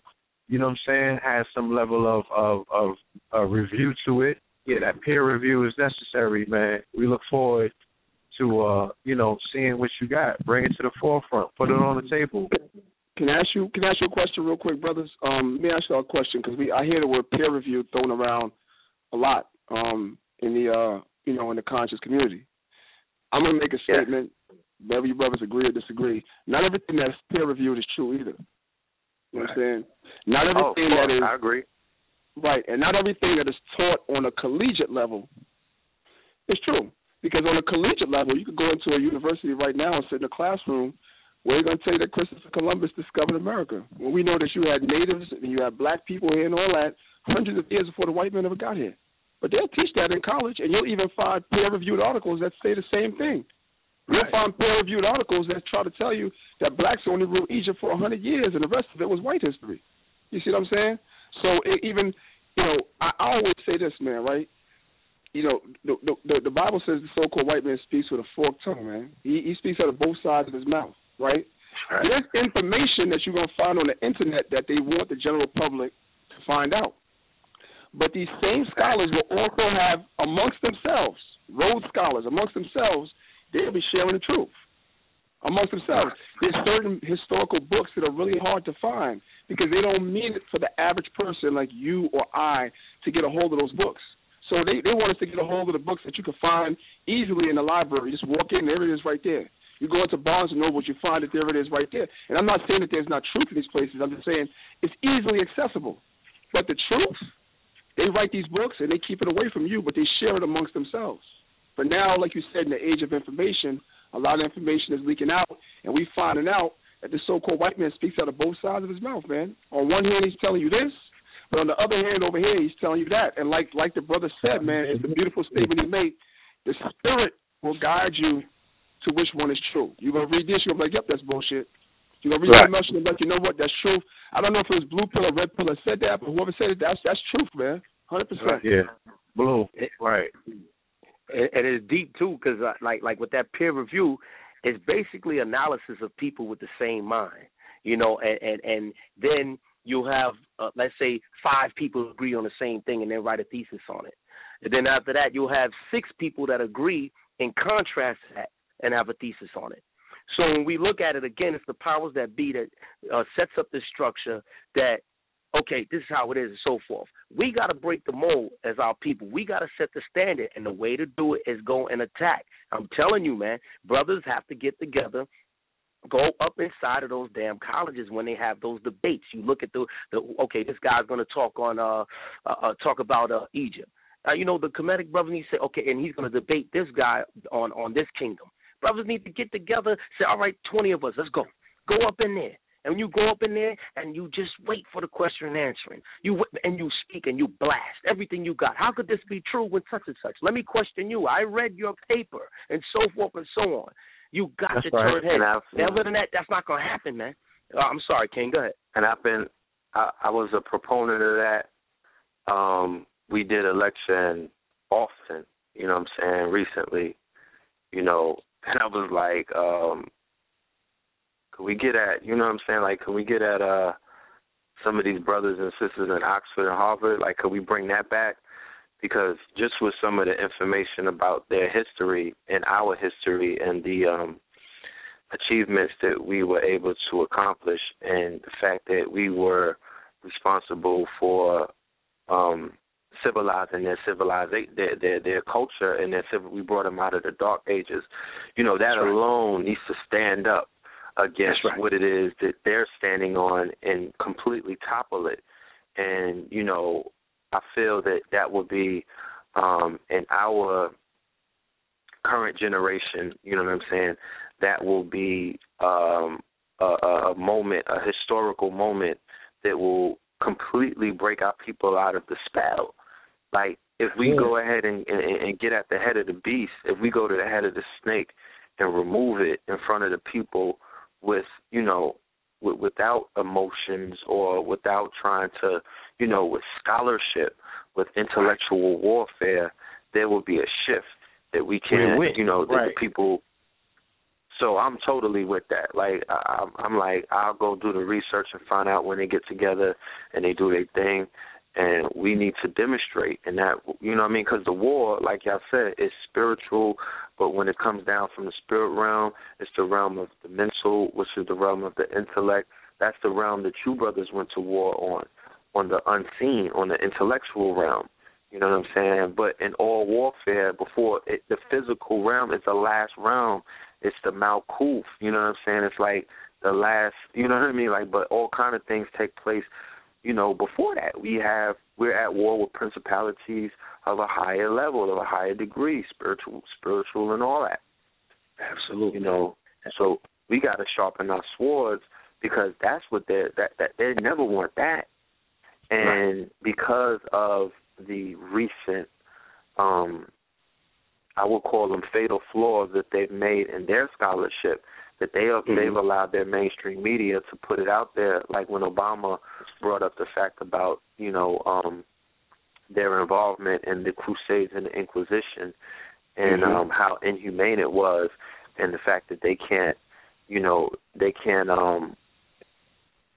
you know what I'm saying, has some level of of of uh, review to it. Yeah, that peer review is necessary, man. We look forward to uh, you know, seeing what you got. Bring it to the forefront. Put it on the table. Can I ask you? Can I ask you a question real quick, brothers? Um, let me ask you a question because we I hear the word peer review thrown around a lot um, in the uh, you know in the conscious community. I'm gonna make a Yeah. statement. Whether you brothers agree or disagree, not everything that's peer reviewed is true either. You know what I'm saying? Not Oh, everything that course, is I agree. Right, and not everything that is taught on a collegiate level is true. Because on a collegiate level, you could go into a university right now and sit in a classroom where they're going to tell you that Christopher Columbus discovered America. When we know that you had natives and you had black people here and all that hundreds of years before the white man ever got here. But they'll teach that in college, and you'll even find peer-reviewed articles that say the same thing. You'll Right. find peer-reviewed articles that try to tell you that blacks only ruled Egypt for a hundred years, and the rest of it was white history. You see what I'm saying? So it, even, you know, I, I always say this, man. Right? You know, the, the the Bible says the so-called white man speaks with a forked tongue, man. He, he speaks out of both sides of his mouth, right? There's information that you're gonna find on the internet that they want the general public to find out. But these same scholars will also have amongst themselves, Rhodes scholars amongst themselves, they'll be sharing the truth amongst themselves. There's certain historical books that are really hard to find because they don't mean it for the average person like you or I to get a hold of those books. So they, they want us to get a hold of the books that you can find easily in the library. Just walk in, there it is right there. You go into Barnes and Noble, you find it, there it is right there. And I'm not saying that there's not truth in these places. I'm just saying it's easily accessible. But the truth, they write these books and they keep it away from you, but they share it amongst themselves. But now, like you said, in the age of information, a lot of information is leaking out, and we finding out that the so-called white man speaks out of both sides of his mouth, man. On one hand, he's telling you this, but on the other hand, over here, he's telling you that. And like like the brother said, man, it's a beautiful statement he made. The spirit will guide you to which one is true. You're gonna read this, you're gonna be like, yep, that's bullshit. You're gonna read Right. something else, you're like, you know what, that's truth. I don't know if it was blue pill or red pill that said that, but whoever said it, that's that's truth, man. Hundred percent. Yeah. Blue. Right. And, it's deep too because like like with that peer review it's basically analysis of people with the same mind you know and and, and then you'll have uh, let's say five people agree on the same thing and then write a thesis on it. And then after that you'll have six people that agree in contrast that and have a thesis on it. So when we look at it again it's the powers that be that uh, sets up this structure that okay, this is how it is, and so forth. We got to break the mold as our people. We got to set the standard, and the way to do it is go and attack. I'm telling you, man, brothers have to get together. Go up inside of those damn colleges when they have those debates. You look at the the okay, this guy's going to talk on uh, uh, uh talk about uh Egypt. Uh, you know the Kemetic brothers need to say okay, and he's going to debate this guy on on this kingdom. Brothers need to get together. Say all right, twenty of us, let's go. Go up in there. And you go up in there and you just wait for the question and answering. You and you speak and you blast everything you got. How could this be true when such and such? Let me question you. I read your paper and so forth and so on. You got That's to right. turn head. I've- Other than that, that's not gonna happen, man. Uh, I'm sorry, King. Go ahead. and I've been I, I was a proponent of that. Um, we did election often, you know what I'm saying, recently, you know, and I was like, um, could we get at you know what I'm saying, like could we get at uh some of these brothers and sisters in Oxford and Harvard, like could we bring that back? Because just with some of the information about their history and our history and the um achievements that we were able to accomplish and the fact that we were responsible for um civilizing their civilization their their their culture and their civil we brought them out of the dark ages you know that right. alone needs to stand up against right. what it is that they're standing on and completely topple it and you know i feel that that would be um in our current generation you know what i'm saying that will be um, a, a a moment, a historical moment that will completely break our people out of the spell. Like if we go ahead and, and, and get at the head of the beast, if we go to the head of the snake and remove it in front of the people with, you know, with, without emotions or without trying to, you know, with scholarship, with intellectual warfare, there will be a shift that we can, you know, that right. the people. So I'm totally with that. Like I'm, I'm like I'll go do the research and find out when they get together and they do their thing, and we need to demonstrate and that you know what I mean because the war, like y'all said, is spiritual, but when it comes down from the spirit realm, it's the realm of the mental, which is the realm of the intellect. That's the realm that you brothers went to war on, on the unseen, on the intellectual realm. You know what I'm saying? But in all warfare, before it, the physical realm is the last realm. It's the Malkuth. You know what I'm saying? It's like the last. You know what I mean? Like, but all kind of things take place. You know, before that, we have we're at war with principalities of a higher level, of a higher degree, spiritual, spiritual, and all that. Absolutely. You know, so we got to sharpen our swords because that's what they that that they never want that, and Right. because of the recent, um, I would call them fatal flaws that they've made in their scholarship, that they have, Mhm. they've allowed their mainstream media to put it out there, like when Obama brought up the fact about you know um, their involvement in the Crusades and the Inquisition, and Mhm. um, how inhumane it was, and the fact that they can't, you know, they can't um,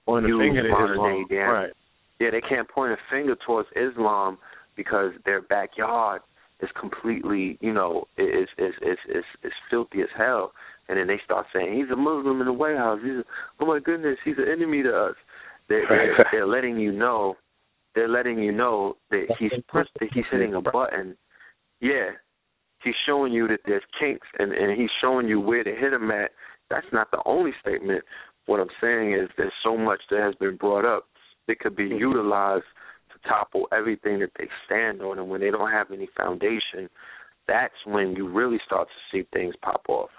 Point a use finger to modern Islam. day. Right. Yeah, they can't point a finger towards Islam because their backyard is completely, you know, is is is is is filthy as hell. And then they start saying he's a Muslim in the White House. He's a, oh my goodness, he's an enemy to us. They're, they're, they're letting you know. They're letting you know that he's pressed, that he's hitting a button. Yeah, he's showing you that there's kinks, and and he's showing you where to hit them at. That's not the only statement. What I'm saying is there's so much that has been brought up that could be utilized to topple everything that they stand on, and when they don't have any foundation, that's when you really start to see things pop off.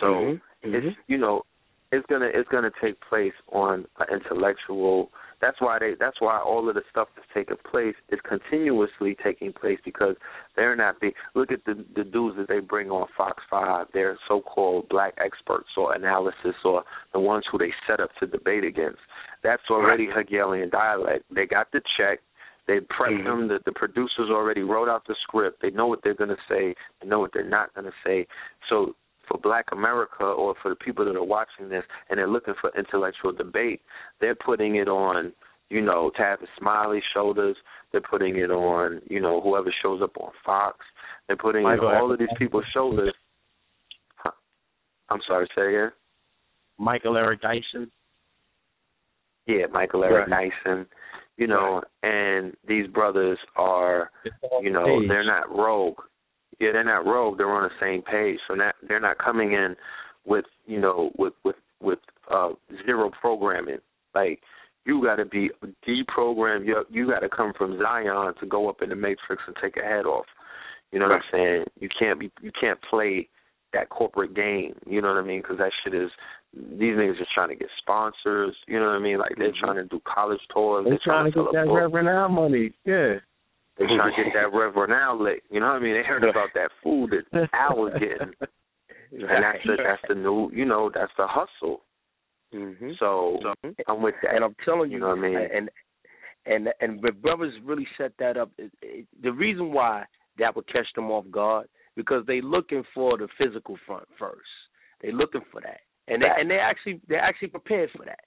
So Mhm. it's you know it's gonna it's gonna take place on an intellectual. That's why they that's why all of the stuff that's taking place is continuously taking place because they're not the. Look at the the dudes that they bring on Fox Five. They're so-called black experts or analysis or the ones who they set up to debate against. That's already Hegelian dialect. They got the check. They prep Mhm. them. The, the producers already wrote out the script. They know what they're going to say. They know what they're not going to say. So for Black America or for the people that are watching this and they're looking for intellectual debate, they're putting it on, you know, Tavis Smiley's shoulders. They're putting it on, you know, whoever shows up on Fox. They're putting Michael it on all of these people's shoulders. Huh. I'm sorry, to say again. Michael Eric Dyson. Yeah, Michael Eric Dyson. You know, and these brothers are, you know, they're not rogue. Yeah, they're not rogue. They're on the same page. So not, they're not coming in with, you know, with with with uh zero programming. Like you got to be deprogrammed. You you got to come from Zion to go up in the matrix and take a head off. You know what I'm saying? You can't be you can't play that corporate game. You know what I mean? Because that shit is these niggas just trying to get sponsors. You know what I mean? Like they're trying to do college tours. They They're trying to sell get that. Reverend Al money. Yeah. They're trying to get that Reverend Al lick. You know what I mean? They heard about that food that Al was getting, and that's the that's the new. You know, that's the hustle. Mhm. So I'm with that. And I'm telling you, You know what I mean? and and and the brothers really set that up. It- it- The reason why that would catch them off guard because they looking for the physical front first. They looking for that, and they and they actually they're actually prepared for that,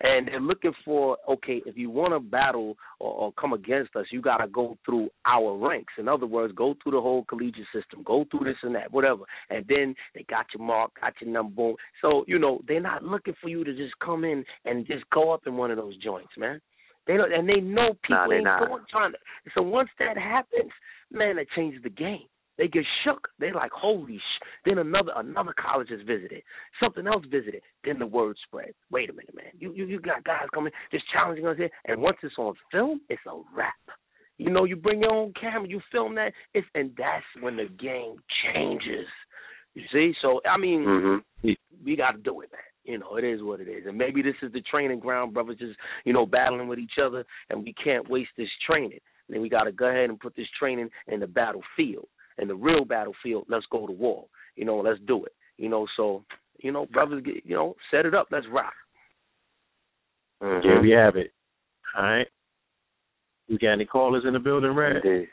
and they're looking for okay if you want to battle or, or come against us, you got to go through our ranks. In other words, go through the whole collegiate system, go through this and that, whatever, and then they got your mark, got your number, boom. So you know they're not looking for you to just come in and just go up in one of those joints, man. They don't, and they know people Nah, ain't not. going trying to. So once that happens, man, it changes the game. They get shook. They're like, holy sh! Then another another college is visited, something else visited. Then the word spreads. Wait a minute, man. You you you got guys coming just challenging us here, and once it's on film, it's a wrap. You know, you bring your own camera, you film that, it's and that's when the game changes. You see? So I mean, hmm we, we got to do it, man. You know, it is what it is, and maybe this is the training ground, brothers. Just you know, battling with each other, and we can't waste this training. And then we got to go ahead and put this training in the battlefield, in the real battlefield. Let's go to war. You know, let's do it. You know, so you know, brothers, get, you know, set it up. Let's rock. Mm-hmm. There we have it. All right. We got any callers in the building, Red? Indeed.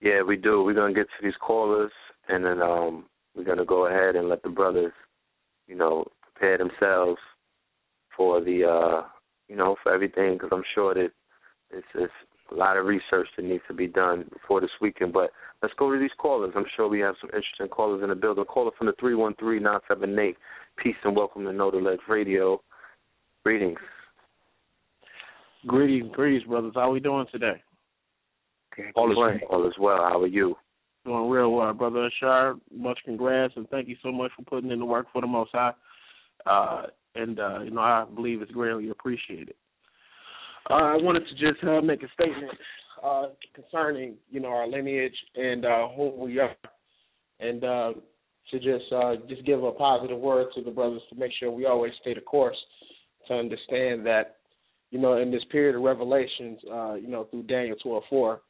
Yeah, we do. We're gonna get to these callers, and then um, we're gonna go ahead and let the brothers, you know, prepare themselves for the, uh, you know, for everything, because I'm sure that it's, it's a lot of research that needs to be done before this weekend. But let's go to these callers. I'm sure we have some interesting callers in the building. Caller from the three one three nine seven eight. Peace and welcome to Know the Ledge Radio. Greetings. Greetings, greetings, brothers. How we doing today? All is well. All is well. How are you? Doing real well, brother Hashar. Much congrats and thank you so much for putting in the work for the Most High. Uh, and uh, you know, I believe it's greatly appreciated. Uh, I wanted to just uh, make a statement uh, concerning you know our lineage and uh, who we are, and uh, to just uh, just give a positive word to the brothers to make sure we always stay the course to understand that you know in this period of revelations, you know through Daniel twelve four,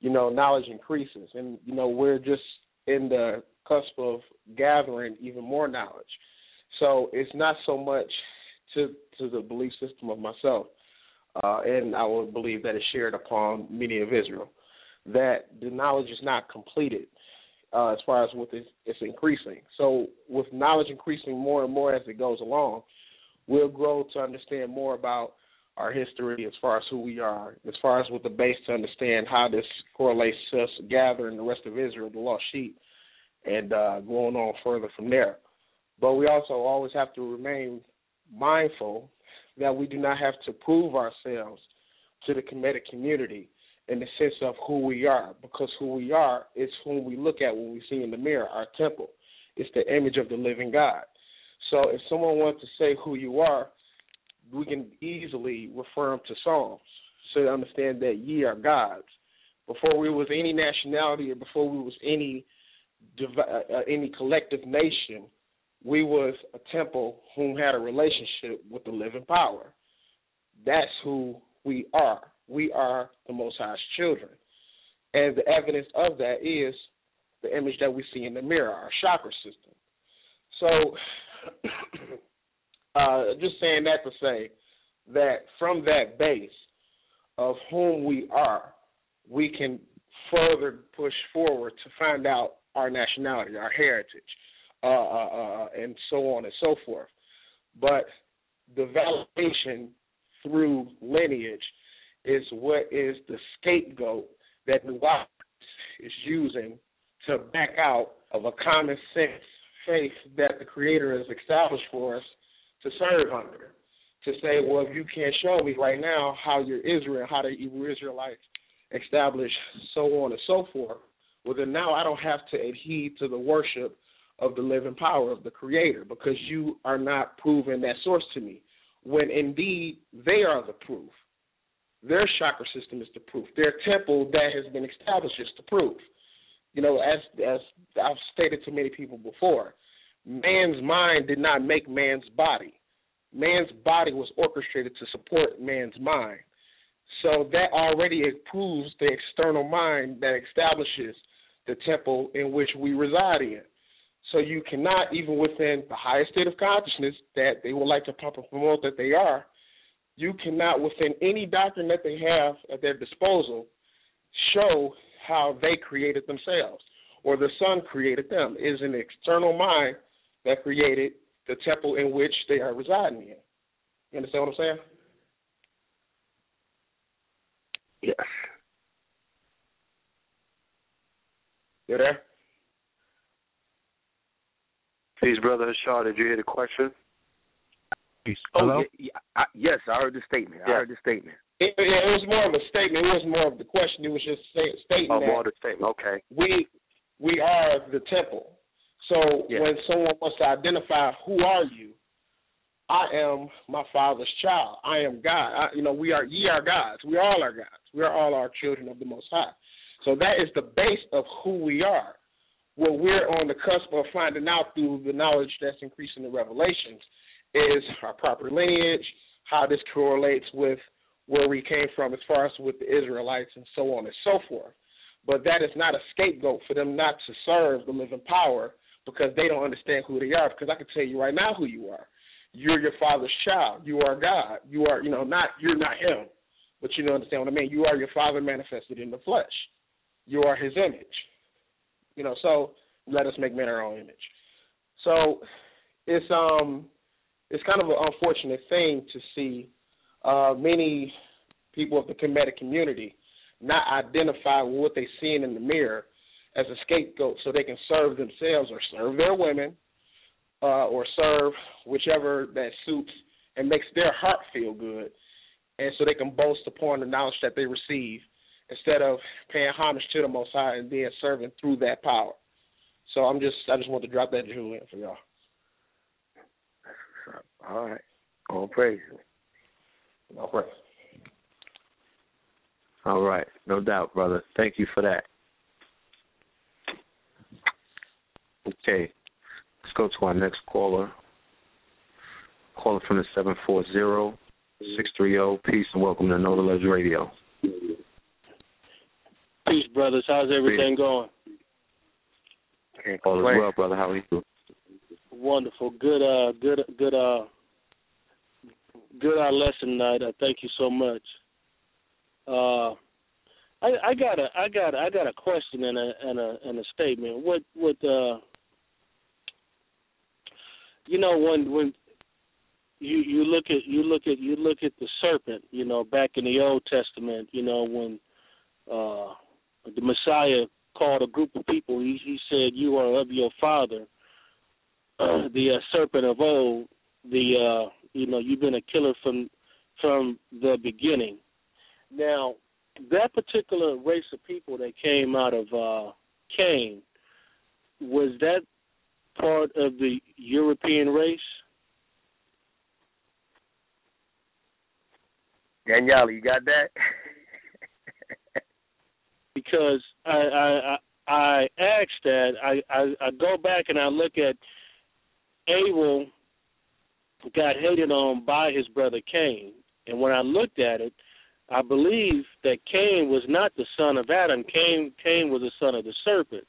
you know knowledge increases, and you know we're just in the cusp of gathering even more knowledge. So it's not so much to to the belief system of myself, uh, and I would believe that is shared upon many of Israel, that the knowledge is not completed uh, as far as with it's, it's increasing. So with knowledge increasing more and more as it goes along, we'll grow to understand more about our history as far as who we are, as far as with the base to understand how this correlates to us gathering the rest of Israel, the lost sheep, and uh, going on further from there. But we also always have to remain mindful that we do not have to prove ourselves to the Kemetic community in the sense of who we are, because who we are is whom we look at when we see in the mirror, our temple. It's the image of the living God. So if someone wants to say who you are, we can easily refer them to Psalms so they understand that ye are gods. Before we was any nationality or before we was any uh, any collective nation, we was a temple whom had a relationship with the living power. That's who we are. We are the Most High's children. And the evidence of that is the image that we see in the mirror, our chakra system. So, uh, just saying that to say that from that base of whom we are, we can further push forward to find out our nationality, our heritage, uh, uh, uh, and so on and so forth. But the validation through lineage is what is the scapegoat that the white is using to back out of a common sense faith that the Creator has established for us to serve under. To say, well, if you can't show me right now how you're Israel, how the Israelites established, so on and so forth, well, then now I don't have to adhere to the worship of the living power of the Creator because you are not proving that source to me. When indeed they are the proof. Their chakra system is the proof. Their temple that has been established is the proof. You know, as as I've stated to many people before, man's mind did not make man's body. Man's body was orchestrated to support man's mind. So that already proves the external mind that establishes the temple in which we reside in. So you cannot, even within the highest state of consciousness that they would like to pump and promote that they are, you cannot, within any doctrine that they have at their disposal, show how they created themselves or the sun created them. It is an external mind that created the temple in which they are residing in. You understand what I'm saying? Yes. You there? Peace, brother Hashar. Did you hear the question? Peace. Oh, Hello? yeah, yeah, I, yes, I heard the statement. I heard the statement. It, it, it was more of a statement. It wasn't more of the question. It was just say, stating Oh, that more of the statement. Okay. we we are the temple. So Yeah. when someone wants to identify who are you, I am my father's child. I am God. I, you know, we are ye are gods. We all are gods. We are all our children of the Most High. So that is the base of who we are. What we're on the cusp of finding out through the knowledge that's increasing the revelations is our proper lineage, how this correlates with where we came from as far as with the Israelites and so on and so forth. But that is not a scapegoat for them not to serve the living power because they don't understand who they are. Because I can tell you right now who you are. you're your father's child. You are God. You are, you know, not you're not him, but you know understand what I mean. You are your father manifested in the flesh. You are his image. You know, so let us make men our own image. So it's um it's kind of an unfortunate thing to see uh many people of the Kemetic community not identify with what they're seeing in the mirror as a scapegoat so they can serve themselves or serve their women uh, or serve whichever that suits and makes their heart feel good, and so they can boast upon the knowledge that they receive instead of paying homage to the Most High and being servant through that power. So I'm just I just want to drop that jewel in for y'all. All right. All praise. All praise. All right, no doubt, brother. Thank you for that. Okay, let's go to our next caller. Caller from the seven four zero six three zero. Peace and welcome to Know the Ledge Radio. Peace, brothers. How's everything going? All is well, brother. How are you? Wonderful. Good. Uh. Good. Good. Uh. Good. Our lesson tonight. Uh, thank you so much. Uh, I, I got a, I got, a, I got a question and a, and a, and a statement. What, what, uh, you know, when, when you, you look at, you look at, you look at the serpent. You know, back in the Old Testament, you know, when uh, the Messiah called a group of people, he, he said, "You are of your father, uh, the uh, serpent of old. The, uh, you know, you've been a killer from, from the beginning." Now, that particular race of people that came out of uh, Cain, was that part of the European race? Danyahla, you got that? because I I I asked that I, I I go back and I look at Abel got hated on by his brother Cain, and when I looked at it, I believe that Cain was not the son of Adam. Cain Cain was the son of the serpent.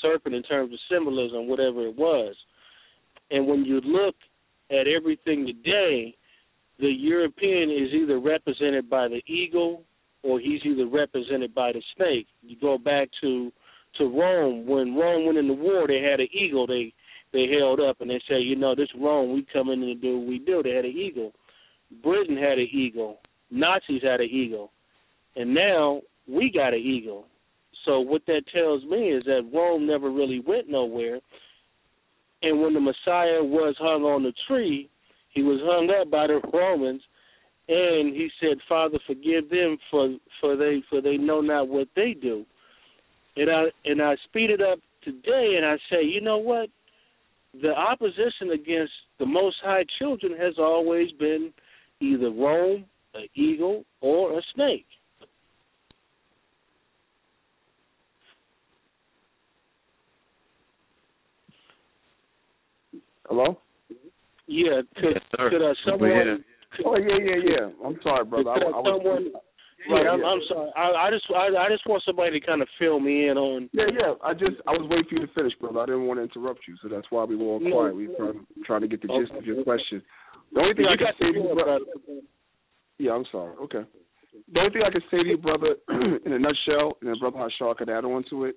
Serpent in terms of symbolism, whatever it was. And when you look at everything today, the European is either represented by the eagle or he's either represented by the snake. You go back to to Rome when Rome went into war, they had an eagle they they held up and they say, you know, this Rome, we come in and do what we do. They had an eagle. Britain had an eagle. Nazis had an eagle, and now we got an eagle. So what that tells me is that Rome never really went nowhere. And when the Messiah was hung on the tree, he was hung up by the Romans, and he said, "Father, forgive them for for they for they know not what they do." And I and I speed it up today, and I say, you know what? The opposition against the Most High children has always been either Rome an eagle, or a snake. Hello? Yeah, could yes, could uh, someone? Oh yeah, yeah, yeah. I'm sorry, brother. I, I was, someone? Right, yeah, I'm, I'm sorry. I, I just I, I just want somebody to kind of fill me in on. Yeah, yeah. I just I was waiting for you to finish, brother. I didn't want to interrupt you, so that's why we were all quiet. We were trying, trying to get the gist okay. of your question. The only thing you I can say to you, brother. Yeah, I'm sorry. Okay. The only thing I can say to you, brother, in a nutshell, and then brother Hashar could add on to it.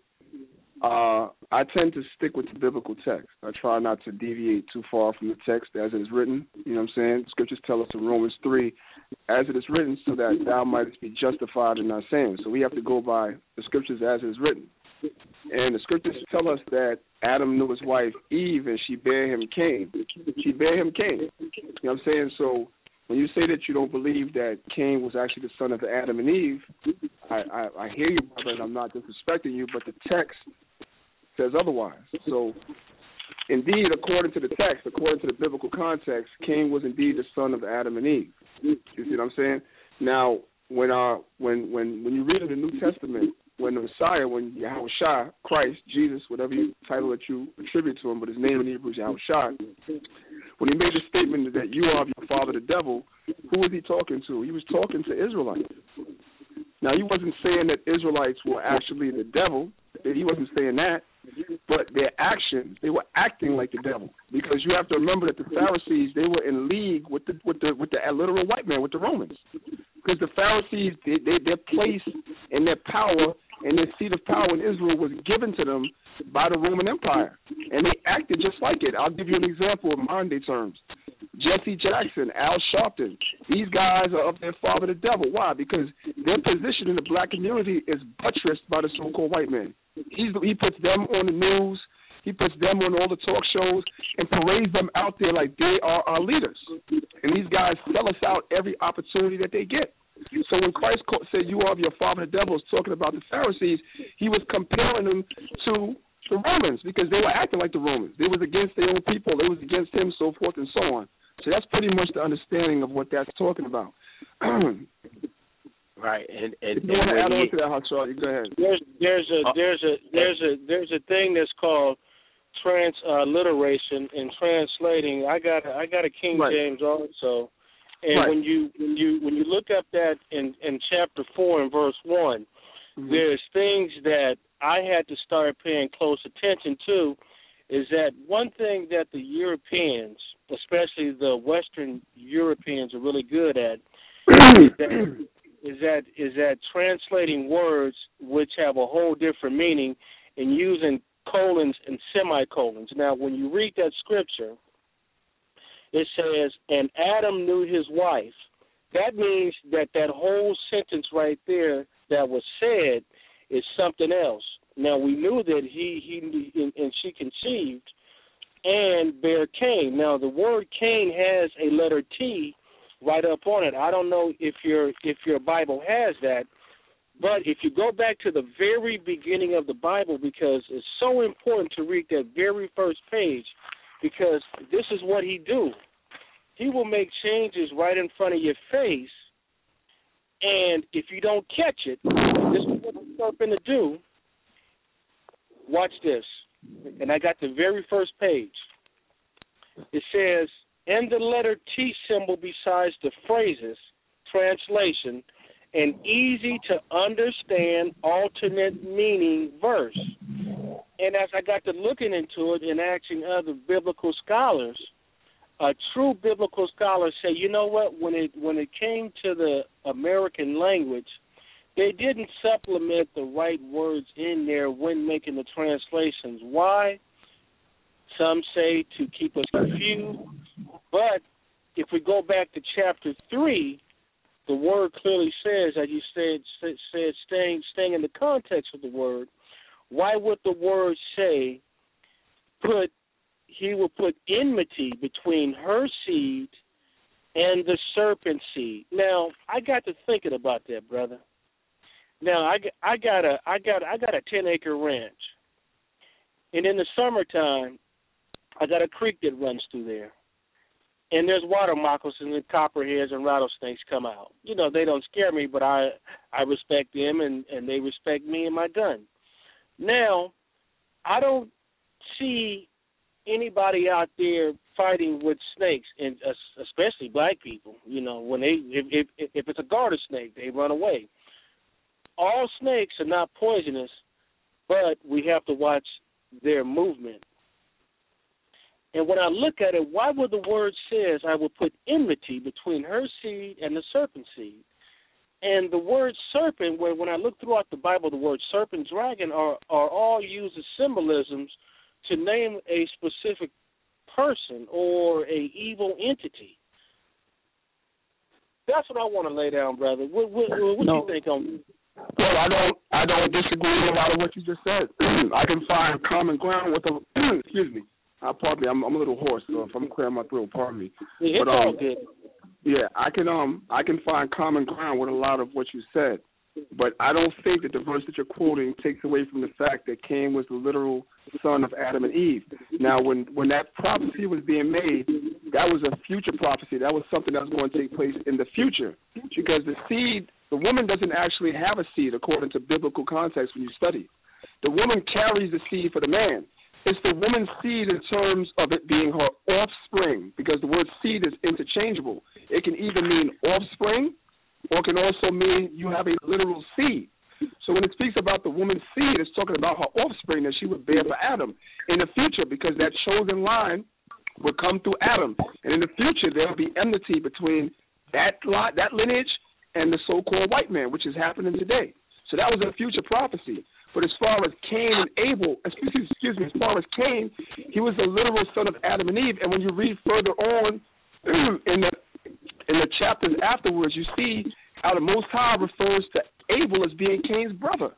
Uh, I tend to stick with the biblical text. I try not to deviate too far from the text as it is written. You know what I'm saying? Scriptures tell us in Romans 3, as it is written, so that thou mightest be justified in thy saying. So we have to go by the scriptures as it is written. And the scriptures tell us that Adam knew his wife Eve and she bare him Cain. She bare him Cain. You know what I'm saying? So when you say that you don't believe that Cain was actually the son of Adam and Eve, I, I, I hear you, brother, and I'm not disrespecting you, but the text says otherwise. So, indeed, according to the text, according to the biblical context, Cain was indeed the son of Adam and Eve. You see what I'm saying? Now, when uh, when when when you read in the New Testament, when the Messiah, when Yahweh Christ, Jesus, whatever you title that you attribute to him, but his name in Hebrew is Yahweh when he made the statement that you are your father the devil, who was he talking to? He was talking to Israelites. Now he wasn't saying that Israelites were actually the devil. He wasn't saying that. but their actions, they were acting like the devil. Because you have to remember that the Pharisees, they were in league with the with the with the literal white man, with the Romans. Because the Pharisees, they, they, their place and their power and their seat of power in Israel was given to them by the Roman Empire, and they acted just like it. I'll give you an example in modern day terms. Jesse Jackson, Al Sharpton, these guys are of their father, the devil. Why? Because their position in the black community is buttressed by the so-called white man. He's, he puts them on the news. He puts them on all the talk shows and parades them out there like they are our leaders. And these guys sell us out every opportunity that they get. So when Christ said, "You are of your father the devil," is talking about the Pharisees, he was comparing them to the Romans because they were acting like the Romans. They was against their own people. They was against him, so forth and so on. So that's pretty much the understanding of what that's talking about. Right, and and, if you want to add on to that, Hot you go ahead. There's there's a there's a there's a there's a thing that's called transliteration uh, and translating. I got a, I got a King right. James also, and right. when you when you when you look up that in in chapter four and verse one, mm-hmm. there's things that I had to start paying close attention to. Is that one thing that the Europeans, especially the Western Europeans, are really good at? is that is that is that translating words which have a whole different meaning and using colons and semicolons. Now, when you read that scripture, it says, "And Adam knew his wife." That means that that whole sentence right there that was said is something else. Now we knew that he he and, she conceived and bare Cain. Now the word Cain has a letter T right up on it. I don't know if your if your Bible has that, but if you go back to the very beginning of the Bible, because it's so important to read that very first page, because this is what he do. He will make changes right in front of your face, and if you don't catch it, this is what the going to do. Watch this, and I got the very first page. It says and the letter T symbol besides the phrases, translation, an easy to understand alternate meaning verse. And as I got to looking into it and asking other biblical scholars, a true biblical scholar say, you know what, when it when it came to the American language, they didn't supplement the right words in there when making the translations. Why? Some say to keep us confused. But if we go back to chapter 3, the word clearly says, as you said, said staying, staying in the context of the word, why would the word say, put he will put enmity between her seed and the serpent seed. Now, I got to thinking about that, brother. Now, I, I got a I got I got a ten acre ranch, and in the summertime, I got a creek that runs through there. And there's water moccasins and copperheads and rattlesnakes come out. You know, they don't scare me, but I I respect them and and they respect me and my gun. Now, I don't see anybody out there fighting with snakes, and especially black people. You know, when they if if, if it's a garter snake, they run away. All snakes are not poisonous, but we have to watch their movement. And when I look at it, why would the word says I will put enmity between her seed and the serpent seed? And the word serpent, when when I look throughout the Bible, the word serpent, dragon are are all used as symbolisms to name a specific person or a evil entity. That's what I want to lay down, brother. What what, what no. do you think on? Well, I don't I don't disagree with a lot of what you just said. I can find common ground with the excuse me uh, pardon me, I'm, I'm a little hoarse, so if I'm clearing my throat, pardon me. Yeah, but, um, all good. Yeah, I can um I can find common ground with a lot of what you said, but I don't think that the verse that you're quoting takes away from the fact that Cain was the literal son of Adam and Eve. Now, when when that prophecy was being made, that was a future prophecy. That was something that was going to take place in the future, because the seed, the woman doesn't actually have a seed according to biblical context when you study. The woman carries the seed for the man. It's the woman's seed in terms of it being her offspring, because the word seed is interchangeable. It can either mean offspring or can also mean you have a literal seed. So when it speaks about the woman's seed, it's talking about her offspring that she would bear for Adam in the future, because that chosen line would come through Adam, and in the future there will be enmity between that line, that lineage and the so-called white man, which is happening today. So that was a future prophecy. But as far as Cain and Abel, excuse, excuse me, as far as Cain, he was the literal son of Adam and Eve. And when you read further on in the in the chapters afterwards, you see how the Most High refers to Abel as being Cain's brother.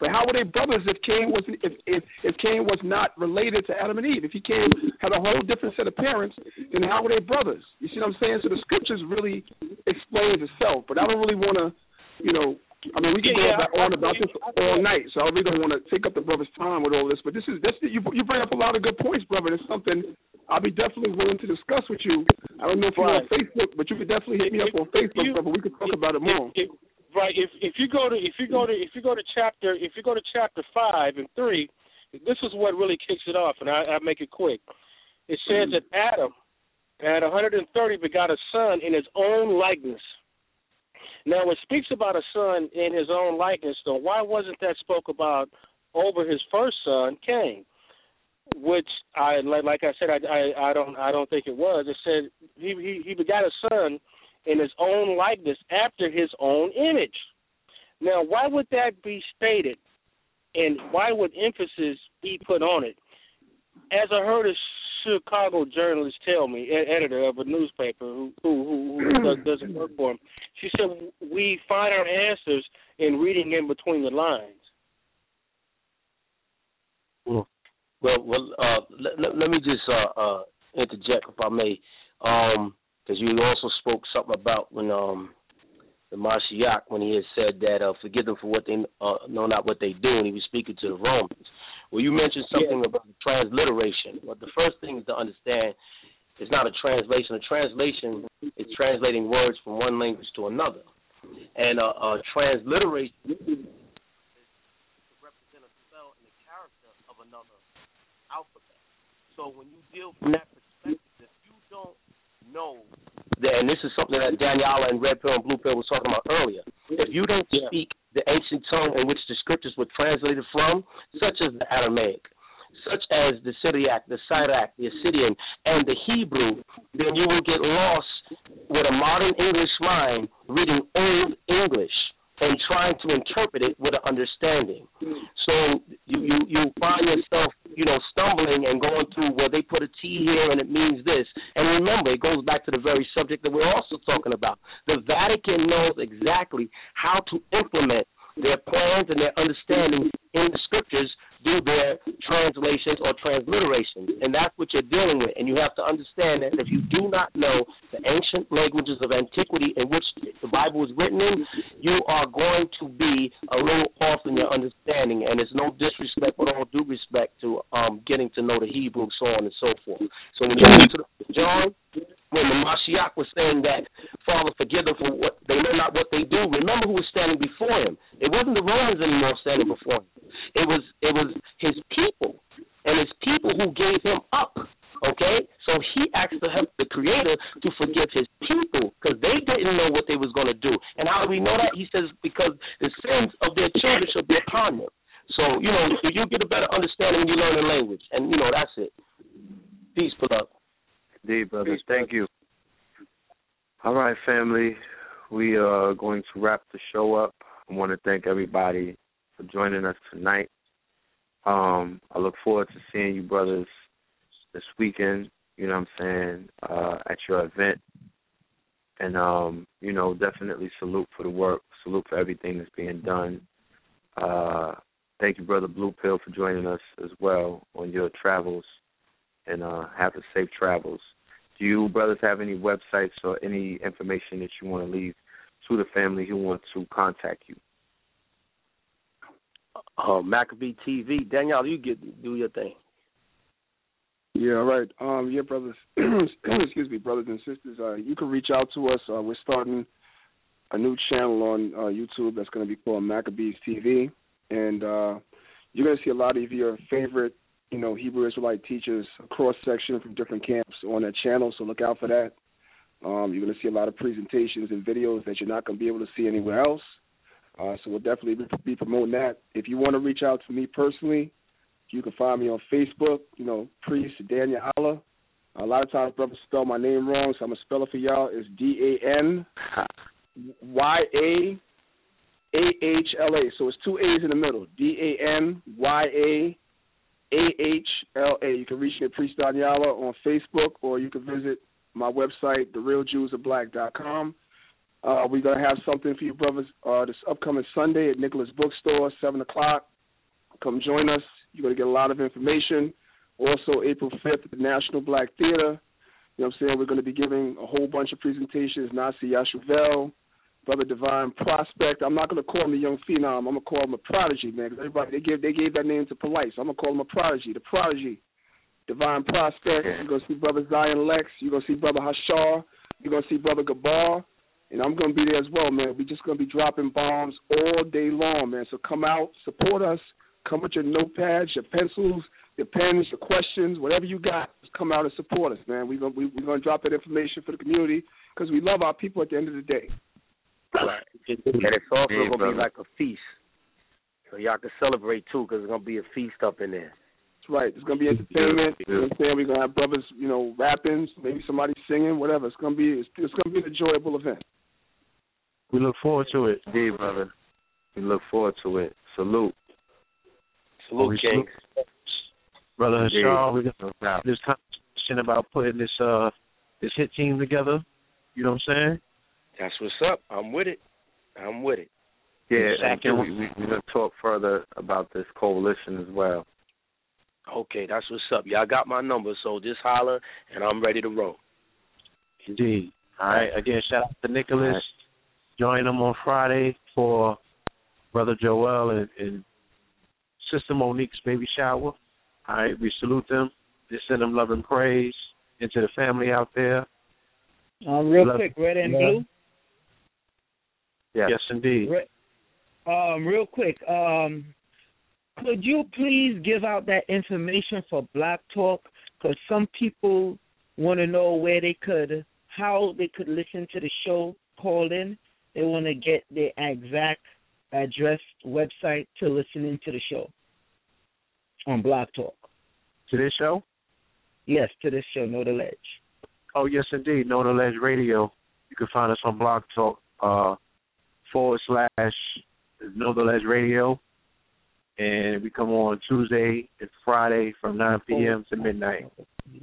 But how were they brothers if Cain was if, if if Cain was not related to Adam and Eve? If he came had a whole different set of parents, then how were they brothers? You see what I'm saying? So the scriptures really explains itself. But I don't really want to, you know, I mean, we can Yeah, go about, on about this all night, so I really don't want to take up the brother's time with all this. But this is this you you bring up a lot of good points, brother. It's something I'll be definitely willing to discuss with you. I don't know if you're on Facebook, but you could definitely hit me up on Facebook, you- brother. We could talk about it more. If, if, right. If if you go to if you go to if you go to chapter if you go to chapter five and three, this is what really kicks it off, and I, I make it quick. It says mm-hmm. that Adam at 130 begot a son in his own likeness. Now, it speaks about a son in his own likeness, though. Why wasn't that spoke about over his first son, Cain? Which I like, I said, I, I I don't I don't think it was. It said he he, he begot a son in his own likeness after his own image. Now, why would that be stated, and why would emphasis be put on it? As I heard a Chicago journalist tell me, ed- editor of a newspaper who who, who, who does, doesn't work for him, she said we find our answers in reading in between the lines. Well, well, uh, let, let, let me just uh, uh, interject, if I may, because you also spoke something about when um, the Mashiach, when he had said that uh, forgive them for what they uh, know not what they do, and he was speaking to the Romans. Well, you mentioned something about transliteration. Well, the first thing is to understand it's not a translation. A translation is translating words from one language to another, and a, uh, transliteration is to represent a spell and the character of another alphabet. So when you deal from that perspective, if you don't know that, and this is something that Danyahla and Red Pill and Blue Pill was talking about earlier, if you don't speak the ancient tongue in which the scriptures were translated from, such as the Aramaic, such as the Syriac, the Syriac, the Assyrian, and the Hebrew, then you will get lost with a modern English mind reading old English and trying to interpret it with an understanding. Hmm. So you, you you find yourself, you know, stumbling and going through well they put a T here and it means this. And remember, it goes back to the very subject that we're also talking about. The Vatican knows exactly how to implement their plans and their understanding in the scriptures through their translations or transliterations. And that's what you're dealing with. And you have to understand that if you do not know the ancient languages of antiquity in which the Bible was written in, you are going to be a little off in your understanding. And it's no disrespect, but all due respect to um, getting to know the Hebrew, so on and so forth. So when you get to the John, when the Mashiach was saying that, Father, forgive them for what they know not what they do. Remember who was standing before him. It wasn't the Romans anymore standing before him. It was it was his people, and his people who gave him up. Okay, so he asked the the Creator to forgive his people because they didn't know what they was going to do. And how do we know that? He says because the sins of their children shall be upon them. So you know you get a better understanding when you learn the language, and you know that's it. Peace, pull Indeed, brothers. Thank you. All right, family. We are going to wrap the show up. I want to thank everybody for joining us tonight. Um, I look forward to seeing you brothers this weekend, you know what I'm saying, uh, at your event. And um, you know, definitely salute for the work, salute for everything that's being done. Uh, thank you, brother Blue Pill, for joining us as well on your travels and uh, have a safe travels. Do you brothers have any websites or any information that you want to leave to the family who want to contact you? Uh, Maccabee TV. Danyahla, you get do your thing. Yeah, right. Um, yeah, brothers. excuse me, brothers and sisters. Uh, you can reach out to us. Uh, we're starting a new channel on uh, YouTube that's going to be called Maccabees TV, and uh, you're going to see a lot of your favorite, you know, Hebrew Israelite teachers, cross section from different camps on that channel. So look out for that. Um, you're going to see a lot of presentations and videos that you're not going to be able to see anywhere else. Uh, so we'll definitely be promoting that. If you want to reach out to me personally, you can find me on Facebook. You know, Priest Daniel Allah. A lot of times, brothers spell my name wrong, so I'm gonna spell it for y'all. It's D A N Y A A H L A. So it's two A's in the middle. D A N Y A A H L A. You can reach me at Priest Danyahla on Facebook, or you can visit my website, therealjewsofblack.com. Uh, we're gonna have something for you brothers uh, this upcoming Sunday at Nicholas Bookstore, seven o'clock. Come join us. You're gonna get a lot of information. Also, April 5th at the National Black Theater. You know what I'm saying? We're going to be giving a whole bunch of presentations. Nasi Yashuvel, Brother Divine Prospect. I'm not to call him the young phenom. I'm to call him a prodigy, man. Cause everybody they gave they gave that name to Polite, so I'm to call him a prodigy. The prodigy, Divine Prospect. You're to see Brother Zion Lexx. You're to see Brother Hashar. You're to see Brother Gabar. And I'm to be there as well, man. We're just to be dropping bombs all day long, man. So come out, support us. Come with your notepads, your pencils, your pens, your questions, whatever you got, just come out and support us, man. We're gonna we, we're gonna drop that information for the community because we love our people at the end of the day. Right. And it's also yeah, gonna brother. be like a feast, so y'all can celebrate too because it's gonna be a feast up in there. That's right. It's gonna be entertainment. You know what I'm saying? We're gonna have brothers, you know, rapping, maybe somebody singing, whatever. It's gonna be it's, it's gonna be an enjoyable event. We look forward to it. Indeed, brother. We look forward to it. Salute. Salute, Kings. Brother Shaw, we got this conversation about putting this uh this hit team together. You know what I'm saying? That's what's up. I'm with it. I'm with it. Yeah, and we, we, we're going to talk further about this coalition as well. Okay, that's what's up. Y'all got my number, so just holler, and I'm ready to roll. Indeed. All right. Again, shout out to Nicholas. Right. Join them on Friday for Brother Joel and, and Sister Monique's baby shower. All right, we salute them. Just send them love and praise into the family out there. Um, real love, quick, red and yeah. blue. Yes, yes indeed. Red, um, real quick, um, could you please give out that information for Blog Talk? Because some people want to know where they could, how they could listen to the show. Call in. They want to get the exact address, website to listen into the show on Blog Talk. To this show? Yes, to this show, Know the Ledge. Oh, yes, indeed. Know the Ledge Radio. You can find us on Blog Talk uh, forward slash Know the Ledge Radio. And we come on Tuesday and Friday from 9 p.m. to midnight.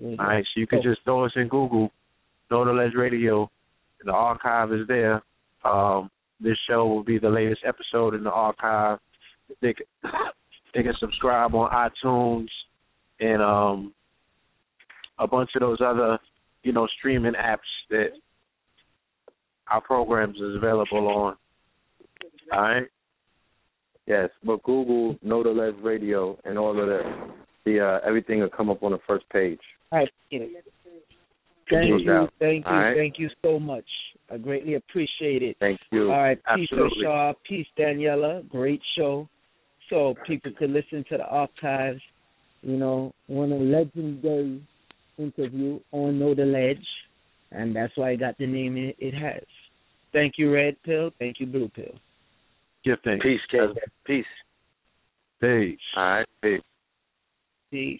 All right, so you can just throw us in Google, Know the Ledge Radio. The archive is there. Um, this show will be the latest episode in the archive. They can, they can subscribe on iTunes and um, a bunch of those other, you know, streaming apps that our programs is available on. All right. Yes, but Google Know the Ledge Radio and all of that. The uh, everything will come up on the first page. All right. Thank you, thank you, right. thank you so much. I greatly appreciate it. Thank you. All right, Absolutely. peace, Shaw, peace, Danyahla. Great show. So people could listen to the archives. You know, one of legendary interview on Know the Ledge, and that's why it got the name it, it has. Thank you, Red Pill. Thank you, Blue Pill. Give thanks. Peace. Peace. Peace. All right. Peace. Peace.